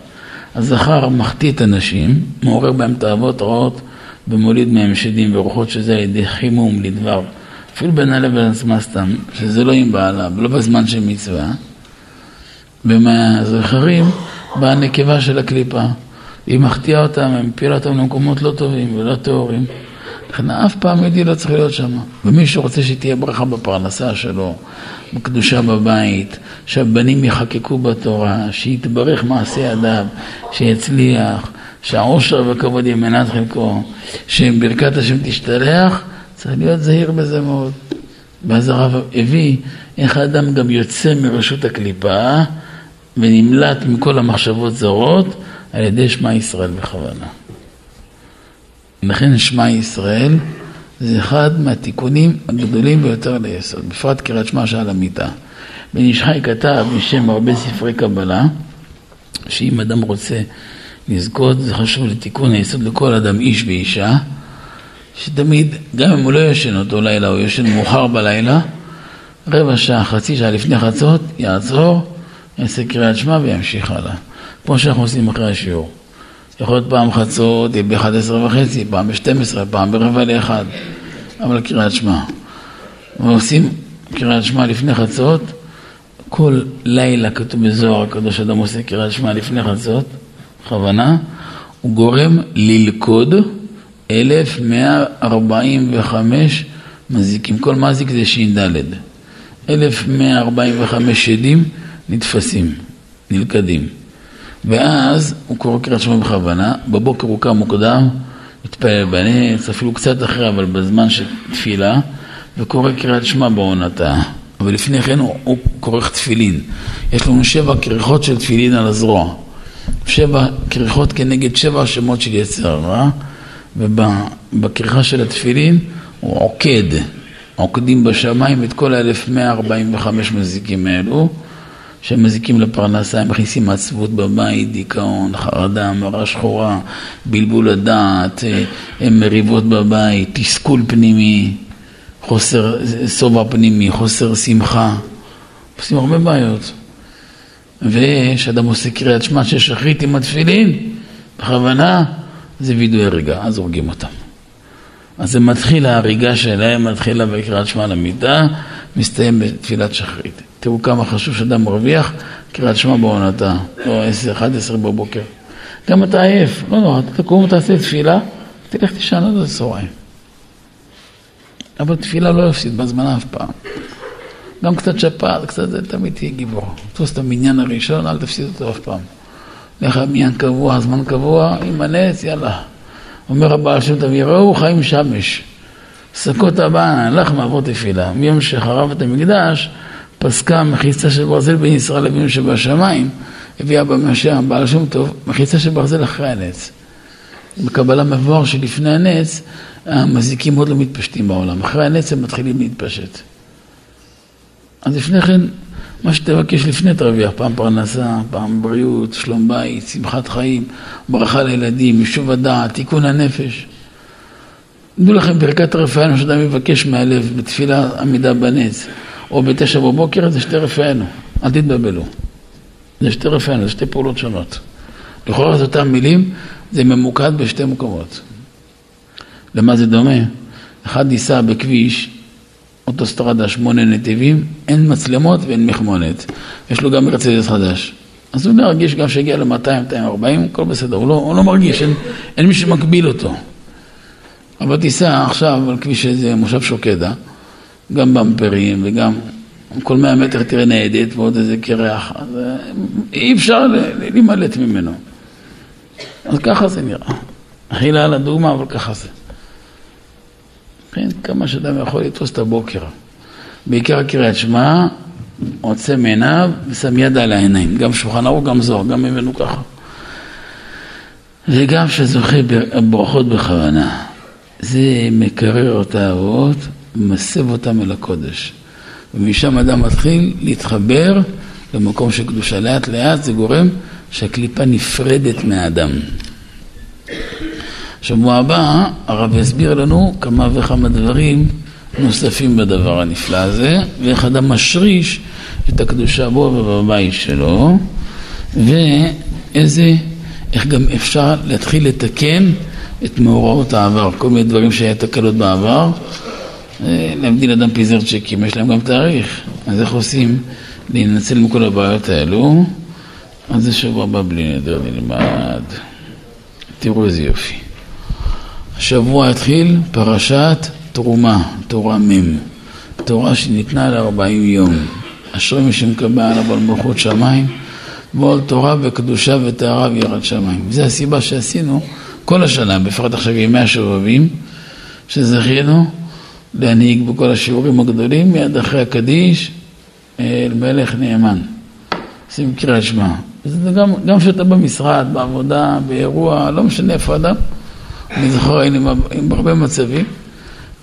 Speaker 1: הזכר מחטיא את הנשים, מעורר בהם תאוות רעות ומוליד מהם שדים ורוחות שזה על ידי חימום לדבר. אפילו בין הלב לעצמה סתם, שזה לא עם בעלה ולא בזמן של מצווה. ומהזכרים באה הנקבה של הקליפה. היא מחטיאה אותם, היא מפילה אותם למקומות לא טובים ולא טהורים. לכן אף פעם יהודי לא צריך להיות שם. ומי שרוצה שתהיה ברכה בפרנסה שלו, בקדושה בבית, שהבנים יחקקו בתורה, שיתברך מעשה ידיו, שיצליח, שהעושר והכבוד יהיה מנת חלקו, שברכת השם תשתלח, צריך להיות זהיר בזה מאוד. ואז הרב הביא איך האדם גם יוצא מרשות הקליפה ונמלט מכל המחשבות זרות על ידי שמע ישראל בכוונה. לכן שמע ישראל זה אחד מהתיקונים הגדולים ביותר ליסוד, בפרט קריאת שמע שעל המיטה. בן איש חי כתב בשם הרבה ספרי קבלה, שאם אדם רוצה לזכות, זה חשוב לתיקון היסוד לכל אדם, איש ואישה, שתמיד, גם אם הוא לא ישן אותו לילה, הוא ישן מאוחר בלילה, רבע שעה, חצי שעה לפני חצות, יעצור, יעשה קריאת שמע וימשיך הלאה. כמו שאנחנו עושים אחרי השיעור. יכול להיות פעם חצות, ב-11 וחצי, פעם ב-12, פעם ברבע לאחד, אבל קריאת שמע. ועושים קריאת שמע לפני חצות, כל לילה כתוב בזוהר הקדוש אדם עושה קריאת שמע לפני חצות, בכוונה, הוא גורם ללכוד 1145 מזיקים, כל מזיק זה ש"ד. 1145 שדים נתפסים, נלכדים. ואז הוא קורא קריאת שמע בכוונה, בבוקר הוא קם מוקדם, מתפלל בנץ, אפילו קצת אחרי, אבל בזמן של תפילה, וקורא קריאת שמע בעונתה. אבל לפני כן הוא, הוא כורך תפילין. יש לנו שבע כריכות של תפילין על הזרוע. שבע כריכות כנגד שבע שמות של יצר הרע, ובכריכה של התפילין הוא עוקד, עוקדים בשמיים את כל ה-1145 מזיקים האלו. שהם מזיקים לפרנסה, הם מכניסים עצבות בבית, דיכאון, חרדה, מרה שחורה, בלבול הדעת, אה, מריבות בבית, תסכול פנימי, חוסר שובע פנימי, חוסר שמחה, עושים הרבה בעיות. וכשאדם עושה קריאת שמע של שחרית עם התפילין, בכוונה, זה וידוי הרגע, אז הורגים אותם. אז זה מתחיל ההריגה שלהם, מתחילה בקריאת שמע למיטה, מסתיים בתפילת שחרית. תראו כמה חשוב שאדם מרוויח קריאת שמע בעונתה, או 10-11 בבוקר. גם אתה עייף, לא נורא, אתה תקום ותעשה תפילה, תלך תישן עד הצהריים. אבל תפילה לא יפסיד בזמן אף פעם. גם קצת שפעת, קצת זה, תמיד תהיה גיבור. תפוס את המניין הראשון, אל תפסיד אותו אף פעם. לך מניין קבוע, זמן קבוע, עם הנץ, יאללה. אומר הבעל שם טוב, יראו חיים שמש. שקות הבאה, לך מעבור תפילה. מיום שחרב את המקדש, פסקה מחיצה של ברזל בין ישראל לבין שבשמיים, הביאה במשה הבעל שם טוב, מחיצה של ברזל אחרי הנץ. בקבלה מבואר שלפני הנץ, המזיקים עוד לא מתפשטים בעולם. אחרי הנץ הם מתחילים להתפשט. אז לפני כן, מה שתבקש לפני תרוויח, פעם פרנסה, פעם בריאות, שלום בית, שמחת חיים, ברכה לילדים, יישוב הדעת, תיקון הנפש. דעו לכם, ברכת רפאנו שאדם מבקש מהלב בתפילה עמידה בנץ, או בתשע בבוקר, זה שתי רפאנו, אל תתבלבלו. זה שתי רפאנו, זה שתי פעולות שונות. לכאורה זה אותן מילים, זה ממוקד בשתי מקומות. למה זה דומה? אחד ייסע בכביש אוטוסטרדה שמונה נתיבים, אין מצלמות ואין מחמונת. יש לו גם מרצדס חדש. אז הוא מרגיש גם שהגיע ל-200-240, הכל בסדר, הוא לא, הוא לא מרגיש, אין, אין מי שמקביל אותו. אבל תיסע עכשיו על כביש איזה מושב שוקדה, גם במפרים וגם כל 100 מטר תראה ניידת ועוד איזה קרח, אז אה, אי אפשר להימלט ממנו. אז ככה זה נראה. אכילה על הדוגמה, אבל ככה זה. כן, כמה שאדם יכול לתפוס את הבוקר. בעיקר קריאת שמע, עוצם עיניו ושם יד על העיניים. גם שולחן ערוך, גם זוהר, גם ממנו ככה. וגם שזוכה ברכות בכוונה. זה מקרר את האבות, מסב אותם אל הקודש. ומשם אדם מתחיל להתחבר למקום של קדושה. לאט לאט זה גורם שהקליפה נפרדת מהאדם. שבוע הבא הרב יסביר לנו כמה וכמה דברים נוספים בדבר הנפלא הזה, ואיך אדם משריש את הקדושה בו ובבית שלו, ואיזה, איך גם אפשר להתחיל לתקן את מאורעות העבר, כל מיני דברים שהיה תקלות בעבר, אה, להבדיל אדם פיזר צ'קים, יש להם גם תאריך, אז איך עושים להינצל מכל הבעיות האלו? אז זה שבוע הבא בלי נדר נלמד. תראו איזה יופי. השבוע התחיל פרשת תרומה, תורה מ', תורה שניתנה לארבעים יום. אשרי מי שמקבל עליו על מלכות שמיים, ועול תורה וקדושה וטהרה ויראת שמיים. וזו הסיבה שעשינו כל השנה, בפרט עכשיו ימי השובבים, שזכינו להנהיג בכל השיעורים הגדולים, מיד אחרי הקדיש, אל מלך נאמן. עושים קריאת שמע. זה גם כשאתה במשרד, בעבודה, באירוע, לא משנה איפה אדם. אני זוכר, היינו עם הרבה מצבים,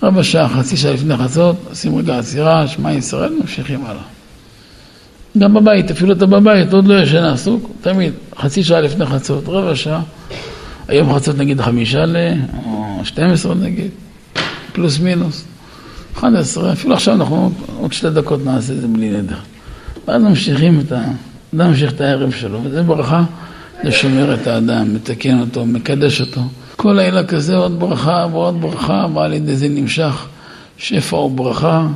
Speaker 1: רבע שעה, חצי שעה לפני חצות, עושים רגע עצירה, שמע ישראל, ממשיכים הלאה. גם בבית, אפילו אתה בבית, עוד לא ישן עסוק, תמיד, חצי שעה לפני חצות, רבע שעה. היום חצות נגיד חמישה ל... או שתים עשרה נגיד, פלוס מינוס, אחד עשרה, אפילו עכשיו אנחנו עוד שתי דקות נעשה את זה בלי נדר. ואז ממשיכים את ה... אדם ממשיך את הערב שלו, וזה ברכה לשומר את האדם, מתקן אותו, מקדש אותו. כל לילה כזה עוד ברכה ועוד ברכה, ועל ידי זה נמשך שפע וברכה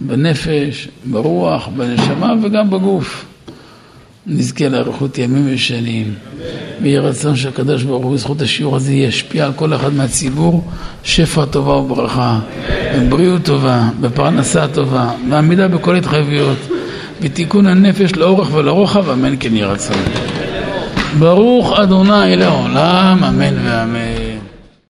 Speaker 1: בנפש, ברוח, בנשמה וגם בגוף. נזכה לאריכות ימים ושנים. ויהי רצון שהקדוש ברוך הוא בזכות השיעור הזה ישפיע על כל אחד מהציבור שפע טובה וברכה, בבריאות טובה, בפרנסה טובה, בעמידה בכל התחייבויות, בתיקון הנפש לאורך ולרוחב, אמן כן יהי רצון. ברוך אדוני לעולם, אמן ואמן.